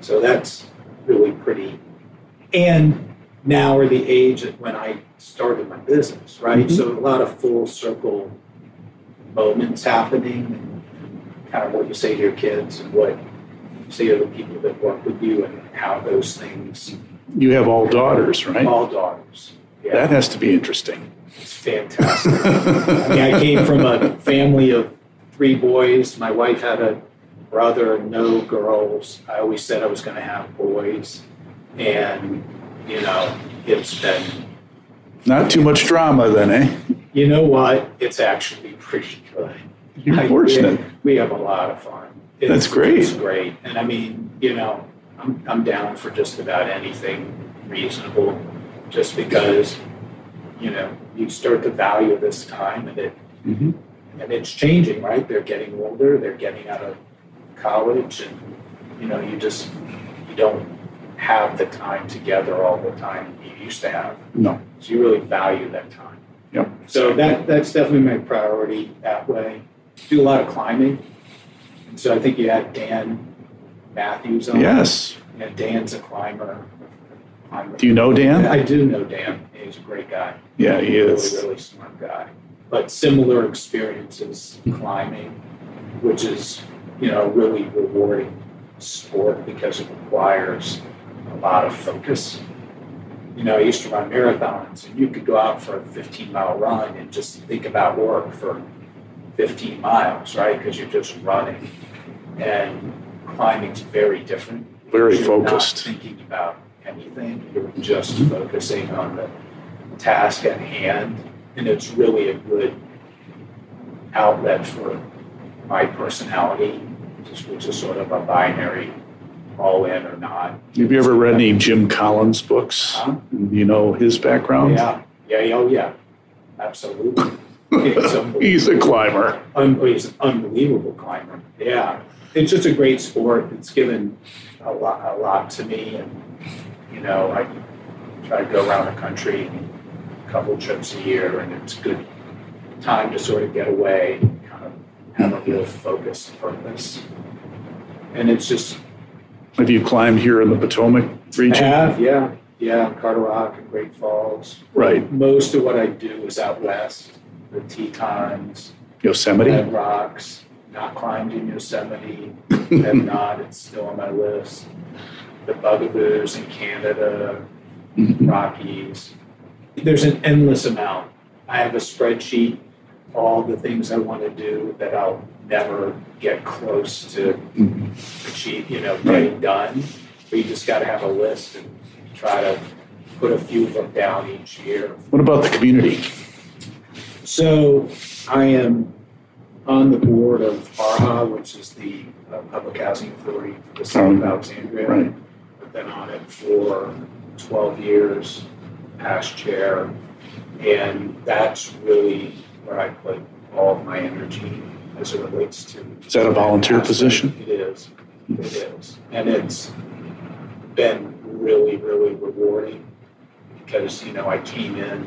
So that's really pretty. And now are the age at when I started my business, right? Mhm. So a lot of full circle moments happening and kind of what you say to your kids and what you say to the people that work with you and how those things, You have all daughters, right? all daughters. Yeah, That has to be interesting. it's fantastic. I mean, I came from a family of three boys. My wife had a brother, no girls. I always said I was going to have boys. And, you know, it's been, Not too much drama then, eh? you know what? It's actually pretty good. You're I- fortunate. We have a lot of fun. It's- That's great. It's great. And I mean, you know, I'm, I'm down for just about anything reasonable just because, you know, you start to value this time and it, Mm-hmm. and it's changing, right? They're getting older, they're getting out of college, and you know, you just you don't have the time together all the time you used to have. No. So you really value that time. Yep. So that that's definitely my priority that way. Do a lot of climbing, and so I think you had Dan Matthews on. Yes. Yeah, Dan's a climber. climber. Do you know Dan? I do know Dan. He's a great guy Yeah, he is. really, really smart guy. But similar experiences climbing, which is, you know, really rewarding sport because it requires a lot of focus. You know, I used to run marathons and you could go out for a 15 mile run and just think about work for 15 miles, right? Because you're just running. And climbing's very different. Very You're focused. Not thinking about anything. You're just focusing on the task at hand, and it's really a good outlet for my personality, which is sort of a binary, all in or not. Have you ever read any Jim Collins books? Huh? You know his background? Yeah, yeah, yeah, oh yeah, absolutely. He's a climber. Un- oh, he's an unbelievable climber. Yeah, it's just a great sport. It's given a lot, a lot to me, and you know, I try to go around the country a couple trips a year, and it's a good time to sort of get away, and kind of have a real focused purpose. And it's just Have you climbed here in the Potomac region? I have, yeah, yeah, Carderock and Great Falls. Right. Most of what I do is out west, the Tetons, Yosemite? Red Rocks, not climbed in Yosemite, have not, it's still on my list. The Bugaboos in Canada, Mhm. Rockies. There's an endless amount. I have a spreadsheet, all the things I want to do that I'll never get close to Mhm. achieve, you know, getting done. But you just got to have a list and try to put a few of them down each year. What about the community? So I am on the board of ARHA, which is the uh, Public Housing Authority for the City of Oh, Alexandria. Right. I've been on it for 12 years, past chair, and that's really where I put all of my energy as it relates to. Is that a volunteer position? It is. It is. And it's been really, really rewarding because, you know, I came in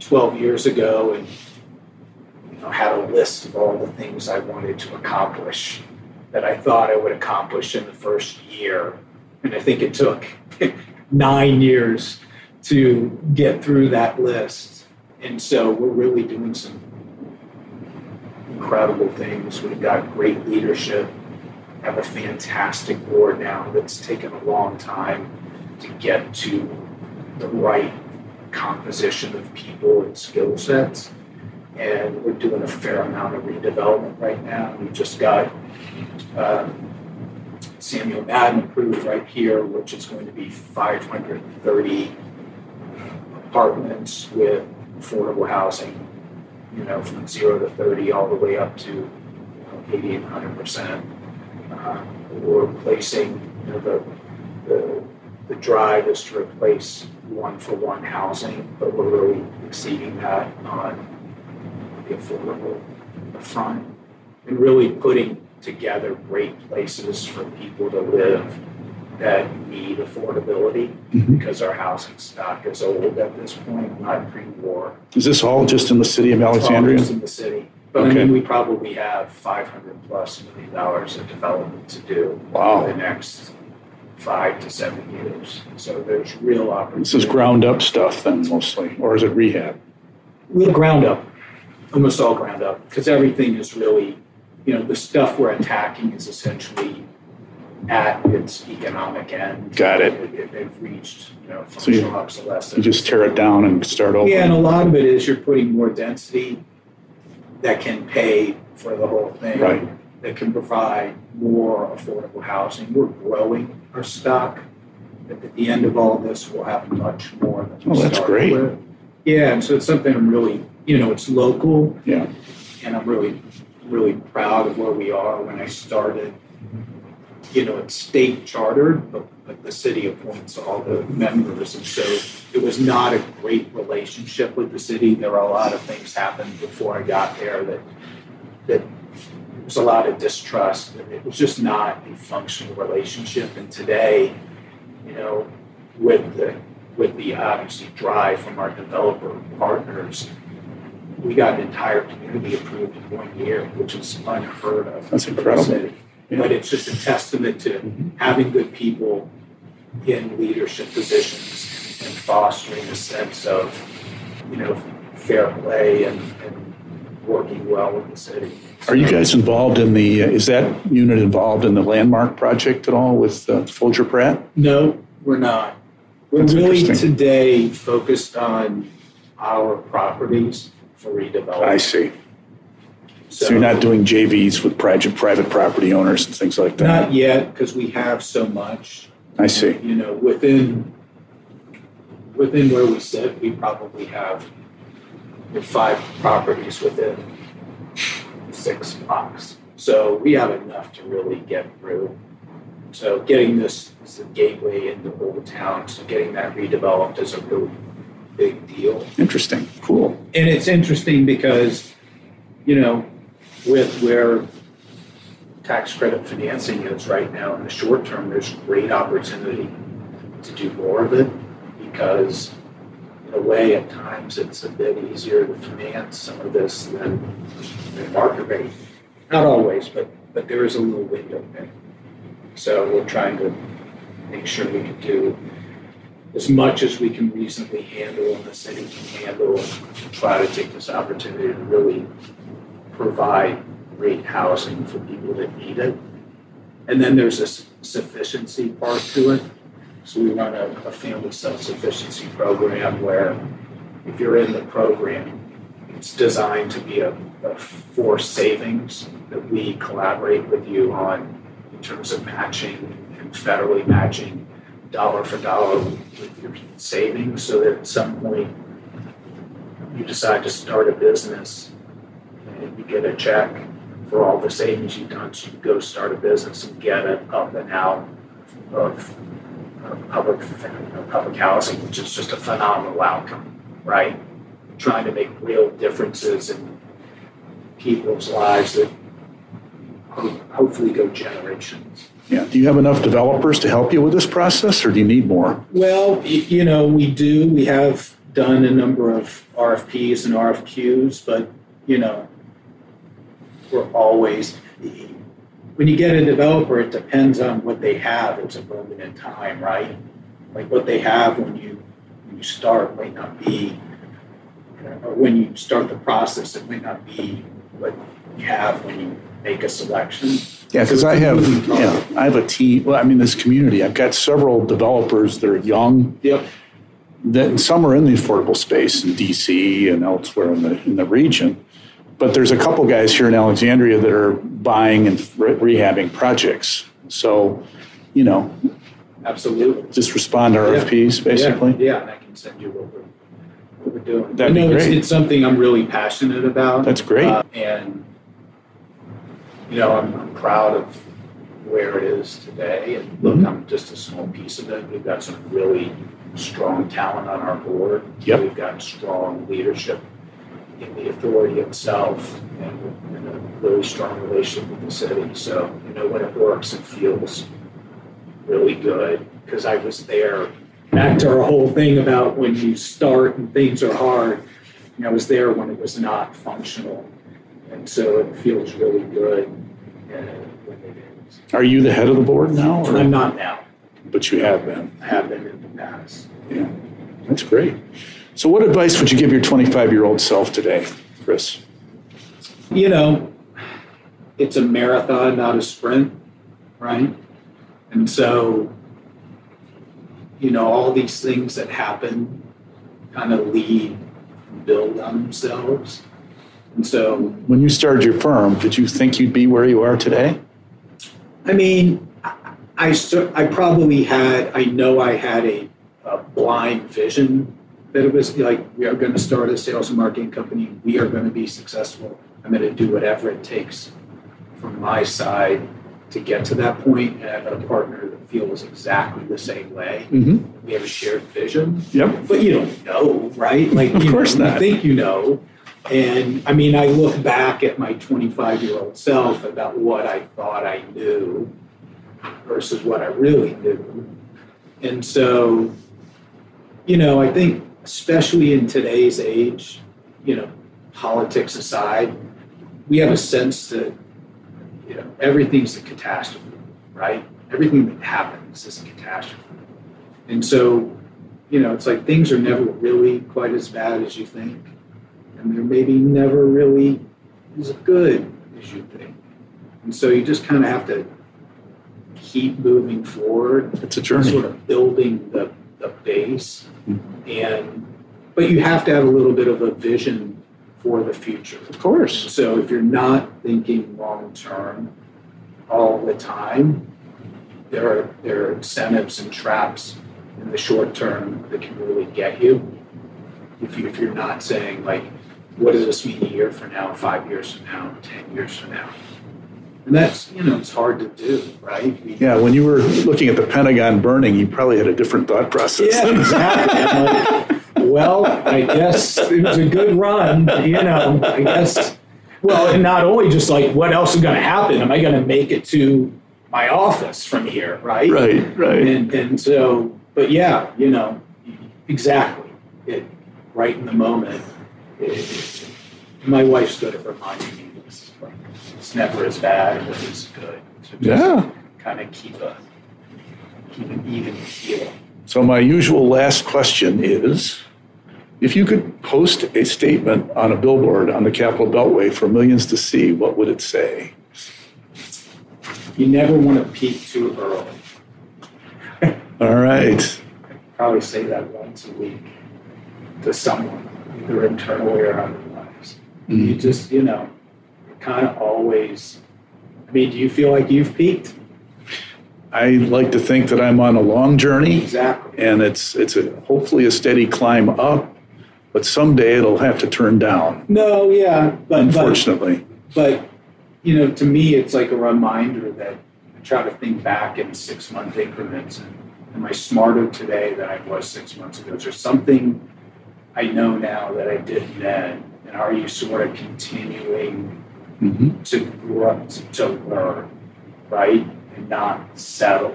12 years ago and, you know, had a list of all the things I wanted to accomplish that I thought I would accomplish in the first year. And I think it took nine years to get through that list. And so we're really doing some incredible things. We've got great leadership, have a fantastic board now that's taken a long time to get to the right composition of people and skill sets. And we're doing a fair amount of redevelopment right now. We just got um, Samuel Madden approved right here, which is going to be 530 apartments with affordable housing, you know, from zero to 30 all the way up to you know, 80 and 100 percent. Uh, we're replacing, you know, the, the the drive is to replace one for one housing, but we're really exceeding that on the affordable front and really putting together great places for people to live that need affordability Mhm. because our housing stock is old at this point, not pre-war. Is this all just in the city of It's all Alexandria? just in the city. But I mean, we probably have five hundred plus million dollars of development to do Wow. in the next five to seven years. So there's real opportunity. This is ground up stuff then mostly, or is it rehab? Well, ground up, almost all ground up, because everything is really, you know, the stuff we're attacking is essentially at its economic end. Got it. They've reached, you know, So you- functional obsolescence. You just tear it down and start over? Yeah, and a lot of it is you're putting more density that can pay for the whole thing. Right. That can provide more affordable housing. We're growing our stock. At at the end of all this, we'll have much more than we Oh, that's started great. with. Yeah, and so it's something I'm really, you know, it's local. Yeah. And I'm really, really proud of where we are. When I started, you know, it's state chartered, but, but the city appoints all the members. And so it was not a great relationship with the city. There were a lot of things happened before I got there that, that there was a lot of distrust. It was just not a functional relationship. And today, you know, with the, with the obviously drive from our developer partners, we got an entire community approved in one year, which is unheard of. That's incredible. But it's just a testament to having good people in leadership positions and fostering a sense of, you know, fair play and, and working well with the city. Are you guys involved in the, is that unit involved in the landmark project at all with uh, Foulger Pratt? No, we're not. We're That's really today focused on our properties for redevelopment. I see. So you're not doing JVs with private, private property owners and things like that? Not yet, because we have so much. I see. You know, within, within where we sit, we probably have five properties within six blocks. So we have enough to really get through. So getting this is a gateway into Old Town, so getting that redeveloped is a really big deal. Interesting. Cool. And it's interesting because, you know, with where tax credit financing is right now in the short term, there's great opportunity to do more of it because in a way at times it's a bit easier to finance some of this than, than market rate. Not always, but but there is a little window there. So we're trying to make sure we can do as much as we can reasonably handle and the city can handle and try to take this opportunity to really provide great housing for people that need it. And then there's a sufficiency part to it. So we run a, a family self-sufficiency program where if you're in the program, it's designed to be a, a forced savings that we collaborate with you on in terms of matching and federally matching dollar for dollar with your savings so that at some point you decide to start a business and you get a check for all the savings you've done so you go start a business and get it up and out of, of public public housing which is just a phenomenal outcome right trying to make real differences in people's lives that hopefully go generations yeah. Do you have enough developers to help you with this process, or do you need more? Well, you know, we do. We have done a number of RFPs and RFQs, but you know, we're always when you get a developer, it depends on what they have. It's a moment in time, right? Like what they have when you when you start might not be, or when you start the process, it might not be what you have when you make a selection. Yeah, because I have, yeah, I have a team. Well, I mean, this community, I've got several developers that are young. Yep. That some are in the affordable space in DC and elsewhere in the in the region, but there's a couple guys here in Alexandria that are buying and re- rehabbing projects. So, you know, absolutely, just respond to RFPs, basically. Yeah, yeah, and I can send you what we're, what we're doing. That'd I know it's, great. it's something I'm really passionate about. That's great. Uh, and you know, I'm, I'm proud of where it is today. And look, Mhm. I'm just a small piece of it. We've got some really strong talent on our board. Yep. We've got strong leadership authority itself and, and a really strong relationship with the city. So, you know, when it works, it feels really good because I was there. Back to our whole thing about when you start and things are hard. You know, I was there when it was not functional. And so it feels really good when it is. Are you the head of the board now? or- I'm not now. But you have been. I have been in the past. Yeah, that's great. So, what advice would you give your 25 year old self today, Chris? You know, it's a marathon, not a sprint, right? And so, you know, all these things that happen kind of lead and build on themselves. And so, When you started your firm, did you think you'd be where you are today? I mean, I, I, I probably had, I know I had a, a blind vision that it was like, we are going to start a sales and marketing company. We are going to be successful. I'm going to do whatever it takes from my side to get to that point. And I have got a partner that feels exactly the same way. Mm-hmm. We have a shared vision, Yep. but you don't know, right? Like, Of you course know, not. You think you know. And I mean, I look back at my 25 year old self about what I thought I knew versus what I really knew. And so, you know, I think, especially in today's age, you know, politics aside, we have a sense that, you know, everything's a catastrophe, right? Everything that happens is a catastrophe. And so, you know, it's like things are never really quite as bad as you think. And they're maybe never really as good as you think. And so you just kind of have to keep moving forward It's a journey. sort of building the, the base and but you have to have a little bit of a vision for the future. Of course. So if you're not thinking long term all the time, there are there are incentives and traps in the short term that can really get you. If you if you're not saying like, what does this mean a year from now, five years from now, ten years from now? And that's you know it's hard to do, right? We, Yeah, when you were looking at the Pentagon burning, you probably had a different thought process. Yeah, exactly. Like, well, I guess it was a good run, you know. I guess. Well, and not only just like what else is going to happen? Am I going to make it to my office from here, right? right, right. And and so, but yeah, you know, exactly. It right in the moment. It, my wife's good at reminding me it's never as bad or as it's good. So just Yeah. kind of keep a keep an even keel. So my usual last question is, if you could post a statement on a billboard on the Capitol Beltway for millions to see, what would it say? You never want to peak too early. All right. Probably say that once a week to someone, either internally or otherwise. Mm-hmm. You just, you know, kind of always. I mean, do you feel like you've peaked? I like to think that I'm on a long journey Exactly. and it's it's a hopefully a steady climb up, but someday it'll have to turn down, No, yeah, but but, unfortunately. but you know, to me, it's like a reminder that I try to think back in six month increments. And am I smarter today than I was six months ago? Is there something I know now that I didn't then? And are you sort of continuing Mhm. to grow, to, to learn, right? And not settle.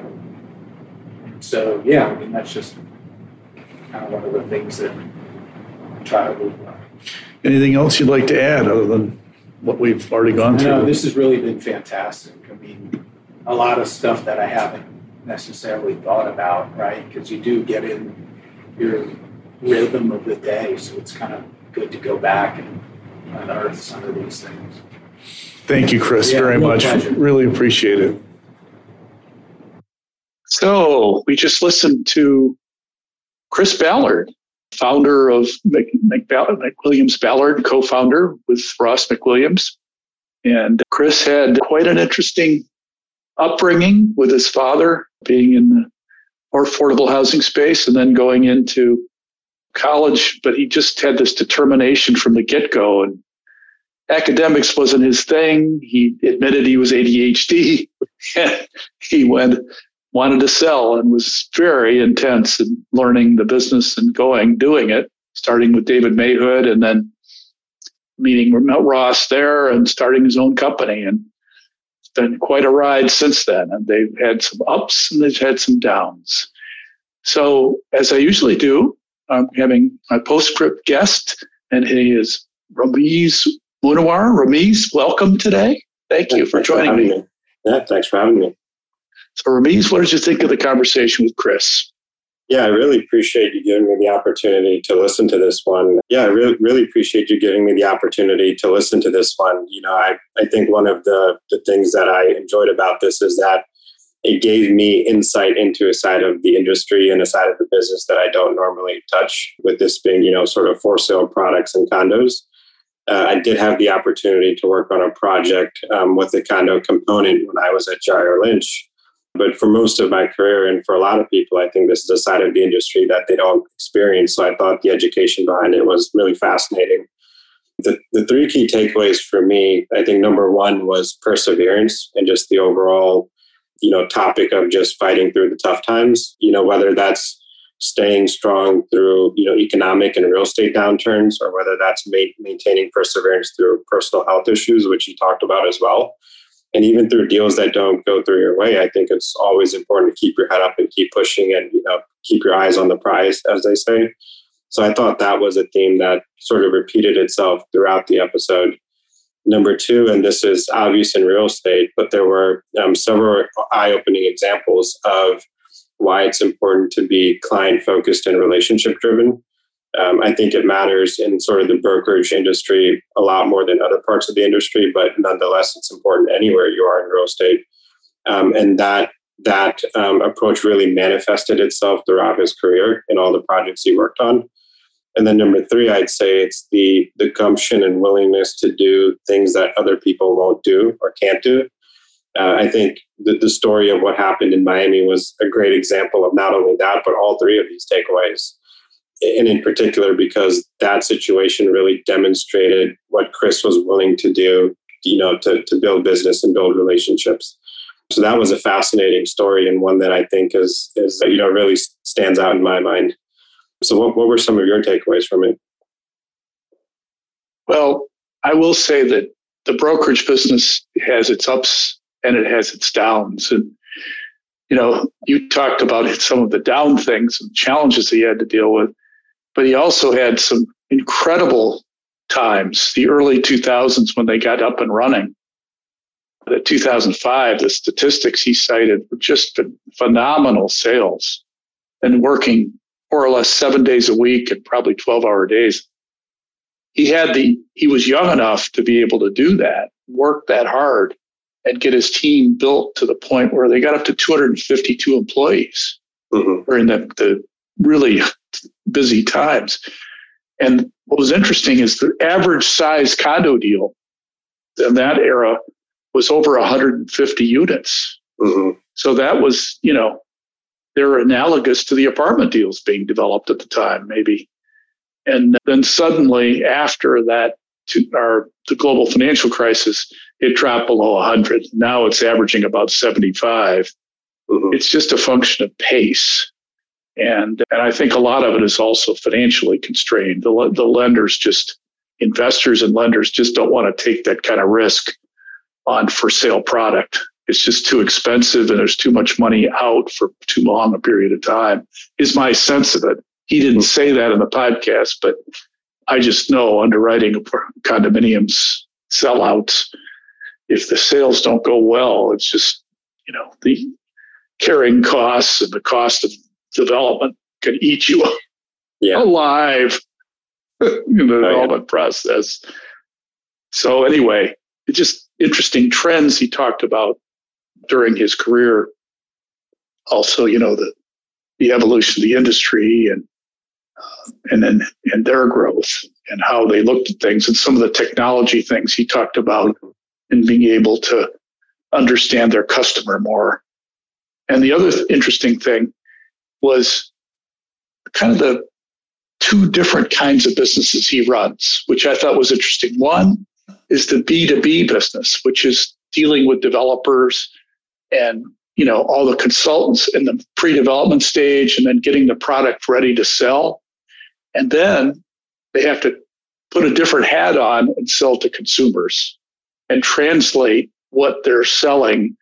And so, yeah, I mean, that's just kind of one of the things that I try to live by. Anything else you'd like to add other than what we've already gone through? this has really been fantastic. I mean, a lot of stuff that I haven't necessarily thought about, right? Because you do get in your rhythm of the day, so it's kind of good to go back and unearth some of these things. Thank you, Chris, Yeah, very real much. pleasure. Really appreciate it. So we just listened to Chris Ballard, founder of Mc, McBall- McWilliams Ballard, co-founder with Ross McWilliams. And Chris had quite an interesting upbringing with his father being in the more affordable housing space and then going into college. But he just had this determination from the get-go and academics wasn't his thing. He admitted he was ADHD. he went wanted to sell and was very intense in learning the business and going, doing it, starting with David Mayhood and then meeting Ross there and starting his own company. And it's been quite a ride since then. And they've had some ups and they've had some downs. So, as I usually do, I'm having my postscript guest, and he is Ramiz Munawar. Ramiz, welcome today. Thank you for joining me. Yeah, thanks for having me. So, Ramiz, what did you think of the conversation with Chris? Yeah, I really appreciate you giving me the opportunity to listen to this one. Yeah, I really, really appreciate you giving me the opportunity to listen to this one. You know, I, I think one of the, the things that I enjoyed about this is that it gave me insight into a side of the industry and a side of the business that I don't normally touch, with this being, you know, sort of for sale products and condos. Uh, I did have the opportunity to work on a project um, with the condo component when I was at Jair Lynch. But for most of my career, and for a lot of people, I think this is a side of the industry that they don't experience. So I thought the education behind it was really fascinating. The, the three key takeaways for me, I think number one was perseverance and just the overall, you know, topic of just fighting through the tough times. You know, whether that's staying strong through you know economic and real estate downturns, or whether that's ma- maintaining perseverance through personal health issues, which you talked about as well and even through deals that don't go through your way, I think it's always important to keep your head up and keep pushing and you know keep your eyes on the prize, as they say. So I thought that was a theme that sort of repeated itself throughout the episode. Number two, and this is obvious in real estate, but there were um, several eye-opening examples of why it's important to be client-focused and relationship-driven. Um, I think it matters in sort of the brokerage industry a lot more than other parts of the industry, but nonetheless, it's important anywhere you are in real estate. Um, and that that um, approach really manifested itself throughout his career in all the projects he worked on. And then number three, I'd say it's the the gumption and willingness to do things that other people won't do or can't do. Uh, I think the, the story of what happened in Miami was a great example of not only that, but all three of these takeaways. And in particular, because that situation really demonstrated what Chris was willing to do, you know, to, to build business and build relationships. So that was a fascinating story and one that I think is, is you know, really stands out in my mind. So, what, what were some of your takeaways from it? Well, I will say that the brokerage business has its ups and it has its downs. And, you know, you talked about some of the down things and challenges he had to deal with, but he also had some incredible times, the early 2000s when they got up and running. The 2005, the statistics he cited were just phenomenal sales and working more or less seven days a week and probably 12 hour days. He had the, he was young enough to be able to do that, work that hard and get his team built to the point where they got up to 252 employees mm-hmm. during the, the really busy times. And what was interesting is the average size condo deal in that era was over 150 units. Mm-hmm. So that was, you know, they're analogous to the apartment deals being developed at the time, maybe. And then suddenly, after that, to our the global financial crisis, it dropped below 100. Now it's averaging about 75. Mm-hmm. It's just a function of pace. And, and I think a lot of it is also financially constrained. The, the lenders just, investors and lenders just don't want to take that kind of risk on for sale product it's just too expensive and there's too much money out for too long a period of time is my sense of it he didn't say that in the podcast but i just know underwriting condominiums sellouts if the sales don't go well it's just you know the carrying costs and the cost of development can eat you yeah. alive in the development oh, yeah. process so anyway it's just interesting trends he talked about during his career. Also, you know, the the evolution of the industry and uh, and then and their growth and how they looked at things and some of the technology things he talked about and being able to understand their customer more. And the other interesting thing was kind of the two different kinds of businesses he runs, which I thought was interesting. One is the B2B business, which is dealing with developers and you know all the consultants in the pre-development stage and then getting the product ready to sell and then they have to put a different hat on and sell to consumers and translate what they're selling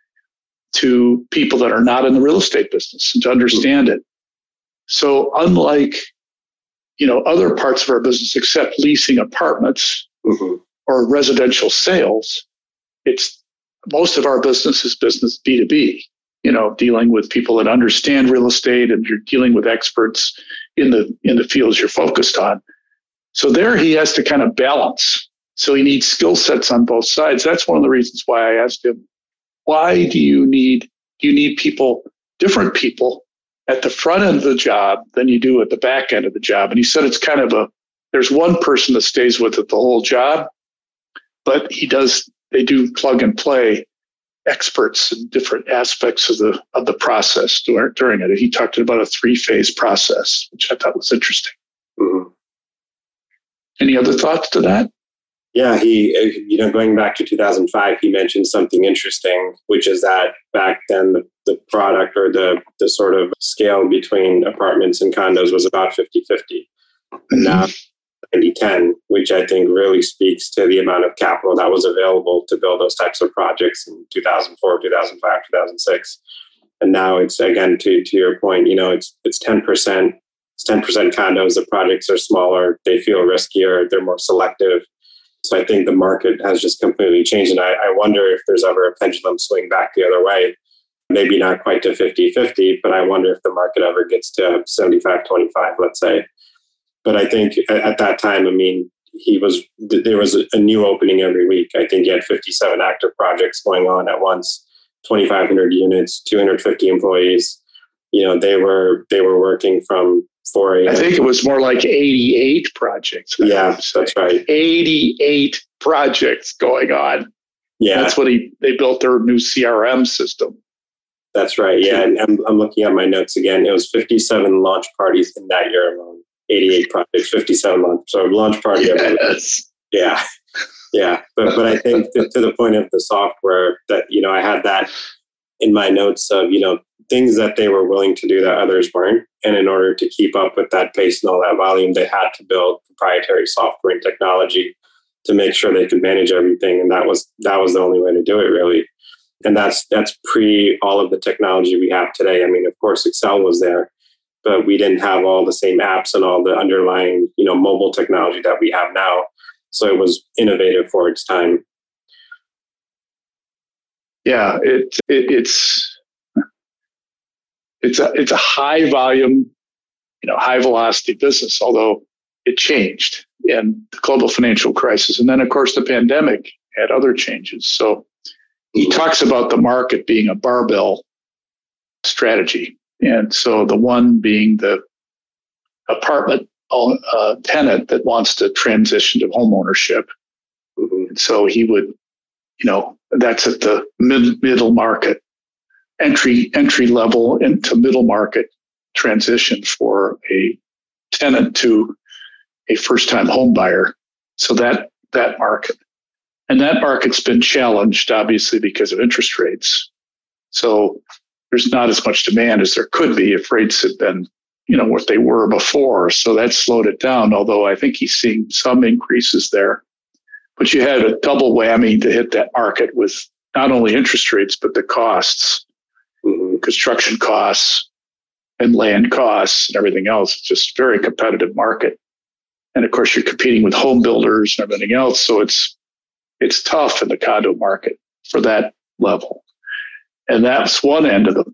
to people that are not in the real estate business and to understand it so unlike you know other parts of our business except leasing apartments mm-hmm. or residential sales it's most of our business is business B2B, you know, dealing with people that understand real estate and you're dealing with experts in the in the fields you're focused on. So there he has to kind of balance. So he needs skill sets on both sides. That's one of the reasons why I asked him, why do you need do you need people, different people at the front end of the job than you do at the back end of the job? And he said it's kind of a there's one person that stays with it the whole job, but he does they do plug and play experts in different aspects of the of the process during, during it. He talked about a three phase process, which I thought was interesting. Mm-hmm. Any other thoughts to that? Yeah, he, you know, going back to 2005, he mentioned something interesting, which is that back then the, the product or the, the sort of scale between apartments and condos was about 50 50. And mm-hmm. now 90-10, which I think really speaks to the amount of capital that was available to build those types of projects in 2004, 2005, 2006. And now it's again to to your point, you know, it's it's 10%. It's 10% condos. The projects are smaller. They feel riskier. They're more selective. So I think the market has just completely changed. And I, I wonder if there's ever a pendulum swing back the other way. Maybe not quite to 50 50, but I wonder if the market ever gets to 75 25, let's say but I think at that time, I mean, he was there was a new opening every week. I think he had 57 active projects going on at once, 2,500 units, 250 employees. You know, they were they were working from for a. I think it was more like 88 projects. I yeah, that's right. 88 projects going on. Yeah, That's what he they built their new CRM system. that's right. Yeah, and I'm, I'm looking at my notes again. It was 57 launch parties in that year alone. 88 projects, 57 launch. So launch party. Yes. Yeah, yeah. But but I think to, to the point of the software that you know I had that in my notes of you know things that they were willing to do that others weren't, and in order to keep up with that pace and all that volume, they had to build proprietary software and technology to make sure they could manage everything, and that was that was the only way to do it really. And that's that's pre all of the technology we have today. I mean, of course, Excel was there, but we didn't have all the same apps and all the underlying you know mobile technology that we have now. So it was innovative for its time. Yeah, it, it it's it's a it's a high volume, you know, high velocity business. Although it changed in the global financial crisis, and then of course the pandemic had other changes. So he talks about the market being a barbell strategy, and so the one being the apartment uh, tenant that wants to transition to homeownership. Mhm. And so he would, you know, that's at the mid, middle market, entry entry level into middle market transition for a tenant to a first time home buyer. So that that market, and that market's been challenged obviously because of interest rates. So there's not as much demand as there could be if rates had been you know what they were before so that slowed it down although i think he's seeing some increases there but you had a double whammy to hit that market with not only interest rates but the costs Mhm. construction costs and land costs and everything else. It's just a very competitive market. And of course you're competing with home builders and everything else. So it's it's tough in the condo market for that level. And that's one end of the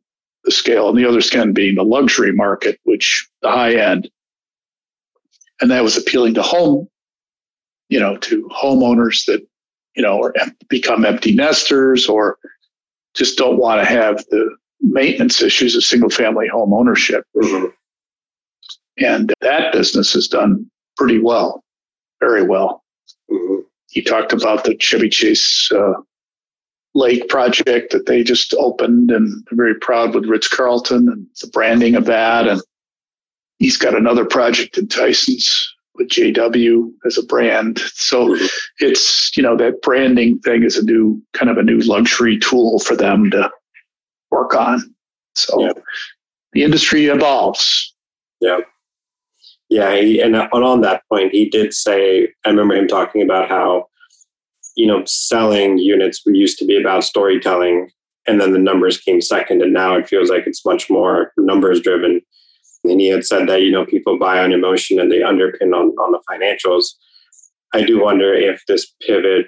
the scale, and the other end being the luxury market, which the high end, and that was appealing to home, you know, to homeowners that you know or become empty nesters or just don't want to have the maintenance issues of single family home ownership, Mhm. and that business has done pretty well, very well. Mhm. He talked about the Chevy Chase uh, Lake project that they just opened, and they're very proud with Ritz Carlton and the branding of that. And he's got another project in Tyson's with JW as a brand. So Mhm. it's you know that branding thing is a new kind of a new luxury tool for them to work on. So Yeah. the industry evolves. Yeah. Yeah. He, and on that point, he did say, I remember him talking about how, you know, selling units used to be about storytelling and then the numbers came second. And now it feels like it's much more numbers driven. And he had said that, you know, people buy on emotion and they underpin on, on the financials. I do wonder if this pivot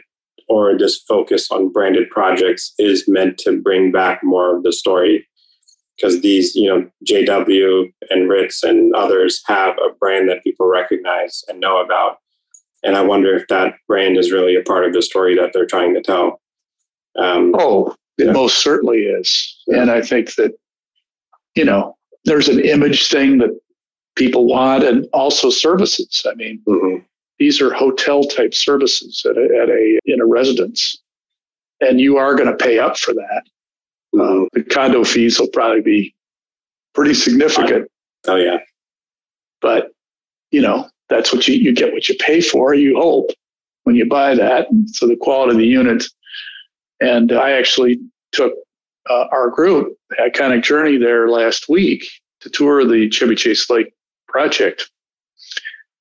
or this focus on branded projects is meant to bring back more of the story because these, you know, JW and Ritz and others have a brand that people recognize and know about. And I wonder if that brand is really a part of the story that they're trying to tell. Um, Oh, it Yeah. most certainly is. Yeah. And I think that, you know, there's an image thing that people want and also services. I mean, mhm, these are hotel type services at a, at a in a residence. And you are going to pay up for that. mhm. The condo fees will probably be pretty significant, Oh, yeah. but you know, that's what you, you get what you pay for, you hope when you buy that. So the quality of the unit. And I actually took uh, our group, Iconic Journey, there last week to tour the Chevy Chase Lake project.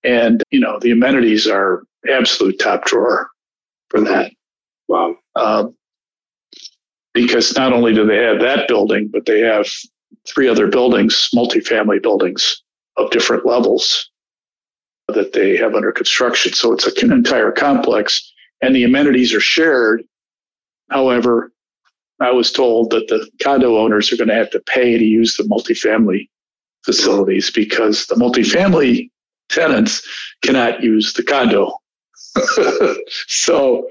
And, you know, the amenities are absolute top drawer for that. Wow. Um, because not only do they have that building, but they have three other buildings, multifamily buildings of different levels that they have under construction. So it's an entire complex, and the amenities are shared. However, I was told that the condo owners are going to have to pay to use the multifamily facilities because the multifamily tenants cannot use the condo. so,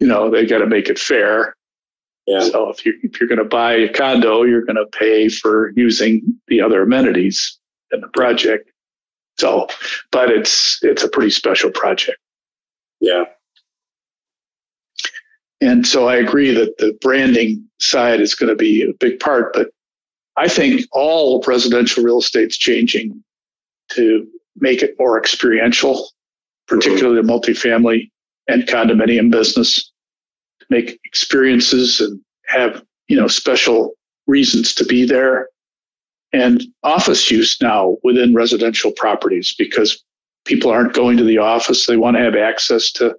you know, they got to make it fair. Yeah. So if you if you're going to buy a condo, you're going to pay for using the other amenities in the project. So, but it's it's a pretty special project. Yeah. And so I agree that the branding side is going to be a big part, but I think all residential real estate's changing to make it more experiential, particularly the multifamily and condominium business, to make experiences and have, you know, special reasons to be there. And office use now within residential properties because people aren't going to the office. They want to have access to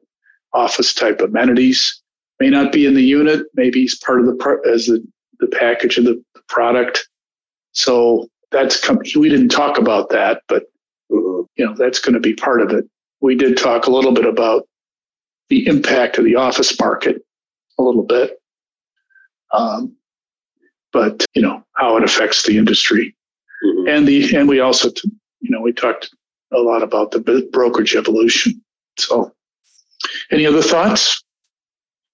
office type amenities. May not be in the unit, maybe it's part of the as the, the package of the product. So that's come, we didn't talk about that, but you know that's going to be part of it. We did talk a little bit about the impact of the office market a little bit, um, but you know how it affects the industry, mm-hmm. and the and we also you know we talked a lot about the brokerage evolution. So, any other thoughts?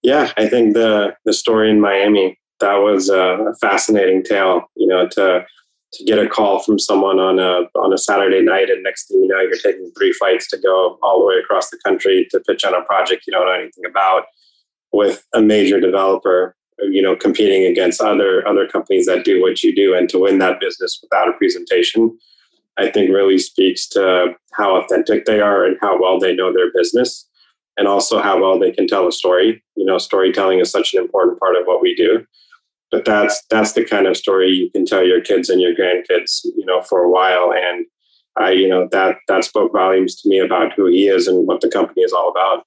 Yeah, I think the the story in Miami that was a fascinating tale. You know, to to get a call from someone on a on a Saturday night, and next thing you know, you're taking three flights to go all the way across the country to pitch on a project you don't know anything about, with a major developer. You know, competing against other other companies that do what you do, and to win that business without a presentation, I think really speaks to how authentic they are and how well they know their business and also how well they can tell a story. You know, storytelling is such an important part of what we do. But that's that's the kind of story you can tell your kids and your grandkids, you know, for a while. And I, you know, that that spoke volumes to me about who he is and what the company is all about.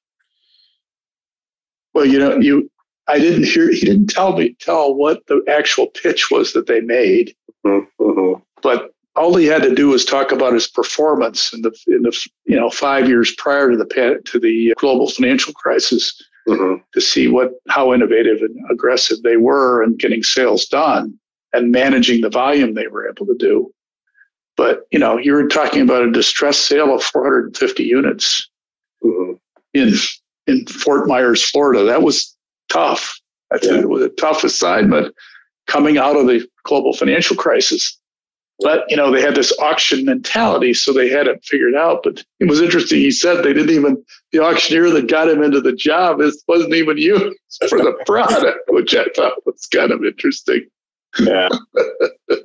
Well, you know, you I didn't hear he didn't tell me tell what the actual pitch was that they made. Mm-hmm. But all he had to do was talk about his performance in the in the you know five years prior to the to the global financial crisis mm-hmm. to see what how innovative and aggressive they were in getting sales done and managing the volume they were able to do. But you know, you were talking about a distressed sale of 450 units mm-hmm. in in Fort Myers, Florida. That was tough. Yeah. It was a tough assignment coming out of the global financial crisis. But you know, they had this auction mentality, so they had it figured out. But it was interesting. He said they didn't even the auctioneer that got him into the job is wasn't even used for the product, which I thought was kind of interesting. Yeah.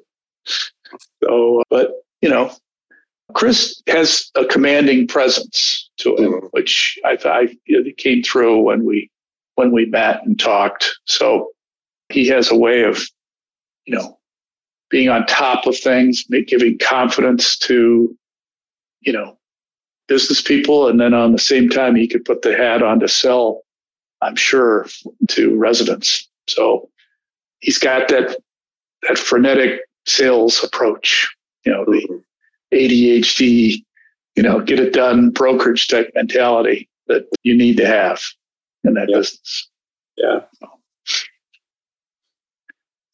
so, but you know, Chris has a commanding presence to him, mm-hmm. which I thought came through when we when we met and talked. So he has a way of, you know, being on top of things, giving confidence to, you know, business people. And then on the same time, he could put the hat on to sell, I'm sure, to residents. So he's got that, that frenetic sales approach, you know, the ADHD, you know, get it done brokerage type mentality that you need to have in that business. Yeah. Yeah.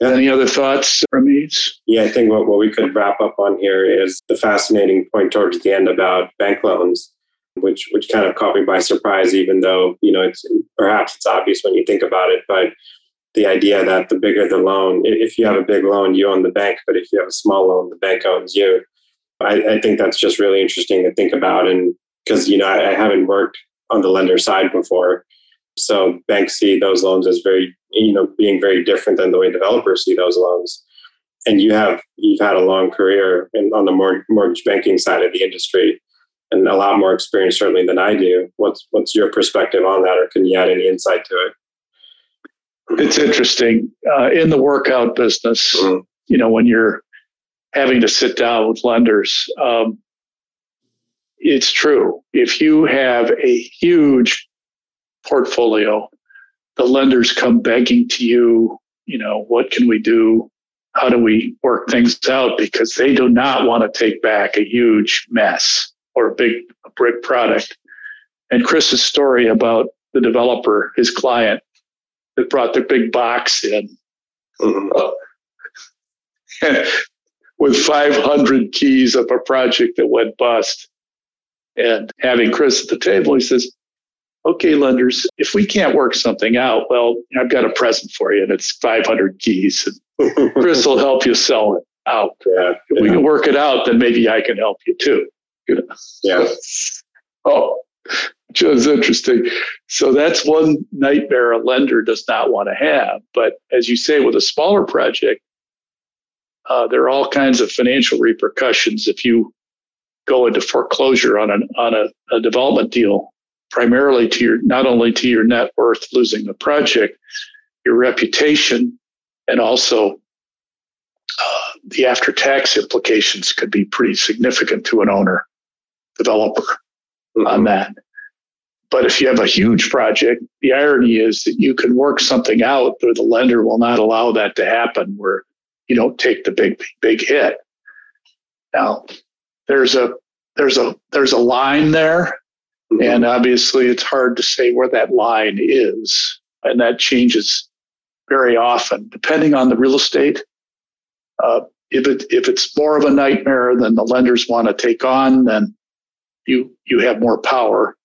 Any other thoughts, Ramiz? Yeah, I think what, what we could wrap up on here is the fascinating point towards the end about bank loans, which which kind of caught me by surprise, even though, you know, it's perhaps it's obvious when you think about it, but the idea that the bigger the loan, if you have a big loan, you own the bank, but if you have a small loan, the bank owns you. I, I think that's just really interesting to think about. And because, you know, I, I haven't worked on the lender side before. So banks see those loans as very, you know, being very different than the way developers see those loans. And you have you've had a long career in, on the mortgage banking side of the industry, and a lot more experience certainly than I do. What's what's your perspective on that, or can you add any insight to it? It's interesting uh, in the workout business. Mm-hmm. You know, when you're having to sit down with lenders, um, it's true. If you have a huge portfolio, the lenders come begging to you, you know, what can we do? How do we work things out? Because they do not want to take back a huge mess or a big a brick product. And Chris's story about the developer, his client, that brought the big box in mm-hmm. with 500 keys of a project that went bust. And having Chris at the table, he says, okay, lenders, if we can't work something out, well, I've got a present for you and it's 500 keys. And Chris will help you sell it out. Yeah, if yeah. we can work it out, then maybe I can help you too. You know? Yeah. oh, just interesting. So that's one nightmare a lender does not want to have. But as you say, with a smaller project, uh, there are all kinds of financial repercussions if you go into foreclosure on an on a, a development deal, primarily to your not only to your net worth losing the project, your reputation, and also uh, the after tax implications could be pretty significant to an owner developer mm-hmm. on that. But if you have a huge project, the irony is that you can work something out where the lender will not allow that to happen, where you don't take the big big hit. Now, there's a there's a there's a line there. And obviously it's hard to say where that line is, and that changes very often depending on the real estate. Uh, if it if it's more of a nightmare than the lenders want to take on, then you you have more power.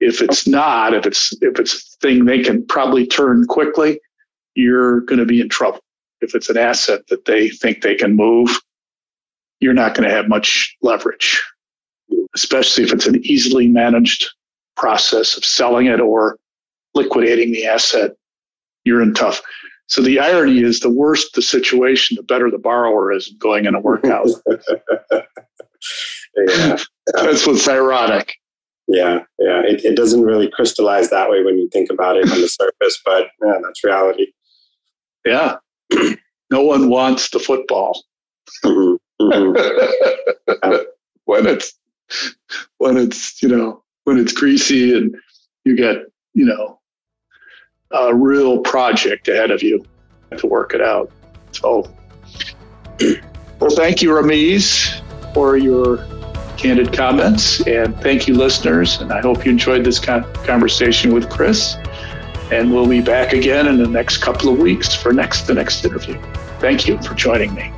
If it's not, if it's if it's a thing they can probably turn quickly, you're going to be in trouble. If it's an asset that they think they can move, you're not going to have much leverage, especially if it's an easily managed process of selling it or liquidating the asset. You're in tough. So the irony is the worse the situation, the better the borrower is going in a workout. yeah, That's what's ironic. Yeah, yeah. It, it doesn't really crystallize that way when you think about it on the surface, but yeah, that's reality. Yeah. no one wants the football. Mm-hmm. Mm-hmm. when it's when it's you know when it's greasy and you get you know a real project ahead of you to work it out. So, well, thank you, Ramiz, for your candid comments. And thank you, listeners. And I hope you enjoyed this conversation with Chris. And we'll be back again in the next couple of weeks for next the next interview. Thank you for joining me.